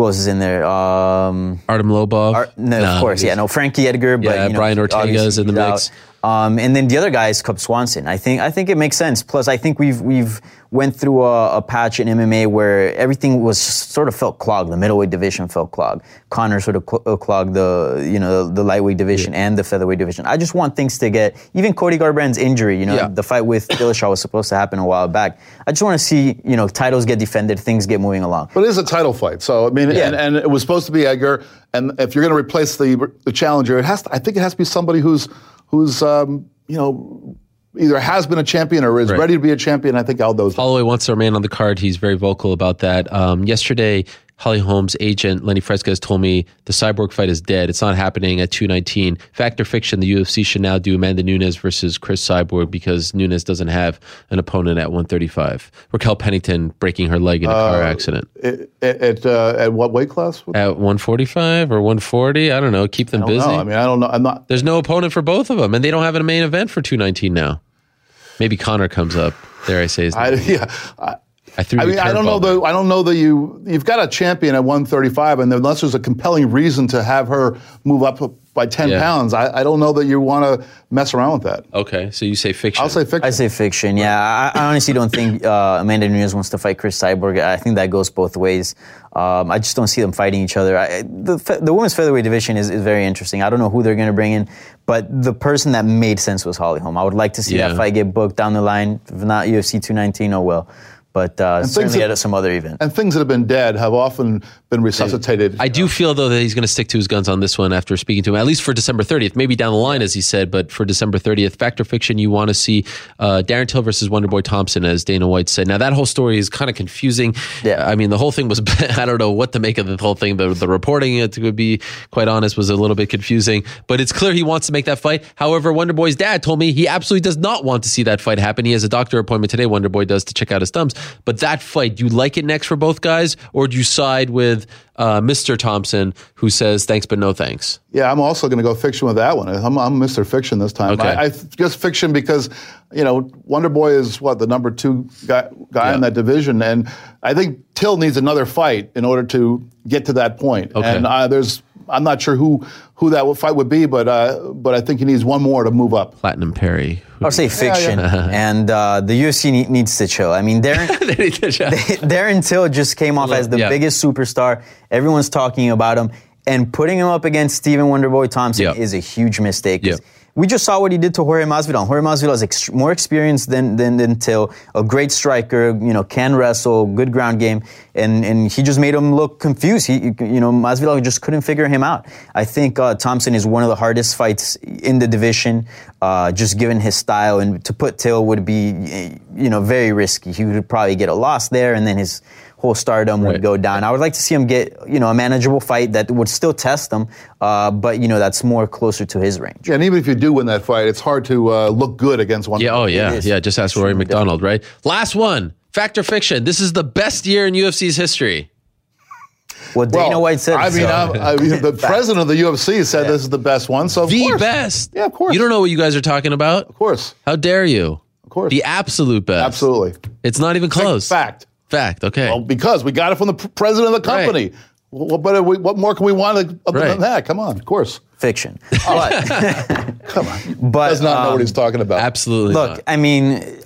who else is in there? Um, Artem Lobov. Ar- no, of course, yeah, no, Frankie Edgar, but Yeah, you know, Brian Ortega is in the mix. out. Um, and then the other guy is Cub Swanson. I think I think it makes sense. Plus, I think we've we've went through a, a patch in MMA where everything was sort of felt clogged. The middleweight division felt clogged. Conor sort of cl- uh, clogged the you know the lightweight division and the featherweight division. I just want things to get even Cody Garbrandt's injury. You know, Yeah. the fight with Dillashaw was supposed to happen a while back. I just want to see you know titles get defended, things get moving along. But it is a title fight, so I mean, Yeah. and, and it was supposed to be Edgar. And if you're going to replace the the challenger, it has. To, I think it has to be somebody who's who's um, you know either has been a champion or is Right. ready to be a champion. I think Aldo's. Holloway wants to remain on the card. He's very vocal about that. Um, yesterday, Holly Holm's agent Lenny Fresquez, has told me the Cyborg fight is dead. It's not happening at 219. Fact or fiction, the UFC should now do Amanda Nunes versus Cris Cyborg because Nunes doesn't have an opponent at 135. Raquel Pennington breaking her leg in a car accident. At at, uh, at what weight class? At 145 or 140? I don't know. Keep them don't busy. know. I mean, I don't know. I'm not. There's no opponent for both of them, and they don't have a main event for 219 now. Maybe Conor comes up. There I say his I, yeah. I, I threw I mean, I don't know curveball there. the. I don't know that you. You've got a champion at 135, and unless there's a compelling reason to have her move up by 10 Yeah. pounds, I, I don't know that you want to mess around with that. Okay, so you say fiction. I'll say fiction. I say fiction. Yeah, I, I honestly don't think uh, Amanda Nunes wants to fight Cris Cyborg. I think that goes both ways. Um, I just don't see them fighting each other. I, the the women's featherweight division is, is very interesting. I don't know who they're going to bring in, but the person that made sense was Holly Holm. I would like to see Yeah. that fight get booked down the line. If not UFC 219, oh well. But uh, certainly that- at some other event. and things that have been dead have often been resuscitated. I do feel though that he's going to stick to his guns on this one after speaking to him, at least for December 30th. Maybe down the line, as he said, but for December 30th, fact or fiction, you want to see uh, Darren Till versus Wonderboy Thompson, as Dana White said. Now that whole story is kind of confusing. Yeah. I mean, the whole thing was I don't know what to make of the whole thing. The, the reporting, it to be quite honest, was a little bit confusing. But it's clear he wants to make that fight. However, Wonderboy's dad told me he absolutely does not want to see that fight happen. He has a doctor appointment today. Wonderboy does to check out his thumbs. But that fight, do you like it next for both guys, or do you side with uh, Mr. Thompson, who says thanks but no thanks? Yeah, I'm also going to go fiction with that one. I'm, I'm Mr. Fiction this time. Okay. I, I just fiction because, you know, Wonder Boy is what the number two guy, guy Yeah. in that division, and I think Till needs another fight in order to get to that point. Okay. And uh, there's, I'm not sure who who that fight would be, but uh, but I think he needs one more to move up. Platinum Perry. I'll say fiction, and uh, the UFC ne- needs to chill. I mean, Darren, Darren Till just came off as the Yeah. biggest superstar. Everyone's talking about him, and putting him up against Stephen Wonderboy Thompson Yeah. is a huge mistake. We just saw what he did to Jorge Masvidal. Jorge Masvidal is ext- more experienced than, than than Till, a great striker. You know, can wrestle, good ground game, and and he just made him look confused. He, you know, Masvidal just couldn't figure him out. I think uh, Thompson is one of the hardest fights in the division, uh, just given his style, and to put Till would be, you know, very risky. He would probably get a loss there, and then his whole stardom Right. would go down. I would like to see him get you know a manageable fight that would still test him, uh, but you know that's more closer to his range. Yeah, and even if you do win that fight, it's hard to uh, look good against one. Yeah. Oh, yeah. is. Yeah. Just ask Rory MacDonald, right? Last one. Fact or fiction? This is the best year in UFC's history. Well, Dana White said. I mean, so. I'm, I mean, the president of the UFC said this is the best one. So of The course, best. Yeah, of course. You don't know what you guys are talking about? Of course, How dare you? of course. The absolute best. Absolutely. It's not even close. Fact. Fact. Okay. Well, because we got it from the president of the company. What, what, what, what more can we want Right. than that? Come on, of course. Fiction. But, Come on. but Does not know um, what he's talking about. Absolutely Look, not. I mean,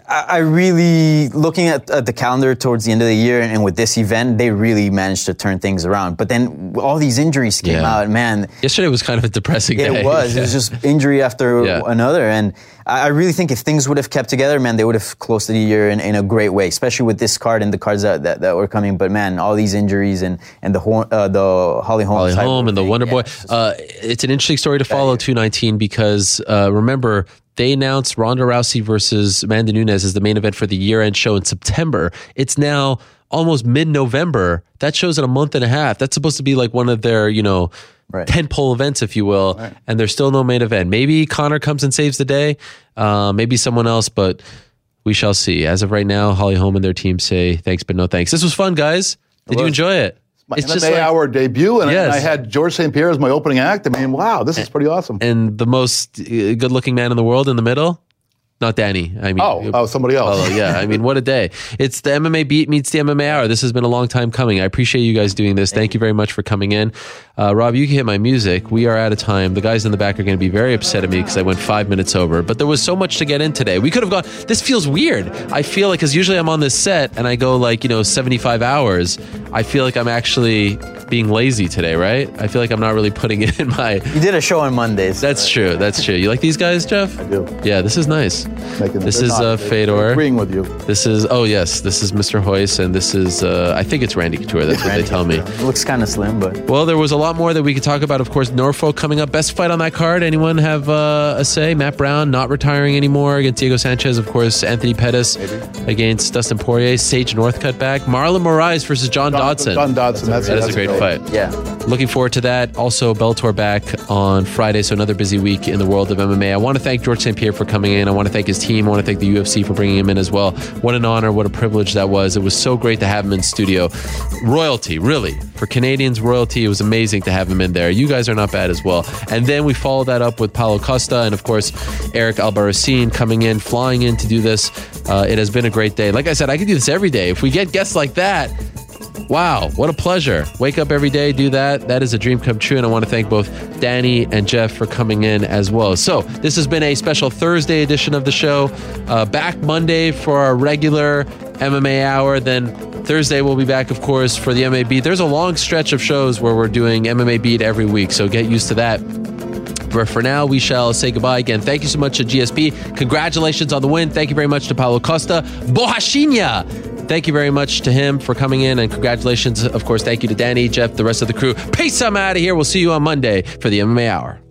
I, I really looking at, at the calendar towards the end of the year, and with this event, they really managed to turn things around. But then all these injuries came Yeah. out, man. Yesterday was kind of a depressing day. It was. It was just injury after Yeah. another, and I I really think if things would have kept together, man, they would have closed the year in, in a great way, especially with this card and the cards that, that, that were coming. But man, all these injuries and and the uh, the Holly Holm, Holly cyber Holm and the Wonder yeah, Boy. it's just- Uh, it's an interesting story to follow 219 because uh, remember they announced Ronda Rousey versus Amanda Nunes as the main event for the year end show in September. It's now almost mid November. That show's in a month and a half. That's supposed to be like one of their you know. Right. Tent pole events, if you will, and there's still no main event. Maybe Conor comes and saves the day, uh, maybe someone else, but we shall see. As of right now, Holly Holm and their team say thanks, but no thanks. This was fun, guys. Did you enjoy it? My MMA like- hour debut, and, Yes. I had Georges St-Pierre as my opening act. I mean, wow, this is pretty awesome. and the most uh, good-looking man in the world in the middle. Not Danny. I mean, oh, oh, somebody else. Oh yeah, I mean, what a day! It's the MMA beat meets the MMA hour. This has been a long time coming. I appreciate you guys doing this. Thank you very much for coming in, uh, Rob. You can hit my music. We are out of time. The guys in the back are going to be very upset at me because I went five minutes over. But there was so much to get in today. We could have gone. This feels weird. I feel like because usually I'm on this set and I go like you know 75 hours. I feel like I'm actually being lazy today, right? I feel like I'm not really putting it in my. you did a show on Mondays. That's true. That's true. You like these guys, Jeff? I do. Yeah, this is nice. Making- This is not- uh, Fedor. Agreeing with you. This is oh yes, this is Mr. Hoist, and this is uh, I think it's Randy Couture. That's what they tell me. It looks kind of slim, but Well, there was a lot more that we could talk about. Of course, Norfolk coming up. Best fight on that card. Anyone have uh, a say? Matt Brown not retiring anymore against Diego Sanchez. Of course, Anthony Pettis against Dustin Poirier. Sage Northcutt back. Marlon Moraes versus John Dodson. Don Dodson. That's, That is a that's great fight. yeah. Looking forward to that. Also, Bellator back on Friday, so another busy week in the world of MMA. I want to thank Georges St-Pierre for coming in. I want to thank his team. I want to thank the UFC for bringing him in as well. What an honor, what a privilege that was. It was so great to have him in studio. Royalty, really. For Canadians, royalty. It was amazing to have him in there. You guys are not bad as well. And then we followed that up with Paulo Costa and, of course, Eric Albarracin coming in, flying in to do this. Uh, it has been a great day. Like I said, I could do this every day. If we get guests like that, Wow, what a pleasure. Wake up every day, do that. That is a dream come true. And I want to thank both Danny and Jeff for coming in as well. So, this has been a special Thursday edition of the show. Uh, back Monday for our regular MMA hour. Then Thursday, we'll be back, of course, for the beat. There's a long stretch of shows where we're doing MMA beat every week. So, get used to that. But for now, we shall say goodbye again. Thank you so much to GSP. Congratulations on the win. Thank you very much to Paulo Costa. Borrachinha. Thank you very much to him for coming in and congratulations. Of course, thank you to Danny, Jeff, the rest of the crew. Peace. I'm out of here. We'll see you on Monday for the MMA Hour.